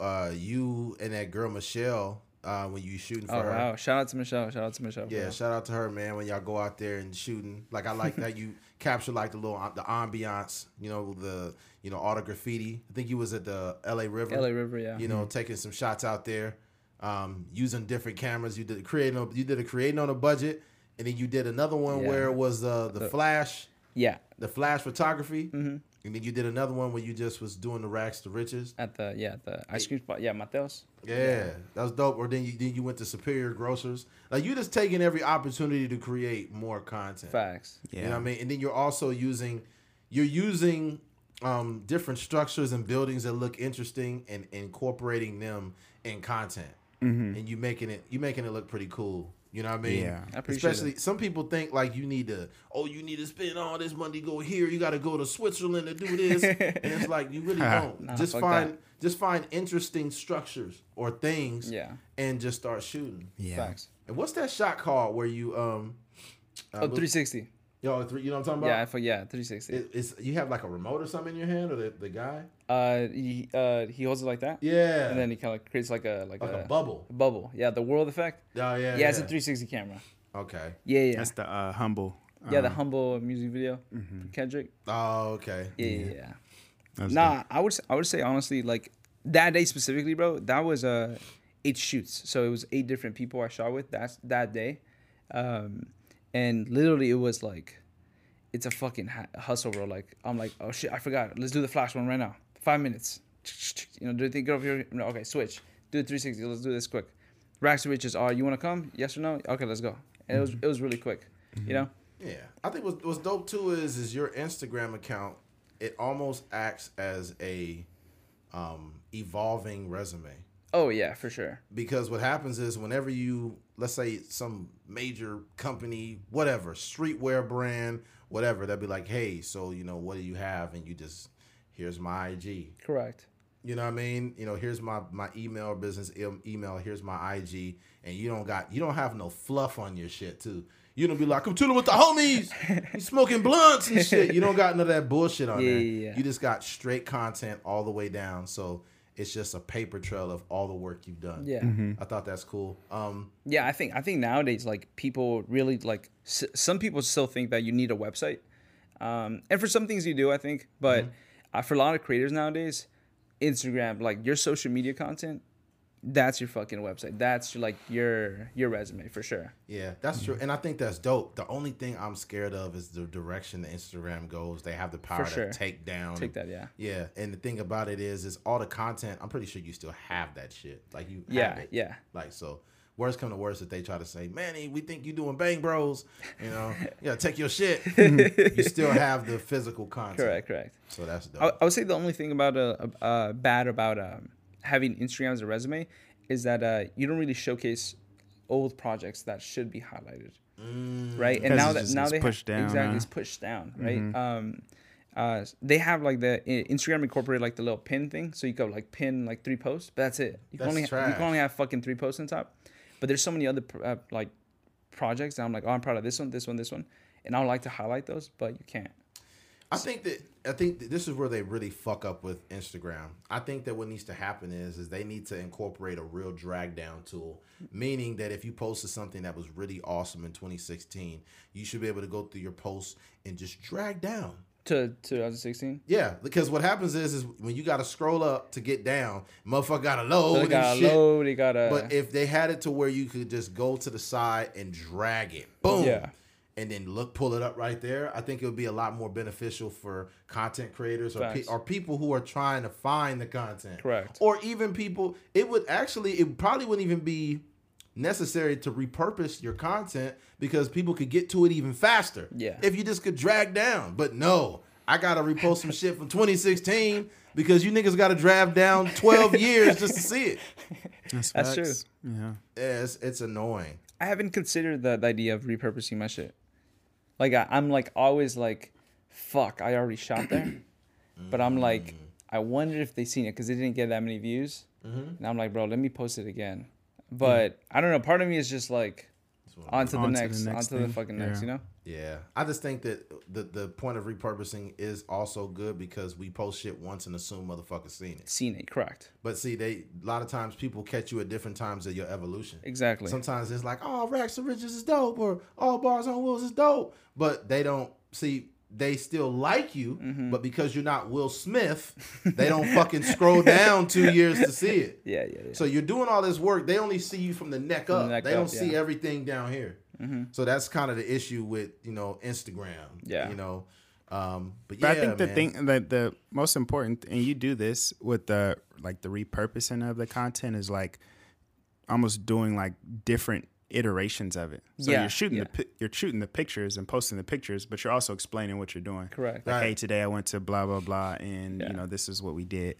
uh, you and that girl Michelle uh, when you shooting for Oh her. wow! Shout out to Michelle. Shout out to Michelle. Yeah, bro. shout out to her, man. When y'all go out there and shooting, like I like that you capture like the little the ambiance, you know, the you know all the graffiti. I think you was at the L.A. River. LA River. Yeah. You know, taking some shots out there, um, using different cameras. You did creating. A, you did a creating on a budget, and then you did another one Yeah. where it was uh, the, flash, yeah. the flash photography, Mm-hmm. And then you did another one where you just was doing the racks to riches. At the yeah the ice cream spot. Yeah, Mateos. Yeah, that was dope. Or then you then you went to Superior Grocers. Like you just taking every opportunity to create more content. Facts. Yeah. You know what I mean? And then you're also using you're using um, different structures and buildings that look interesting and incorporating them in content. And you making it you making it look pretty cool. You know what I mean? Yeah. I appreciate Especially some people think like you need to oh you need to spend all this money to go here. You got to go to Switzerland to do this. and it's like you really don't. Nah, just find that. just find interesting structures or things Yeah. and just start shooting. Yeah. Facts. And what's that shot called where you um uh, Oh, 360. Yo, three, you know what I'm talking about? Yeah, I for yeah, 360. It, it's you have like a remote or something in your hand, or the, the guy? uh, he uh he holds it like that. Yeah, And then he kind of creates like a like, like a, a bubble. bubble. Yeah, the world effect. Oh yeah, Yeah, it's a 360 camera. Okay. Yeah, yeah. That's the uh, humble. yeah, the uh, humble music video. from Kendrick. Oh okay. Yeah, yeah, yeah. that's Nah, I would s- I would say honestly, like that day specifically, bro. That was uh eight shoots, so it was eight different people I shot with. That's that day, um, and literally it was like, it's a fucking ha- hustle, bro. Like I'm like, oh shit, I forgot. Let's do the flash one right now. Five minutes. You know, do you think get over here? No, okay, switch. Do it 360. Let's do this quick. Racks to riches. Are you want to come? Yes or no? Okay, let's go. And it was it was really quick. You know. Yeah, I think what's, what's dope too is is your Instagram account. It almost acts as a um, evolving resume Oh yeah, for sure. because what happens is whenever you let's say some major company whatever streetwear brand whatever they'll be like hey so you know what do you have? And you just here's my ig Correct. you know what i mean? You know here's my my email business email here's my ig and you don't got you don't have no fluff on your shit too. You don't be like i'm chilling with the homies. You smoking blunts and shit. You don't got none of that bullshit on Yeah, there yeah, yeah. you just got straight content all the way down. So it's just a paper trail of all the work you've done Yeah. I thought that's cool. Um, Yeah, I think I think nowadays like people really like s- some people still think that you need a website, um, and for some things you do, I think. But uh, for a lot of creators nowadays, Instagram, like your social media content, that's your fucking website. That's like your your resume for sure. yeah, that's true, and I think that's dope. The only thing I'm scared of is the direction the Instagram goes. They have the power sure. to take down. Take that, yeah. Yeah, and the thing about it is, is all the content. I'm pretty sure you still have that shit. Like you. Yeah, have it. yeah. Like so. Worst come to worst if they try to say, Manny, we think you doing bang bros. You know, you take your shit. you still have the physical content. Correct, correct. So that's dope. I, I would say the only thing about uh, uh bad about um, having Instagram as a resume is that uh, you don't really showcase old projects that should be highlighted, right? And now that just now gets they pushed down, exactly huh? it's pushed down, right? Um, uh, they have like the Instagram incorporated like the little pin thing, so you go like pin like three posts, but that's it. You can That's only you can only have fucking three posts on top. But there's so many other pr- uh, like projects, and I'm like, oh, I'm proud of this one, this one, this one, and I would like to highlight those, but you can't. I think that I think that this is where they really fuck up with Instagram. I think that what needs to happen is is they need to incorporate a real drag down tool, meaning that if you posted something that was really awesome in 2016, you should be able to go through your posts and just drag down. To 2016. Yeah, because what happens is is when you got to scroll up to get down, motherfucker got to load they gotta shit. load. They gotta. But if they had it to where you could just go to the side and drag it, boom, Yeah. And then look, pull it up right there, I think it would be a lot more beneficial for content creators or, pe- or people who are trying to find the content. Correct. Or even people, it would actually, it probably wouldn't even be necessary to repurpose your content because people could get to it even faster. Yeah. If you just could drag down. But no, I gotta repost some shit from 2016 because you niggas gotta drag down 12 years just to see it. That's, That's true. Yeah. Yeah, it's, it's annoying. I haven't considered the, the idea of repurposing my shit. Like I, I'm like always like, fuck, I already shot there, but I'm like, mm. I wonder if they seen it because it didn't get that many views. Mm-hmm. And I'm like, bro, let me post it again. But I don't know. Part of me is just like, on to the On to the next, on to the fucking next. Yeah. You know? Yeah, I just think that the the point of repurposing is also good because we post shit once and assume motherfuckers seen it. Seen it, correct? But see, they a lot of times people catch you at different times of your evolution. Exactly. Sometimes it's like, oh, Racks to Riches is dope, or all bars on wheels is dope, but they don't see. They still like you, Mm-hmm. but because you're not Will Smith, they don't fucking scroll down two years to see it. yeah, yeah, yeah. So you're doing all this work. They only see you from the neck the up. neck they don't up, see yeah. Mm-hmm. everything down here. So that's kind of the issue with you know Instagram. Yeah. You know, um, but But yeah, I think the man. thing that the most important, and you do this with the like the repurposing of the content is like almost doing like different iterations of it. So Yeah, you're shooting yeah. the you're shooting the pictures and posting the pictures, but you're also explaining what you're doing. Correct. Like, Right. hey, today I went to blah blah blah, and Yeah. you know this is what we did.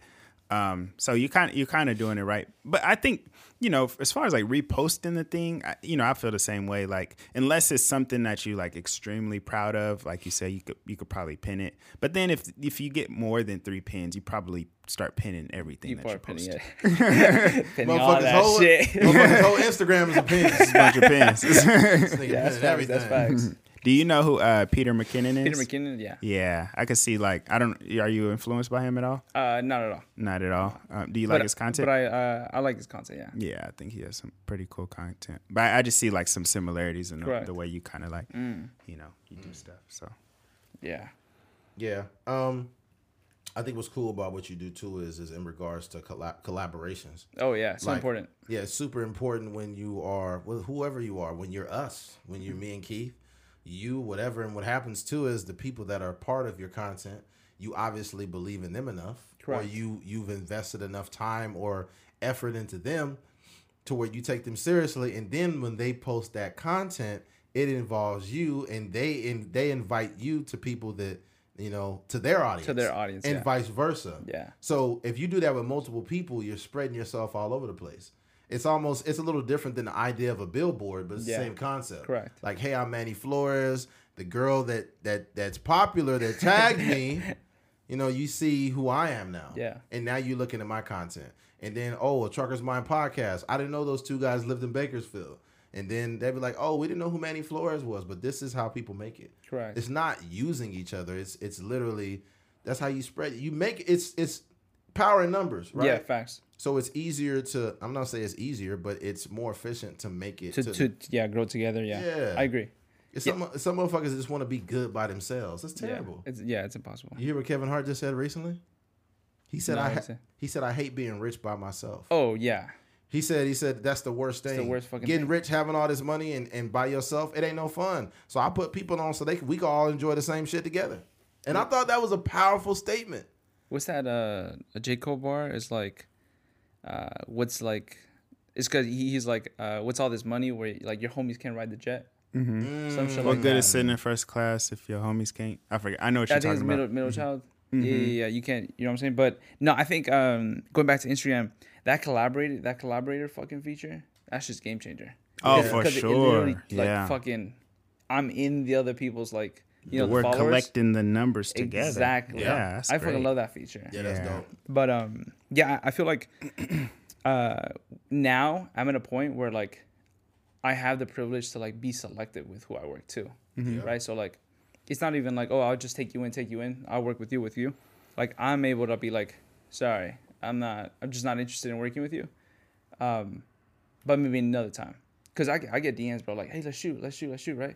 Um, so you kind of you're kind of doing it right, but I think you know as far as like reposting the thing, I, you know I feel the same way. Like unless it's something that you like extremely proud of, like you say, you could you could probably pin it. But then if if you get more than three pins, you probably start pinning everything People that are you pinning post. it. pinning all Motherfuckers that whole, shit. motherfuckers whole Instagram is a pin. This bunch of pins. nigga yeah, that's pinning facts. That's facts. Do you know who uh, Peter McKinnon is? Peter McKinnon, yeah. Yeah, I could see like I don't. Are you influenced by him at all? Uh, not at all. Not at all. Uh, do you like his content? But I, uh, I like his content. Yeah. Yeah, I think he has some pretty cool content. But I, I just see like some similarities in the, the way you kind of like, Mm. you know, you do stuff. So Yeah. Yeah. Um, I think what's cool about what you do too is is in regards to collab- collaborations. Oh yeah. So Like- important. Yeah, it's super important when you are well, whoever you are, when you're us, when you're me and Keith, you, whatever, and what happens too is the people that are part of your content, you obviously believe in them enough, or you you've invested enough time or effort into them to where you take them seriously, and then when they post that content, it involves you, and they and they invite you to people that you know to their audience, To their audience, and yeah. vice versa. Yeah. So if you do that with multiple people, you're spreading yourself all over the place. It's almost it's a little different than the idea of a billboard, but it's Yeah. the same concept. Correct. Like, hey, I'm Manny Flores, the girl that that that's popular that tagged me. You know, you see who I am now. Yeah. And now you're looking at my content. And then, oh, a Trucker's Mind podcast. I didn't know those two guys lived in Bakersfield. And then they'd be like, oh, we didn't know who Manny Flores was, but this is how people make it. Correct. It's not using each other. It's it's literally that's how you spread. You make it's it's power in numbers, right? Yeah. Facts. So it's easier to. I'm not saying it's easier, but it's more efficient to make it To, to. to yeah grow together. Yeah. Yeah. I agree. it's some some motherfuckers just want to be good by themselves. That's terrible. Yeah. It's yeah. It's impossible. You hear what Kevin Hart just said recently? He said No, I ha- he said I hate being rich by myself. Oh yeah. He said he said that's the worst thing. the worst fucking Getting thing. rich, having all this money, and, and by yourself, it ain't no fun. So I put people on so they can, we can all enjoy the same shit together. And I thought that was a powerful statement. What's that? Uh, a J Cole bar is like, uh, what's like, it's because he, he's like, uh, what's all this money where like your homies can't ride the jet? Mm. Some shit what like good that. is sitting in first class if your homies can't? I forget. I know what I you're talking middle about. middle child. Yeah, yeah, yeah. You can't. You know what I'm saying? But no, I think um, going back to Instagram, that collaborated that collaborator fucking feature, that's just game changer. Oh, Because- for because it- it sure. like Yeah. fucking, I'm in the other people's like you know the We're followers. collecting the numbers together. Exactly. Yeah, that's I fucking love that feature. Yeah, that's Yeah. dope. But um, yeah, I I feel like uh, now I'm at a point where like I have the privilege to like be selective with who I work to, Mm-hmm. right? So like, it's not even like oh I'll just take you in, take you in. I'll work with you, with you. Like I'm able to be like, sorry, I'm not. I'm just not interested in working with you. Um, but maybe another time, because I, I get DMs, bro, like hey let's shoot, let's shoot, let's shoot, right?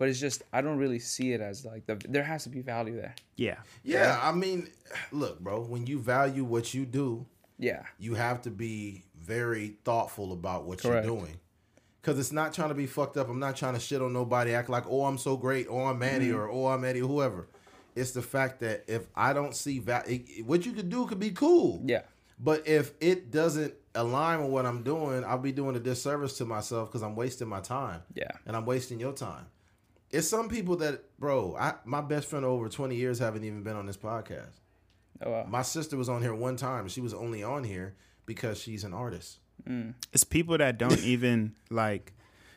But it's just I don't really see it as like the there has to be value there. Yeah. Yeah, I mean, look, bro, when you value what you do, Yeah. you have to be very thoughtful about what Correct. you're doing. Cause it's not trying to be fucked up. I'm not trying to shit on nobody, act like, oh, I'm so great, or I'm Manny, Mm-hmm. or oh, I'm Eddie, whoever. It's the fact that if I don't see that, what you could do could be cool. Yeah. But if it doesn't align with what I'm doing, I'll be doing a disservice to myself because I'm wasting my time. Yeah. And I'm wasting your time. It's some people that, bro, I, my best friend over 20 years haven't even been on this podcast. Oh wow. My sister was on here one time. She was only on here because she's an artist. Mm. It's people that don't even like,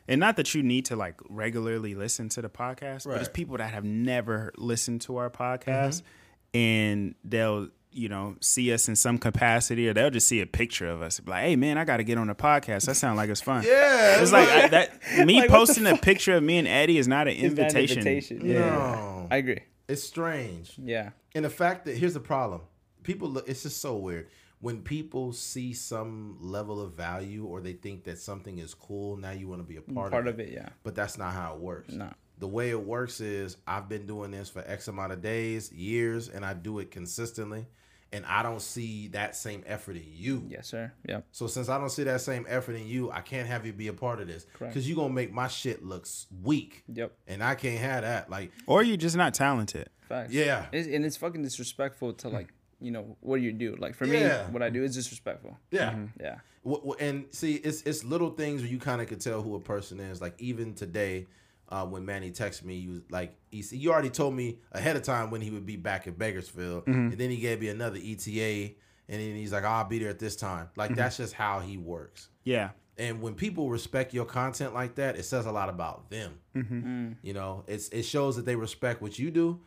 and not that you need to like regularly listen to the podcast, but it's people that have never listened to our podcast mm-hmm. and they'll, you know, see us in some capacity or they'll just see a picture of us. Like, hey, man, I got to get on the podcast. That sounds like it's fun. Yeah. It's like I, that. Me Like, posting a picture of me and Eddie is not an It's not an invitation. invitation. Yeah. No. I agree. It's strange. Yeah. And the fact that here's the problem. People look it's just so weird. When people see some level of value or they think that something is cool, now you want to be a mm, part, Part of, of it, yeah. But that's not how it works. No. The way it works is I've been doing this for X amount of days, years, and I do it consistently. And I don't see that same effort in you. Yes, sir. Yeah. So since I don't see that same effort in you, I can't have you be a part of this. Because you're gonna make my shit look weak. Yep. And I can't have that. Like, Or you're just not talented. Facts. Yeah. It's, and it's fucking disrespectful to like, you know, what do you do? Like for Yeah. me, what I do is disrespectful. yeah. Mm-hmm. Yeah. W- w- and see, it's it's little things where you kind of could tell who a person is. Like even today, uh, when Manny texted me, he was like, he, s- "You already told me ahead of time when he would be back in Bakersfield," mm-hmm. and then he gave me another ETA, and then he's like, "I'll be there at this time." Like mm-hmm. that's just how he works. Yeah. And when people respect your content like that, it says a lot about them. Mm-hmm. Mm. You know, it's it shows that they respect what you do,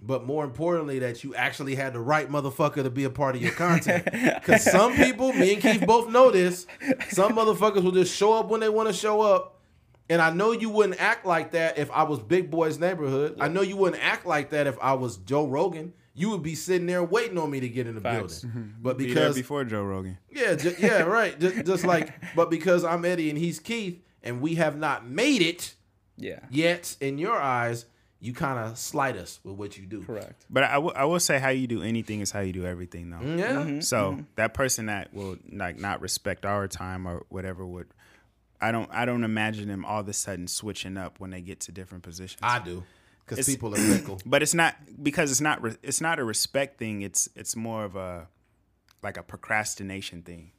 but more importantly, that you actually had the right motherfucker to be a part of your content. Because some people, me and Keith both know this, some motherfuckers will just show up when they want to show up. And I know you wouldn't act like that if I was Big Boy's neighborhood. I know you wouldn't act like that if I was Joe Rogan. You would be sitting there waiting on me to get in the Facts. building. Mm-hmm. But Be there because before Joe Rogan. yeah, ju- yeah, right. Just, just like, but because I'm Eddie and he's Keith, and we have not made it Yeah. yet in your eyes, you kind of slight us with what you do. Correct. But I will- I will say how you do anything is how you do everything, though. Mm, yeah, Mm-hmm. So that person that will like not respect our time or whatever would, I don't I don't imagine them all of a sudden switching up when they get to different positions. I do, because people are fickle. but it's not because it's not re- it's not a respect thing. It's it's more of a like a procrastination thing.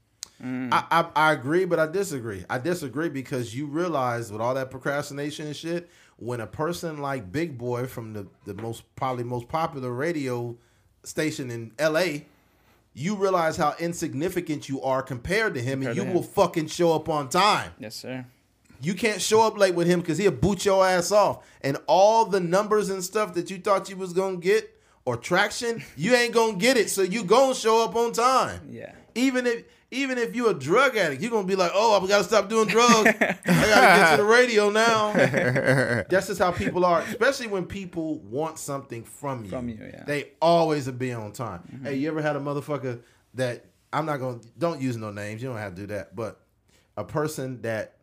I, I I agree, but I disagree. I disagree because you realize with all that procrastination and shit, when a person like Big Boy from the the most probably most popular radio station in L.A. You realize how insignificant you are compared to him, and you him. will fucking show up on time. Yes, sir. You can't show up late with him because he'll boot your ass off. And all the numbers and stuff that you thought you was gonna get or traction, you ain't gonna get it. So you gonna show up on time. Yeah. Even if even if you're a drug addict, you're gonna be like, oh, I gotta stop doing drugs. I gotta get to the radio now. That's just how people are, especially when people want something from you. From you, yeah. They always be on time. Mm-hmm. Hey, you ever had a motherfucker that I'm not gonna don't use no names, you don't have to do that, but a person that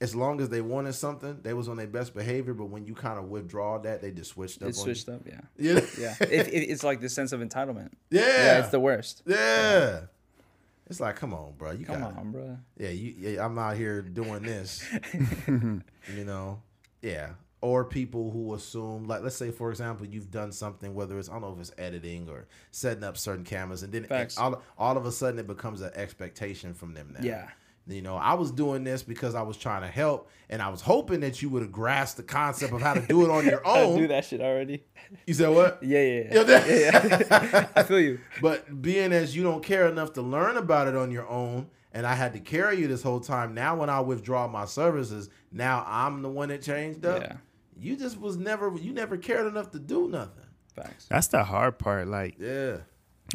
as long as they wanted something, they was on their best behavior, but when you kind of withdraw that, they just switched up on switched up. Yeah. Yeah. Yeah. it, it, it's like the sense of entitlement. yeah. Yeah. It's the worst. Yeah. It's like, come on, bro. You Come got on, bro. Yeah, you. Yeah, I'm out here doing this. you know. Yeah. Or people who assume, like, let's say, for example, you've done something, whether it's I don't know if it's editing or setting up certain cameras, and then Facts. all, all of a sudden it becomes an expectation from them now. Yeah. You know, I was doing this because I was trying to help, and I was hoping that you would have grasped the concept of how to do it on your I do that shit already. You said what? Yeah, yeah, Yeah, yeah. that- yeah, yeah. I feel you. But being as you don't care enough to learn about it on your own, and I had to carry you this whole time. Now, when I withdraw my services, now I'm the one that changed up. Yeah. You just was never, you never cared enough to do nothing. Facts. That's the hard part. Like Yeah.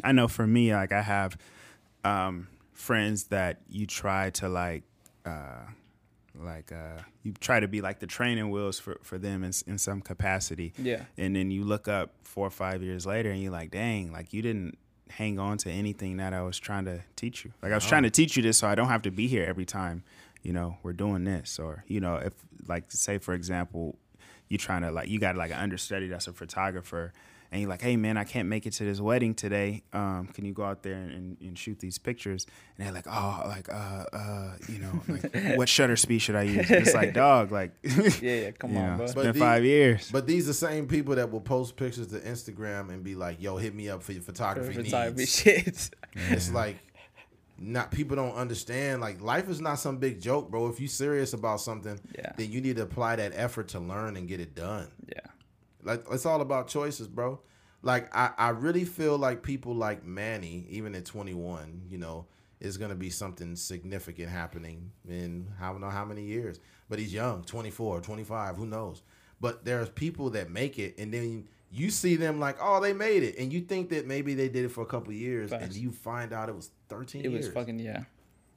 I know for me, like I have um, friends that you try to like uh, like uh, you try to be like the training wheels for for them in, in some capacity. Yeah. And then you look up four or five years later, and you're like, dang, like you didn't hang on to anything that I was trying to teach you. Like I was trying to teach you this, so I don't have to be here every time. You know, we're doing this, or you know, if like say for example, you're trying to like you got like an understudy that's a photographer and you're like hey man i can't make it to this wedding today um, can you go out there and, and shoot these pictures and they're like oh like uh uh you know like what shutter speed should i use it's like dog like Yeah, yeah. Come on, know, bro. it's But been the- five years But these the same people that will post pictures to Instagram and be like, "Yo, hit me up for your photography Photography needs." shit. It's like not people don't understand. Like life is not some big joke, bro. If you're serious about something, Yeah. then you need to apply that effort to learn and get it done. Yeah. Like it's all about choices, bro. Like I, I really feel like people like Manny, even at 21, you know, is gonna be something significant happening in I don't know how many years. But he's young, 24, 25, who knows? But there's people that make it and then you see them like, oh, they made it, and you think that maybe they did it for a couple years, and you find out it was 13 It years. was fucking yeah.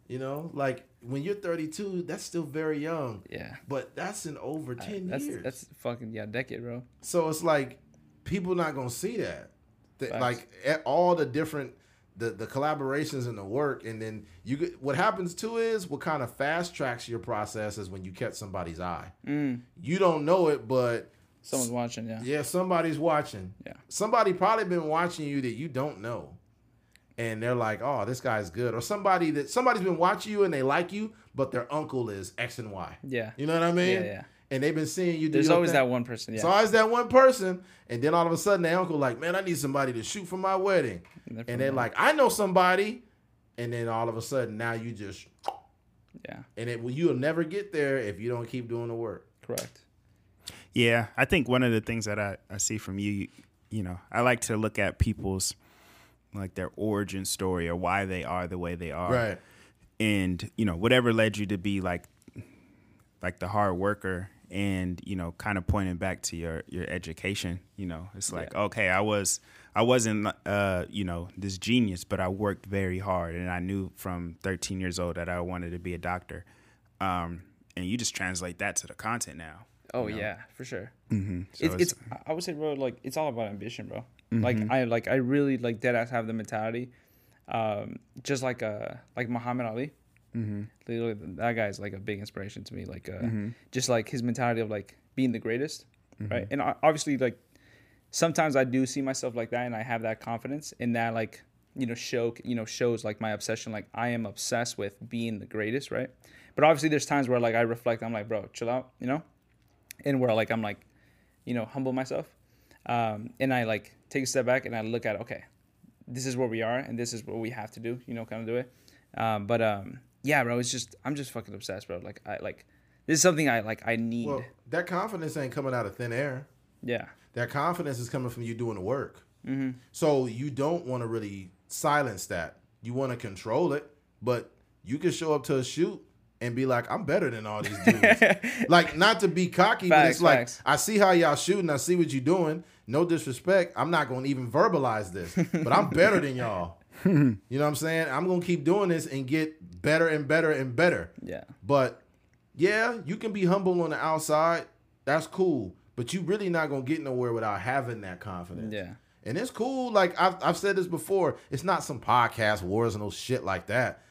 You know, like when you're 32, that's still very young. Yeah. But that's in over 10 That's years. that's fucking yeah, decade, bro. So it's like people not gonna see that. That, like at all the different the the collaborations and the work, and then you get what happens too is what kind of fast tracks your process is when you catch somebody's eye. Mm. You don't know it, but Someone's watching, yeah. yeah, somebody's watching. Yeah. Somebody probably been watching you that you don't know. And they're like, oh, this guy's good. Or somebody that somebody's been watching you and they like you, but their uncle is X and Y. Yeah. You know what I mean? Yeah, yeah. And they've been seeing you do There's always thing. that one person, yeah. It's always that one person, and then all of a sudden, their uncle like, man, I need somebody to shoot for my wedding, And they're and they're like, I know somebody, and then all of a sudden, now you just, yeah, and it you'll never get there if you don't keep doing the work. correct. Yeah, I think one of the things that I, I see from you, you know, I like to look at people's like their origin story or why they are the way they are. Right. And, you know, whatever led you to be like like the hard worker and, you know, kind of pointing back to your your education, you know. It's like, Yeah. okay, I was I wasn't uh, you know, this genius, but I worked very hard and I knew from 13 years old that I wanted to be a doctor. Um and you just translate that to the content now. Oh you know? yeah, for sure. Mm-hmm. So it's, it's I would say, bro, like it's all about ambition, bro. Like Mm-hmm. I like I really like dead ass have the mentality, um, just like uh like Muhammad Ali. Mm-hmm. Literally, that guy is like a big inspiration to me. Like uh, just like his mentality of like being the greatest, Mm-hmm. right? And o- obviously, like sometimes I do see myself like that, and I have that confidence, and that like you know show you know shows like my obsession. Like I am obsessed with being the greatest, right? But obviously, there's times where like I reflect. I'm like, bro, chill out, you know, and where like I'm like, you know, humble myself, um, and I like take a step back and I look at okay, this is where we are, and this is what we have to do, you know, kind of do it. Um, but um, yeah, bro, it's just I'm just fucking obsessed, bro. Like I like this is something I like I need. Well, that confidence ain't coming out of thin air. yeah, That confidence is coming from you doing the work. Mm-hmm. So you don't want to really silence that. You want to control it, but you can show up to a shoot and be like, I'm better than all these dudes. like, not to be cocky, but Facts, it's like. I see how y'all shooting. I see what you're doing. No disrespect. I'm not going to even verbalize this, but I'm better than y'all. you know what I'm saying? I'm going to keep doing this and get better and better and better. yeah, But yeah, you can be humble on the outside. That's cool. But you really not gonna get nowhere without having that confidence. yeah, And it's cool. Like I've I've said this before. It's not some podcast wars and no shit like that.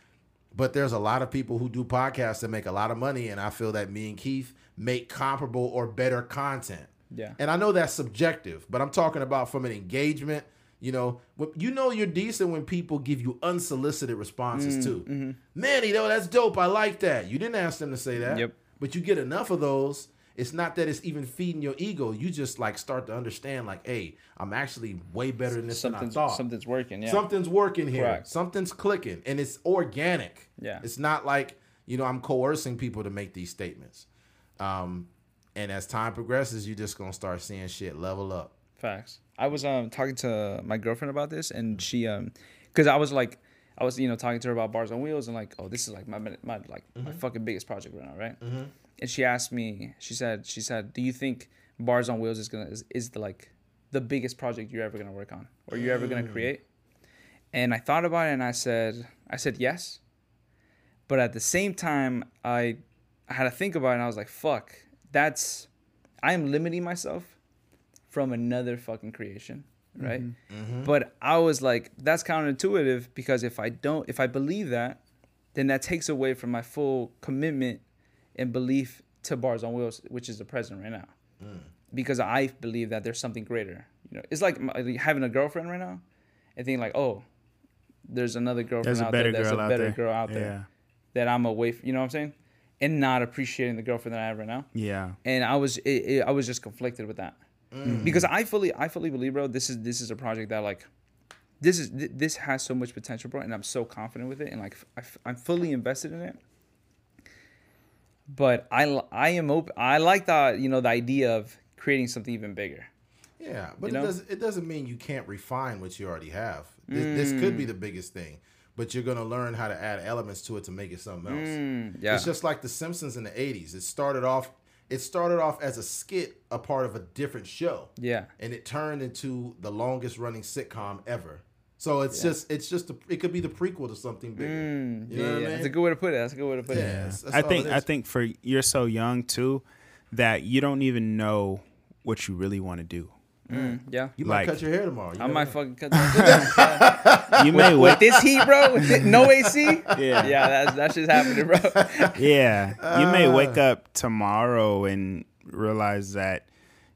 But there's a lot of people who do podcasts that make a lot of money, and I feel that me and Keith make comparable or better content. yeah, And I know that's subjective, but I'm talking about from an engagement. You know, you know you're decent when people give you unsolicited responses mm, too. Mm-hmm. Manny, though, that's dope. I like that. You didn't ask them to say that. Yep. But you get enough of those. It's not that it's even feeding your ego. You just like start to understand, like, hey, I'm actually way better than this than I something's thought. something's working. Yeah, Something's working here. Correct. Something's clicking, and it's organic. Yeah. It's not like you know I'm coercing people to make these statements. Um, and as time progresses, you're just gonna start seeing shit level up. Facts. I was um talking to my girlfriend about this, and she um, because I was like, I was you know talking to her about bars on wheels, and like, oh, this is like my my like my fucking biggest project right now, right? And she asked me, she said, she said, do you think bars on wheels is gonna is, is the like the biggest project you're ever gonna work on or you're ever gonna mm. create? And I thought about it, and I said, I said yes, but at the same time, I I had to think about it and I was like, fuck, that's I am limiting myself from another fucking creation, mm-hmm. right? Mm-hmm. But I was like, that's counterintuitive because if I don't if I believe that, then that takes away from my full commitment and belief to bars on wheels, which is the present right now. Hmm. Because I believe that there's something greater. You know, it's like having a girlfriend right now and thinking like, oh, there's another girlfriend There's a out better there. There's girl a better there. girl out Yeah. there that I'm away. From, you know what I'm saying? And not appreciating the girlfriend that I have right now. Yeah. And I was, it, it, I was just conflicted with that hmm. because I fully, I fully believe, bro. This is this is a project that like, this is th- this has so much potential, bro, and I'm so confident with it, and like I, am fully invested in it. But I I am open. I like the you know the idea of creating something even bigger. Yeah, but You it doesn't it doesn't mean you can't refine what you already have. This, this could be the biggest thing, but you're gonna learn how to add elements to it to make it something else. Mm, yeah. It's just like The Simpsons in the '80s. It started off it started off as a skit, a part of a different show, Yeah. and it turned into the longest running sitcom ever. So it's just it's just a, it could be the prequel to something bigger. Mm, You yeah, know what I mean? That's a good way to put it. That's a good way to put Yeah, it. that's- that's I think it I think for you're so young too that you don't even know what you really want to do. Mm, yeah. you might like- cut your hair tomorrow. You I might know. fucking cut that. You may with wake this heat, bro. With thi- no AC. Yeah. Yeah, that's that's just happening, bro. Yeah. You may wake Uh. up tomorrow and realize that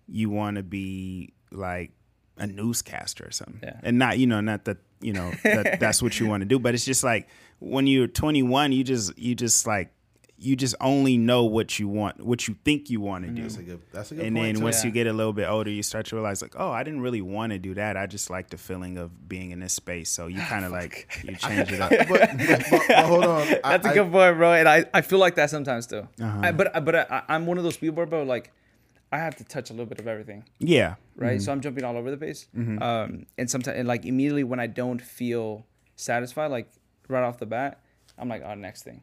you want to be like a newscaster or something. Yeah. And not, you know, not that, you know, that that's what you want to do, but it's just like when you're 21, you just you just like you just only know what you want, what you think you want to do. That's a good. That's a good And point. then too. once Yeah. you get a little bit older, you start to realize like, oh, I didn't really want to do that. I just like the feeling of being in this space. So you kind of like you change it up. but, but, but, but hold on. I- That's a I- good point, bro. And I, I feel like that sometimes too. Uh-huh. I, but but I, I'm one of those people, bro. Like I have to touch a little bit of everything, Yeah. Right? Mm-hmm. So I'm jumping all over the place. Um, and sometimes and like immediately when I don't feel satisfied, like right off the bat, I'm like, oh, next thing,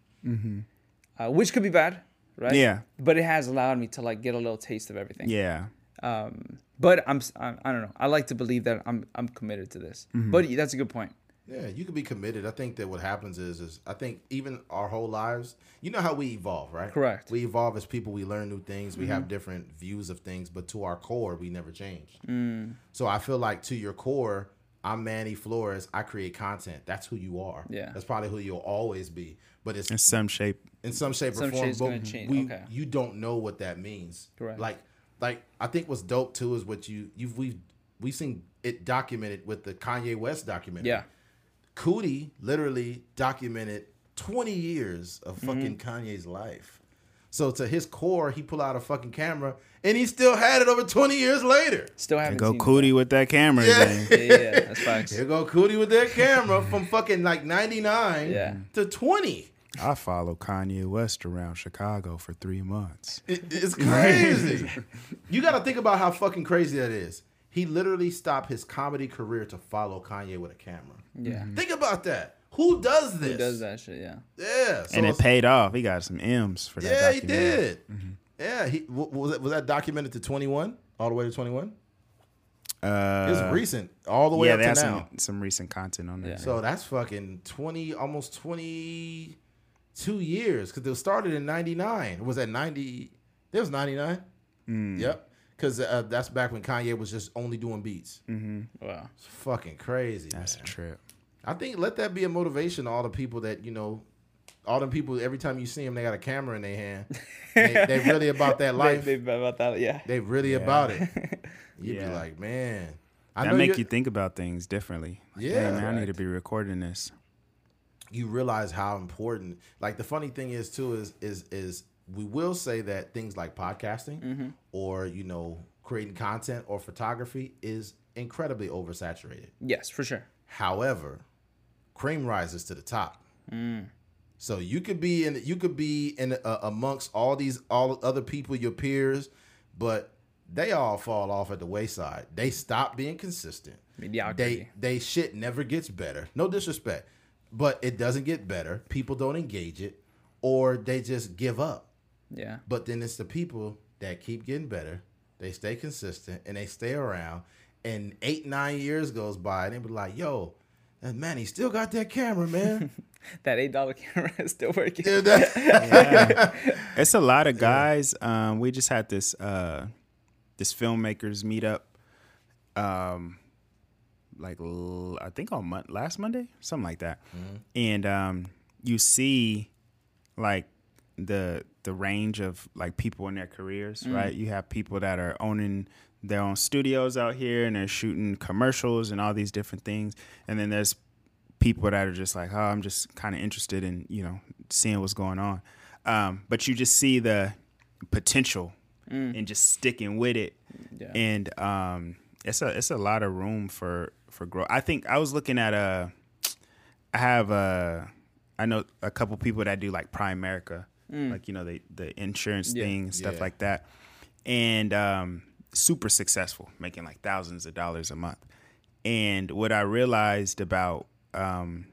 uh, which could be bad, right? Yeah. But it has allowed me to like get a little taste of everything. Yeah. Um, but I'm, s- I'm I don't know. I like to believe that I'm I'm committed to this. Mm-hmm. But that's a good point. Yeah, you could be committed. I think that what happens is, is I think even our whole lives, you know how we evolve, right? Correct. We evolve as people. We learn new things. We have mm-hmm. different views of things, but to our core, we never change. Mm. So I feel like to your core, I'm Manny Flores. I create content. That's who you are. Yeah. That's probably who you'll always be. But it's In some shape. in some shape Some or form. shape's But gonna change, we, okay. you don't know what that means. Correct. Like, like I think what's dope too is what you you've we've we've seen it documented with the Kanye West documentary. Yeah. Coodie literally documented 20 years of Mm-hmm. fucking Kanye's life. So to his core, he pulled out a fucking camera and he still had it over 20 years later. Still haven't Go seen Coodie with that camera. Yeah. then. Yeah, yeah, yeah, that's facts. Here go Coodie with their camera from fucking like 99 Yeah. to 20. I followed Kanye West around Chicago for three months. It- it's crazy. you got to think about how fucking crazy that is. He literally stopped his comedy career to follow Kanye with a camera. Yeah. Think about that. Who does this? Who does that shit? Yeah. Yeah. so and it paid off. He got some M's for that. Yeah, he documentary. did. Yeah, he was that was that documented to twenty one, all the way to twenty one. Uh, It's recent, all the way yeah, up they to have now. some, some recent content on there. Yeah. So that's fucking twenty, almost twenty two years because it started in ninety nine. Was that ninety? It was ninety nine. Mm. Yep, because uh, that's back when Kanye was just only doing beats. Wow. It's fucking crazy. That's a trip. I think let that be a motivation to all the people that you know. All them people, every time you see them, they got a camera in their hand. they, they really about that life. They, they about that. Yeah. They really about it. You'd be like, man. I That make you you think about things differently. Like, Yeah. "Damn, man, I need to be recording this. you realize how important. Like the funny thing is too is is is we will say that things like podcasting Mm-hmm. or you know creating content or photography is incredibly oversaturated. Yes, for sure. However, cream rises to the top. Mm. So you could be in you could be in uh, amongst all these all other people, your peers, but they all fall off at the wayside. They stop being consistent. Mediocrity. They they shit never gets better. No disrespect, but it doesn't get better. People don't engage it, or they just give up. Yeah. But then it's the people that keep getting better. They stay consistent and they stay around. And eight nine years goes by, and they be like, "Yo, man, he still got that camera, man. That eight dollar camera is still working. Dude, that- Yeah. it's a lot of guys. Um, we just had this uh, this filmmakers meetup. Um, like l- I think on mon- last Monday, something like that. And um, you see, like the the range of like people in their careers, right? You have people that are owning their own studios out here and they're shooting commercials and all these different things, and then there's people that are just like, oh, I'm just kind of interested in you know seeing what's going on. Um, but you just see the potential and just sticking with it, Yeah. and um, it's a it's a lot of room for for growth. I think I was looking at a, I have a, I know a couple people that do like Primerica, like you know the the insurance Yeah. thing stuff Yeah. like that, and um, super successful, making like thousands of dollars a month. And what I realized about um,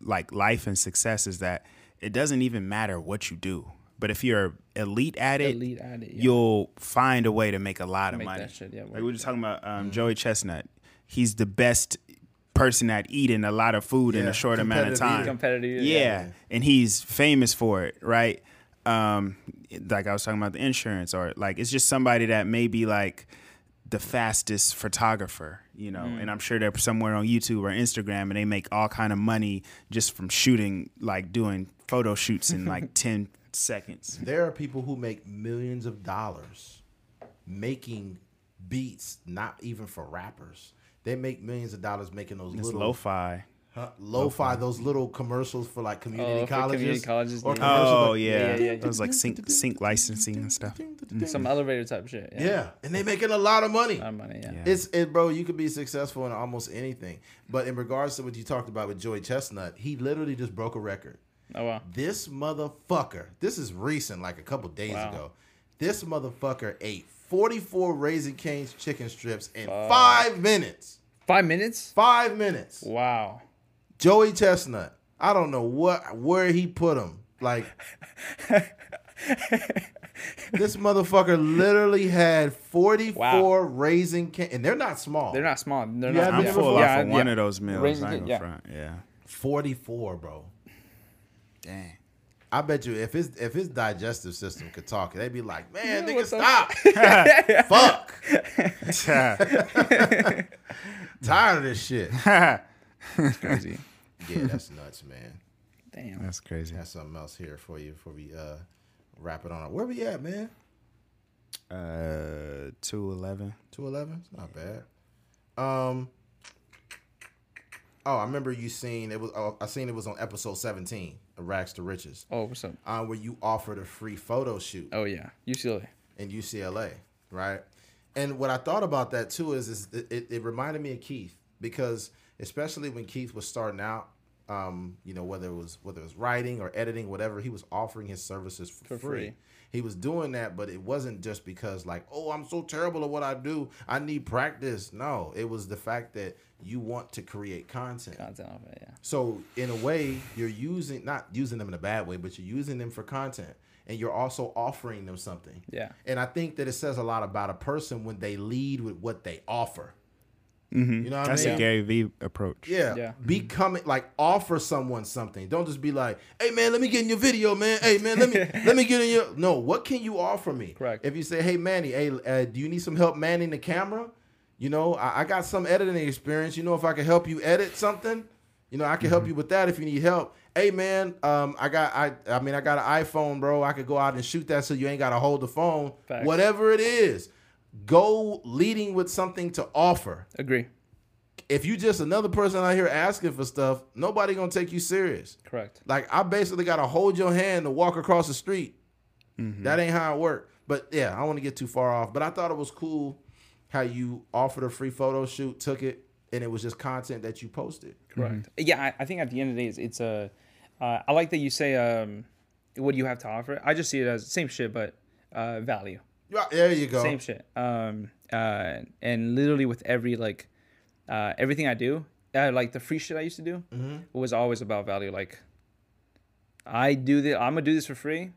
like life and success is that it doesn't even matter what you do, but if you're elite at it, Elite at it. Yeah. you'll find a way to make a lot of Make money. shit, yeah, like we were just talking about um, Joey Chestnut. He's the best person at eating a lot of food in a short amount of time. Competitive, yeah. yeah. and he's famous for it, right? Um, like I was talking about the insurance, or like it's just somebody that may be like the fastest photographer, you know. Mm. And I'm sure they're somewhere on YouTube or Instagram, and they make all kind of money just from shooting, like doing photo shoots in like ten seconds. there are people who make millions of dollars making beats, not even for rappers. They make millions of dollars making those It's little lo-fi. huh, lo-fi, those little commercials for like community Oh, colleges. community colleges, or yeah. Oh like- yeah, yeah, yeah, yeah. those like sync sync licensing and stuff. Mm. Some elevator type shit. Yeah. Yeah, and they making a lot of money. A lot of money. Yeah. Yeah. It's it, bro. You could be successful in almost anything. But in regards to what you talked about with Joey Chestnut, he literally just broke a record. Oh wow. This motherfucker. This is recent, like a couple days Wow. ago. This motherfucker ate 44 Raising Cane's chicken strips in five minutes. Five minutes. Five minutes. Wow. Joey Chestnut. I don't know what where he put him. Like this motherfucker literally had 44 Raising Cane, and they're not small. They're not small. They're You not. I'm Yeah, full yeah, off of one yeah. of those meals. Raising I ain't Cane, gonna yeah. front. Yeah. 44, bro. Dang. I bet you if his if his digestive system could talk, they'd be like, man, Yeah, nigga, stop. Fuck. Tired of this shit. It's crazy. Yeah, that's nuts, man. Damn. That's crazy. Got something else here for you before we uh wrap it on. Where we at, man? Uh, two eleven. Two eleven. It's not bad. Um. Oh, I remember you seen it was. Oh, I seen it was on episode seventeen of Rags to Riches, Oh, what's up? uh, where you offered a free photo shoot Oh yeah. UCLA. in UCLA, right? And what I thought about that too is, is it, it, reminded me of Keith because especially when Keith was starting out, um, you know, whether it was whether it was writing or editing, whatever, he was offering his services for, For free. free. He was doing that, but it wasn't just because like, oh, I'm so terrible at what I do. I need practice. No, it was the fact that you want to create content. Content off it. Yeah. So in a way, you're using not using them in a bad way, but you're using them for content, and you're also offering them something. Yeah. And I think that it says a lot about a person when they lead with what they offer. Mm-hmm. You know what That's I mean? That's a Gary Vee approach. Yeah. Yeah. Becoming like offer someone something. Don't just be like, "Hey man, let me get in your video, man. Hey man, let me let me get in your." No, what can you offer me? Correct. If you say, "Hey Manny, hey, uh, do you need some help manning the camera?" You know, I, I got some editing experience. You know, if I can help you edit something, you know, I can Mm-hmm. help you with that if you need help. Hey man, um, I got I I mean I got an iPhone, bro. I could go out and shoot that so you ain't gotta hold the phone. Facts. Whatever it is, go leading with something to offer Agree. if you just another person out here asking for stuff, nobody gonna take you serious. Correct. Like I basically gotta hold your hand to walk across the street. Mm-hmm. That ain't how it work. But yeah, I don't want to get too far off. But I thought it was cool how you offered a free photo shoot, took it, and it was just content that you posted. Correct. Yeah, I, I think at the end of the day, it's, it's a. Uh, I like that you say, um, "What do you have to offer?" I just see it as same shit, but uh, value. Yeah, There you go. Same shit. Um, uh, and literally with every like, uh, everything I do, uh, like the free shit I used to do, Mm-hmm. was always about value. Like, I do this. I'm gonna do this for free,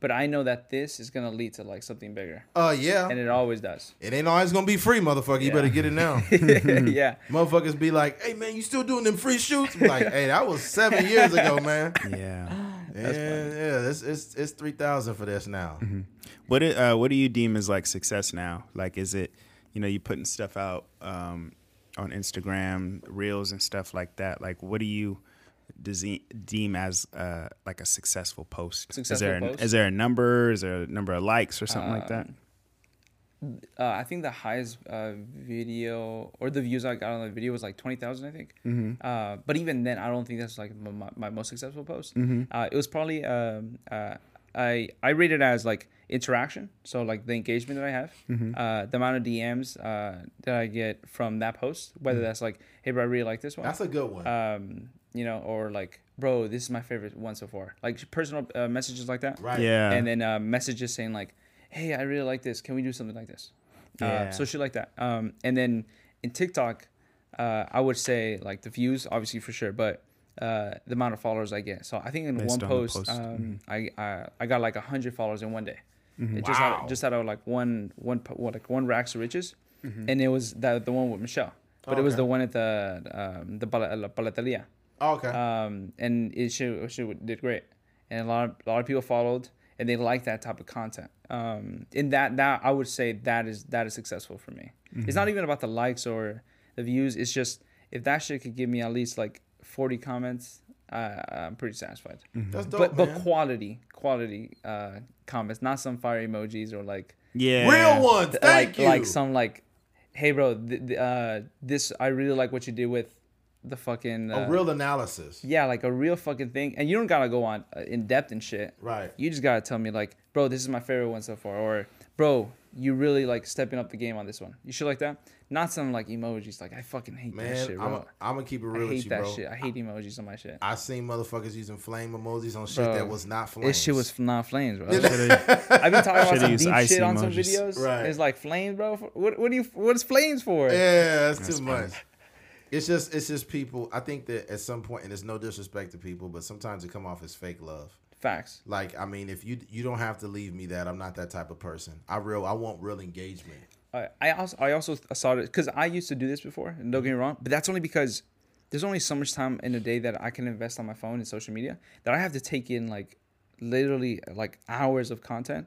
but I know that this is gonna lead to like something bigger, Uh, yeah. and it always does. It ain't always gonna be free, motherfucker. You Yeah. better get it now. yeah, Motherfuckers be like, "Hey man, you still doing them free shoots?" I'm like, "Hey, that was seven years ago, man." Yeah. Yeah, yeah, it's it's it's three thousand for this now. What it, uh, what do you deem as like success now? Like, is it you know you putting stuff out um, on Instagram, reels and stuff like that? Like, what do you dese- deem as uh, like a successful post? is Successful there a, post? is there a number? Is there a number of likes or something like that? Uh, I think the highest uh, video or the views I got on the video was like twenty thousand, I think. Mm-hmm. Uh, but even then, I don't think that's like my, my, my most successful post. Mm-hmm. Uh, it was probably um, uh, I I rate it as like interaction, so like the engagement that I have, Mm-hmm. uh, the amount of DMs uh, that I get from that post, whether Mm-hmm. that's like, hey, bro, I really like this one. That's a good one. um, you know, or like, bro, this is my favorite one so far. Like personal uh, messages like that right. Yeah. and then uh, messages saying like, "Hey, I really like this. Can we do something like this?" Uh, so shit like that. Um, and then in TikTok, uh, I would say like the views, obviously for sure, but uh, the amount of followers I get. So I think in Based one on post, post. Mm-hmm. um, I, I I got like hundred followers in one day. It just Wow. out, just out of like one one what, like one racks of riches, Mm-hmm. and it was that the one with Michelle, but it was the one at the um, the Pala- La Paleteria okay. um, and it she, she did great, and a lot of, a lot of people followed, and they like that type of content. Um, in that that I would say that is that is successful for me. It's not even about the likes or the views. It's just if that shit could give me at least like forty comments, uh, I'm pretty satisfied. That's dope, but man. but quality quality uh, comments, not some fire emojis or like yeah. Real ones. Thank like you. like some like, hey bro, th- th- uh, this I really like what you did with the fucking uh, a real analysis. yeah, like a real fucking thing. And you don't gotta go on uh, in depth and shit. Right. You just gotta tell me like, bro, this is my favorite one so far, or bro, you really like stepping up the game on this one. You shit like that. Not something like emojis. Like I fucking hate that Man, shit, I'm bro. gonna keep it I real with hate you, that bro. shit. I hate emojis on my shit. I seen motherfuckers using flame emojis on shit Bro, that was not flames. This shit was not flames, bro. I've been talking about Shoulda some deep icy shit on some videos. Right. It's like flames, bro. What what do you what is flames for? Yeah, that's, too funny. much. It's just it's just people. I think that at some point, and there's no disrespect to people, but sometimes it come off as fake love. Facts. Like I mean, if you you don't have to leave me that, I'm not that type of person. I real I want real engagement. I I also I also saw it because I used to do this before, and don't get me wrong, but that's only because there's only so much time in a day that I can invest on my phone and social media that I have to take in like literally like hours of content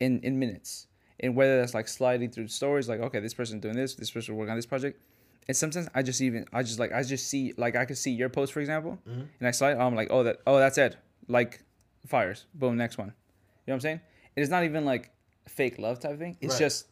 in in minutes, and whether that's like sliding through stories, like okay, this person's doing this, this person working on this project, and sometimes I just even I just like I just see like I could see your post for example, mm-hmm. and I slide, I'm like oh that oh that's it, like fires, boom, next one, you know what I'm saying? It's not even like fake love type thing. It's Right. just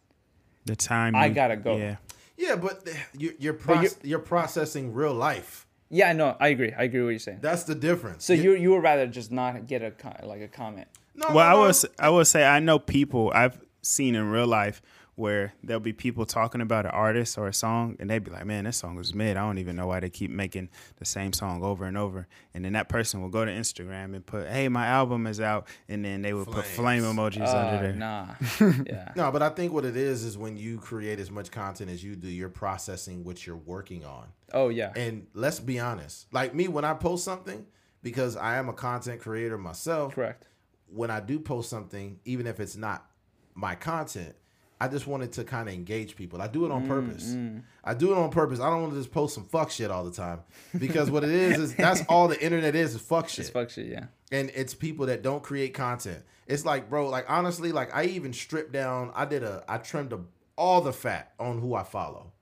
the time. I gotta go. Yeah. Yeah, but th- you're you're, But you're- you're processing real life. Yeah, no, I agree. I agree with what you're saying. That's the difference. So you you would rather just not get a like a comment. no, Well, I no, no. was I will say I know people I've seen in real life where there'll be people talking about an artist or a song and they'd be like, "Man, this song was mid. I don't even know why they keep making the same song over and over." And then that person will go to Instagram and put, "Hey, my album is out," and then they will put flame emojis Uh, under there. nah. yeah. No, but I think what it is is when you create as much content as you do, you're processing what you're working on. Oh yeah. And let's be honest, like me, when I post something, because I am a content creator myself, Correct. when I do post something, even if it's not my content, I just wanted to kind of engage people. I do it on mm, purpose. Mm. I do it on purpose. I don't want to just post some fuck shit all the time because what it is is that's all the internet is is fuck shit It's fuck shit. Yeah. and it's people that don't create content. It's like, bro, like honestly, like I even stripped down. I did a, I trimmed a, all the fat on who I follow.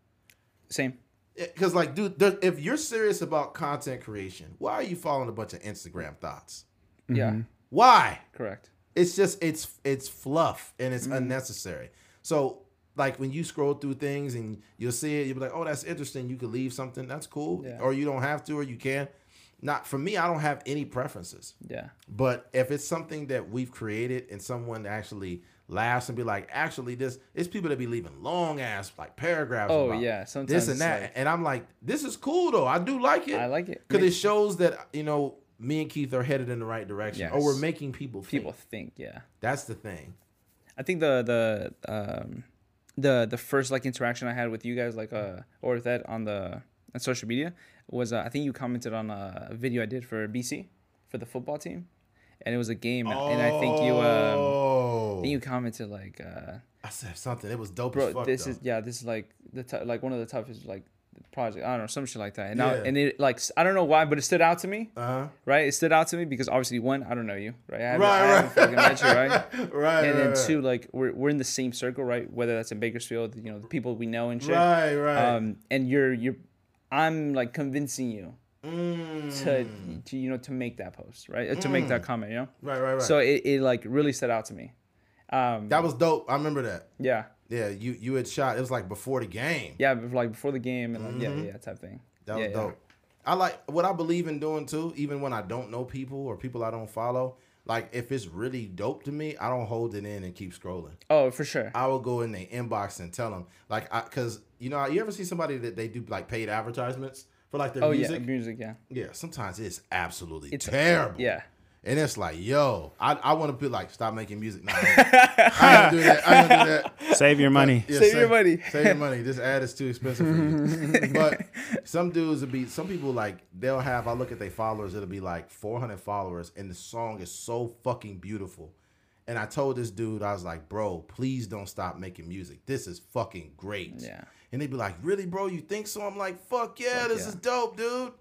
Same. Because like, dude, there, if you're serious about content creation, why are you following a bunch of Instagram thoughts? Yeah. Why? Correct. It's just it's it's fluff and it's mm. unnecessary. So like when you scroll through things and you'll see it, you'll be like, oh, that's interesting. You could leave something. That's cool. Yeah. Or you don't have to, or you can. Not for me. I don't have any preferences. Yeah. But if it's something that we've created and someone actually laughs and be like, actually, this it's people that be leaving long ass like paragraphs. Oh, yeah, sometimes this and that, like- and I'm like, this is cool though. I do like it. I like it. because it shows that you know me and Keith are headed in the right direction, Yes. or we're making people think. people think. Yeah. That's the thing. I think the the um the the first like interaction I had with you guys like uh or with Ed on the on social media was uh, I think you commented on a video I did for BC for the football team, and it was a game, and I think you, um, I Oh, think you commented like, uh, I said something. It was dope bro, as fuck. this though. is yeah, this is like the t- like one of the toughest like project. I don't know, some shit like that. And now, Yeah. and it like I don't know why, but it stood out to me. uh-huh. Right, it stood out to me because obviously one, I don't know you, right? I haven't, Right, right. met you, right? right, and then right, two, like we're we're in the same circle, right? Whether that's in Bakersfield, you know, the people we know and shit. right, right. Um, and you're you're, I'm like convincing you Mm. to, to you know to make that post, right? Uh, To make that comment, you know. right, right, right. So it, it like really stood out to me. Um, that was dope. I remember that. yeah, Yeah, you you had shot. It was like before the game. yeah, like before the game and like yeah, Mm-hmm. yeah, yeah, type thing. That was yeah, yeah. I like what I believe in doing too, even when I don't know people or people I don't follow. Like if it's really dope to me, I don't hold it in and keep scrolling. Oh, for sure. I will go in their inbox and tell them, like, I because you know, you ever see somebody that they do like paid advertisements for like their Oh music? yeah, music. Yeah, Yeah, sometimes it's absolutely It's- terrible. yeah. And it's like, yo, I, I want to be like, stop making music. No, I ain't gonna do that. I ain't gonna do that. Save your money. Yeah, Save your money. Save your money. This ad is too expensive for you. but some dudes would be, some people like, they'll have, I look at their followers, it'll be like 400 followers, and the song is so fucking beautiful. And I told this dude, I was like, bro, please don't stop making music. This is fucking great. Yeah. And they'd be like, really, bro, you think so? I'm like, fuck yeah, Fuck this yeah. is dope, dude.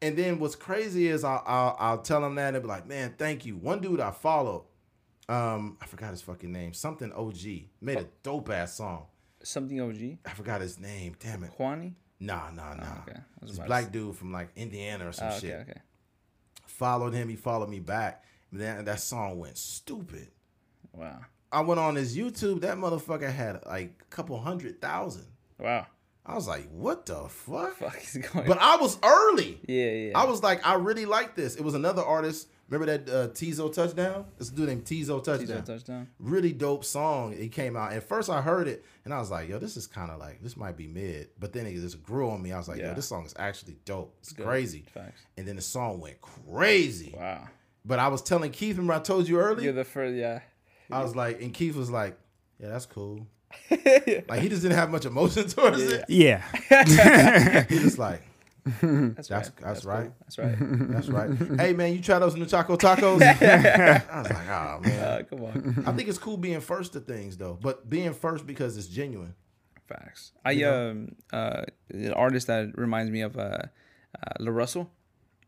And then what's crazy is I'll, I'll, I'll tell them that and be like, man, thank you. One dude I followed, um, I forgot his fucking name, something OG, made a dope ass song. Something OG. I forgot his name. Damn it. Juani. Nah, nah, nah. Oh, okay. This to black dude from like Indiana or some Oh, okay, shit. okay. Followed him. He followed me back. And then that song went stupid. Wow. I went on his YouTube. That motherfucker had like a couple hundred thousand. Wow. I was like, what the fuck? Fuck is going. But I was early. yeah, yeah. I was like, I really like this. It was another artist. Remember that uh, Tizo touchdown? This dude named Tizo touchdown. Touchdown. touchdown. Really dope song. It came out. At first, I heard it and I was like, yo, this is kind of like this might be mid. But then it just grew on me. I was like, yo, this song is actually dope. It's Good. crazy. Facts. And then the song went crazy. Wow. But I was telling Keith, remember I told you earlier? You're the first. Yeah. I was like, and Keith was like, yeah, that's cool. like he just didn't have much emotion towards it. Yeah. He just like, That's, That's- right. that's cool. right. That's right. that's right. hey man, you try those new Choco tacos? I was like, oh man. uh, come on. I think it's cool being first to things though, but being first because it's genuine. Facts. I um uh an artist that reminds me of uh, uh La Russell,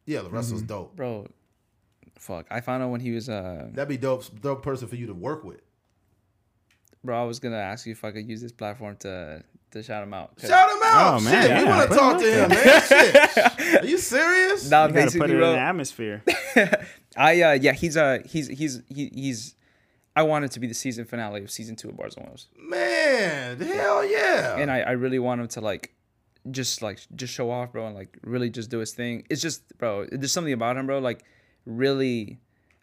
Yeah, La Russell's dope. bro. Fuck, I found out when he was uh That'd be dope, dope person for you to work with. Bro. I was gonna ask you if I could use this platform to to shout him out. Shout him out. Oh, man. Shit, we want to Put talk to him, man. Shit. Are you serious? Nah, You gotta basically, put it in bro. the atmosphere. I uh yeah, he's uh he's he's he, he's. I want wanted to be the season finale of season two of Bars on Wheels, Man, hell yeah. and I I really want him to like. Just like just show off, bro, and like really just do his thing. It's just, bro. There's something about him, bro. Like really,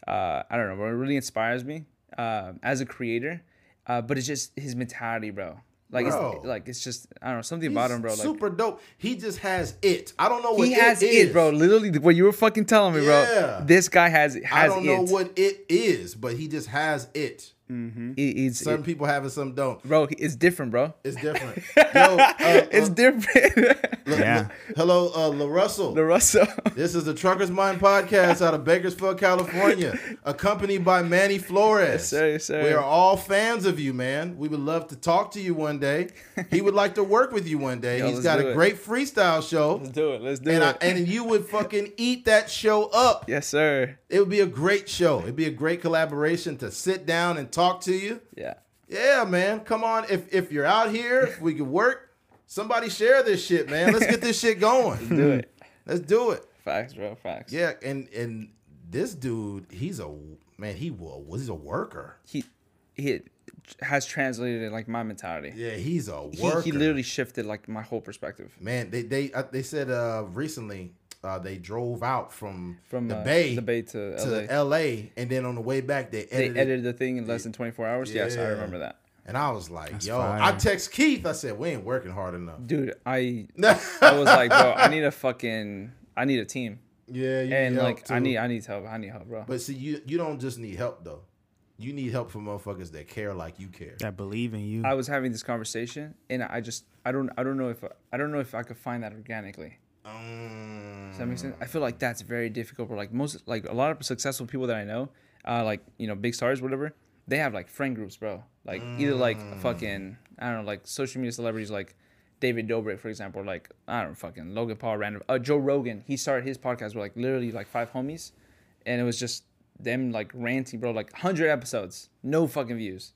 uh, I don't know, bro. It really inspires me um, as a creator. Uh, but it's just his mentality, bro. Like Bro. it's like it's just I don't know something He's about him, bro. Like super dope. He just has it. I don't know what he has it, it, is. bro. Literally, what you were fucking telling me, Yeah. bro. This guy has has I don't know what it is, but he just has it. It- Some it- people have it, some don't. bro. It's different, bro. It's different. Yo, uh, it's uh, different. Yeah. hello, uh, La Russell. the Russell. This is the Truckers Mind podcast out of Bakersfield, California, accompanied by Manny Flores. Yes, sir, yes, sir. We are all fans of you, man. We would love to talk to you one day. He would like to work with you one day. Yo, He's got a it. great freestyle show, Let's do it. Let's do and I, it. and you would fucking eat that show up. yes, sir. It would be a great show. It'd be a great collaboration to sit down and talk to you. Yeah. Yeah, man. Come on. If if you're out here, if we could work, somebody share this shit, man. Let's get this shit going. Let's do it. Let's do it. Facts, bro. Facts. Yeah, and and this dude, he's a man. He was he's a worker. He he has translated like my mentality. Yeah, he's a He, worker. he literally shifted like my whole perspective. man. They they uh, they said uh recently uh they drove out from From the uh, Bay the Bay to, to LA. L.A. and then on the way back they they edited. edited the thing in less than 24 hours. Yes, I remember that. And I was like, yo, fire. I text Keith. I said, we ain't working hard enough. Dude, I I was like, bro, I need a fucking I need a team. yeah, you And need help, like I need I need help. I need help, bro. But see, you you don't just need help though. You need help from motherfuckers that care like you care. That believe in you. I was having this conversation and I just I don't I don't know if I don't know if I could find that organically. Um, Does that make sense? I feel like that's very difficult. But like most, like a lot of successful people that I know, uh, like you know big stars, whatever, they have like friend groups, bro. Like either like Mm. fucking I don't know, like social media celebrities like David Dobrik, for example, like I don't know, fucking Logan Paul, random. Uh, Joe Rogan, he started his podcast with like literally like five homies, and it was just them like ranting, bro, like hundred episodes, no fucking views,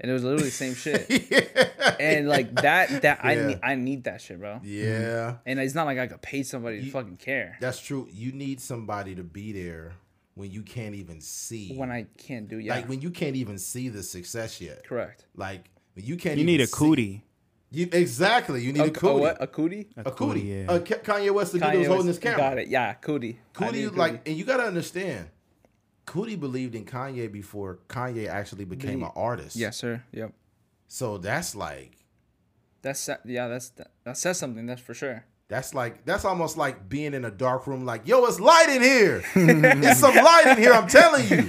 and it was literally the same shit. And like that, that I need, I need that shit, bro. Yeah, And it's not like I could pay somebody to fucking care that's true. You need somebody to be there when you can't even see. when I can't do yeah. like when you can't even see the success yet. Correct. Like when you can't. You need even a see- cootie. You, exactly. You need a, A, cootie. a what? A cootie? A cootie. yeah. Uh, Kanye West, the dude Kanye who was holding West- his camera. Got it. Yeah, cootie. I need Coodie, like, and you gotta understand, Coodie believed in Kanye before Kanye actually became Be- an artist. Yes, sir. Yep. So that's like, That's sa- yeah. That's that, that says something. That's for sure. That's like, that's almost like being in a dark room. Like, yo, it's light in here. it's some light in here. I'm telling you.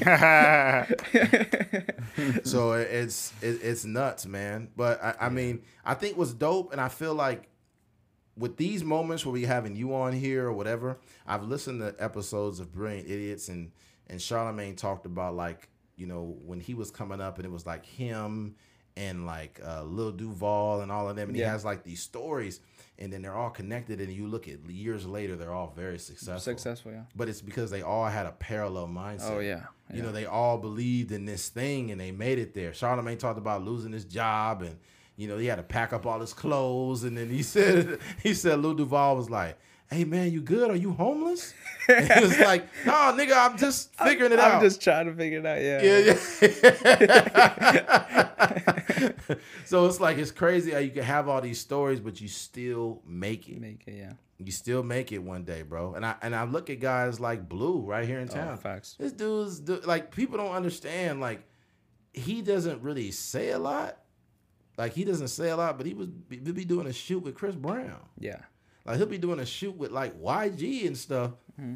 so it's it, it's nuts, man. But I, I mean, I think what's dope, and I feel like with these moments where we having you on here or whatever, I've listened to episodes of Brilliant Idiots and and Charlemagne talked about like you know when he was coming up and it was like him and like uh, Lil Duval and all of them, and he has like these stories, and then they're all connected, and you look at years later, they're all very successful. Successful. Yeah. But it's because they all had a parallel mindset. Oh yeah. You know, they all believed in this thing and they made it there. Charlemagne talked about losing his job and you know, he had to pack up all his clothes and then he said he said lou Duval was like, Hey man, you good? Are you homeless? And he was like, No, nigga, I'm just figuring it out. I'm just trying to figure it out. Yeah. yeah, yeah. so it's like it's crazy how you can have all these stories, but you still make it. Make it. Yeah. You still make it one day, bro. And I and I look at guys like Blue right here in Oh, town. facts. This dude's like people don't understand. Like he doesn't really say a lot. Like he doesn't say a lot, but he was be doing a shoot with Chris Brown. Yeah. Like he'll be doing a shoot with like YG and stuff, Mm-hmm.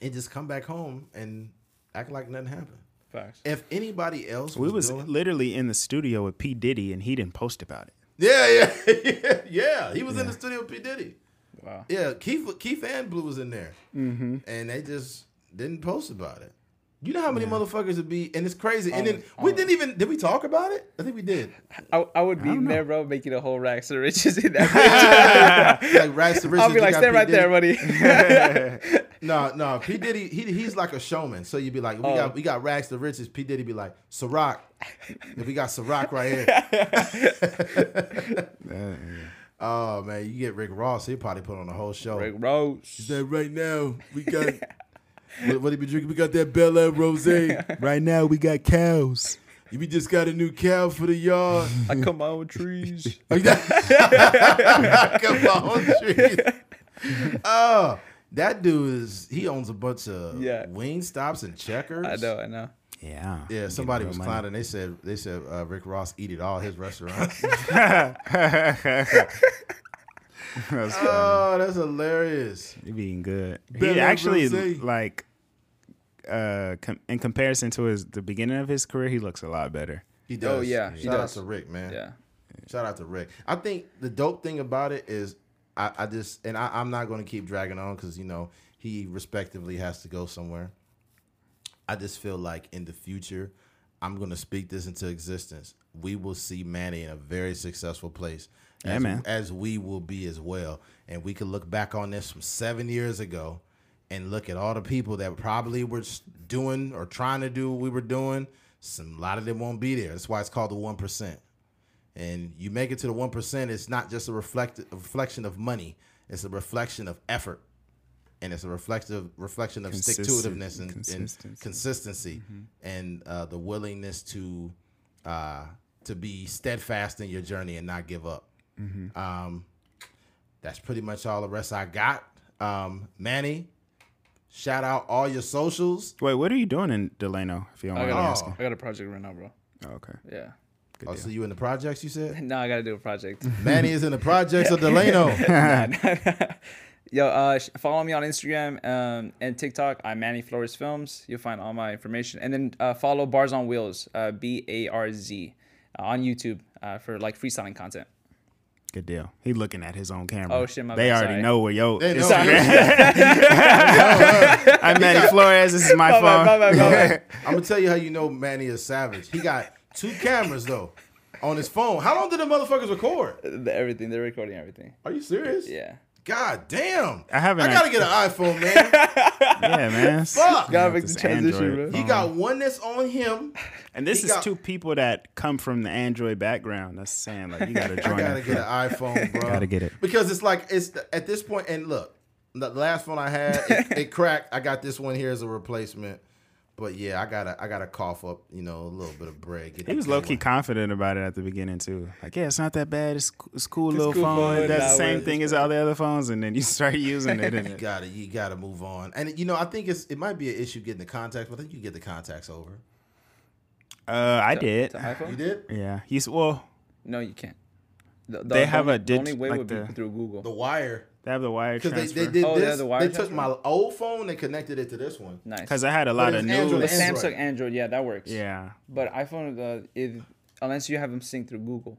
and just come back home and act like nothing happened. Facts. If anybody else We was doing, literally in the studio with P Diddy, and he didn't post about it. yeah, yeah, yeah, he was in the studio with P Diddy. Wow. Yeah, Keith, Keith and Blue was in there, Mm-hmm. and they just didn't post about it. You know how many motherfuckers would be, and it's crazy. And then we didn't even did we talk about it? I think we did. I, I would be don't there, bro, making a whole racks of riches in that. like Rags to Riches. I'll be like, stand P. right there, buddy. No, no, P Diddy, he, he's like a showman. So you'd be like, we Oh. got we got Rags to Riches. P Diddy be like, Ciroc. If we got Ciroc right here. Oh man, you get Rick Ross, he probably put on a whole show. Rick Rose. said, right now we got what, what he be drinking? We got that Belaire Rosé. Right now, we got cows. we just got a new cow for the yard. I cut my own trees. Come on, trees. Oh, that dude is he owns a bunch of Yeah. Wingstops and checkers. I know, I know. Yeah. Yeah, somebody was money. clowning. They said they said uh, Rick Ross eat at all his restaurants. That's oh, that's hilarious. He being good. Bel he actually Rosé. like uh com- in comparison to his the beginning of his career, he looks a lot better. He does. Oh, yeah, he Shout out does. to Rick, man. Yeah. Shout out to Rick. I think the dope thing about it is I, I just and I, I'm not going to keep dragging on because you know he respectively has to go somewhere. I just feel like in the future, I'm going to speak this into existence. We will see Manny in a very successful place. Yeah, as, man. As we will be as well, and we can look back on this from seven years ago, and look at all the people that probably were doing or trying to do what we were doing. Some a lot of them won't be there. That's why it's called the one percent and you make it to the one percent, it's not just a reflect a reflection of money. It's a reflection of effort, and it's a reflective reflection of stick to itiveness and, and consistency. consistency, and uh, the willingness to uh, to be steadfast in your journey and not give up. Um, that's pretty much all the rest I got. Um, Manny, shout out all your socials. Wait, what are you doing in Delano? If you don't I mind got, asking. I got a project right now, bro. Oh, okay. Yeah. Good Oh, deal. so you in the projects? You said No, I gotta do a project. Manny is in the projects of Delano. Yo, uh, follow me on Instagram um, and TikTok. I'm Manny Flores Films. You'll find all my information, and then uh, follow Bars on Wheels, uh, B A R Z, uh, on YouTube uh, for like freestyling content. Good deal. He looking at his own camera. Oh, shit, my They bad, already sorry. know where yo. They know. I'm Manny Flores. This is my, My phone. bad, my bad, my bad. I'm gonna tell you how you know Manny is savage. He got two cameras though on his phone. How long did the motherfuckers record? The- everything they're recording everything. Are you serious? Yeah. God damn. I haven't. I gotta get an iPhone, man. yeah, man. Fuck. Gotta make the this transition, bro. He got one that's on him. And this He is got- two people that come from the Android background. That's saying like you gotta join. I gotta it. get an iPhone, bro. Gotta get it. because it's like it's at this point. And look, the last phone I had, it, it cracked. I got this one here as a replacement. But yeah, I gotta I gotta cough up, you know, a little bit of bread. Get He was low camera. key confident about it at the beginning too. Like, yeah, it's not that bad. It's it's a cool little cool phone. phone. It does the same thing as all the other phones, and then you start using it. And You gotta you gotta move on. And you know, I think it's it might be an issue getting the contacts, but I think you get the contacts over. uh, I did. To iPhone? You did Yeah, he's well. No, you can't. The, the, They have the a only- The only way like would be through Google. the wire They have the wire because they, transfer. they did Oh, they this. the wire they took my old phone, and connected it to this one. nice. Because I had a lot of it's Android the Samsung Android. Android, yeah, that works. Yeah, But iPhone, uh, it, unless you have them synced through Google,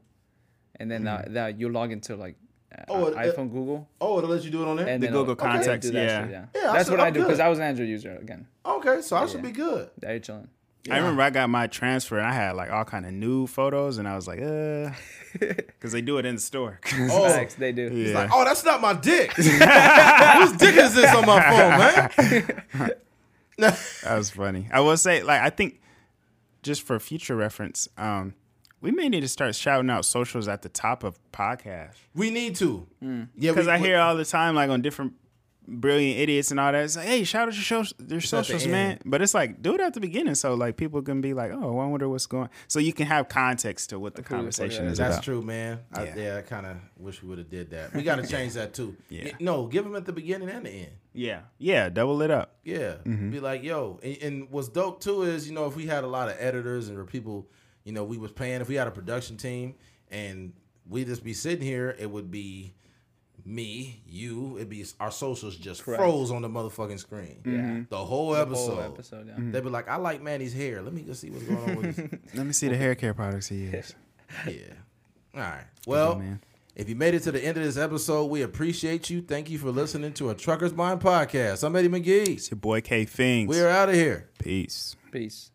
and then uh, that you log into like uh, Oh, it- iPhone Google, Oh, it'll let you do it on there. and The then Google okay, Contacts, do that yeah. yeah. Yeah, I That's said what I I'm do because. I was an Android user again. okay, so I should Yeah. be good. That you chilling. I remember I got my transfer and I had like all kind of new photos, and I was like, uh, because they do it in the store. Oh, Facts, they do. He's Yeah. like, oh, that's not my dick. Whose dick is this on my phone, man? That was funny. I will say, like, I think just for future reference, um, we may need to start shouting out socials at the top of podcasts we need to. Mm. Yeah, because I hear all the time, like on different brilliant idiots and all that. It's like, hey, shout out your show, your socials, man. But it's like, do it at the beginning, so like people can be like, oh, I wonder what's going. So you can have context to what the Who the fuck conversation that is That's about. true, man. I, Yeah. yeah, I kind of wish we would have did that. We got to change that too. Yeah. No, give them at the beginning and the end. Yeah, yeah, double it up. Yeah, Mm-hmm. be like, yo, and, and what's dope too is you know if we had a lot of editors and people, you know, we was paying if we had a production team and we just be sitting here, it would be me, you, it'd be our socials just Correct. froze on the motherfucking screen. Yeah. The whole The episode. whole episode, yeah. Mm. They'd be like, I like Manny's hair. Let me go see what's going on with his Let me see the hair care products he uses. Yeah. All right. Well, man. if you made it to the end of this episode, we appreciate you. Thank you for listening to a Trucker's Mind podcast. I'm Eddie McGee. It's your boy K Fingers. We are out of here. Peace. Peace.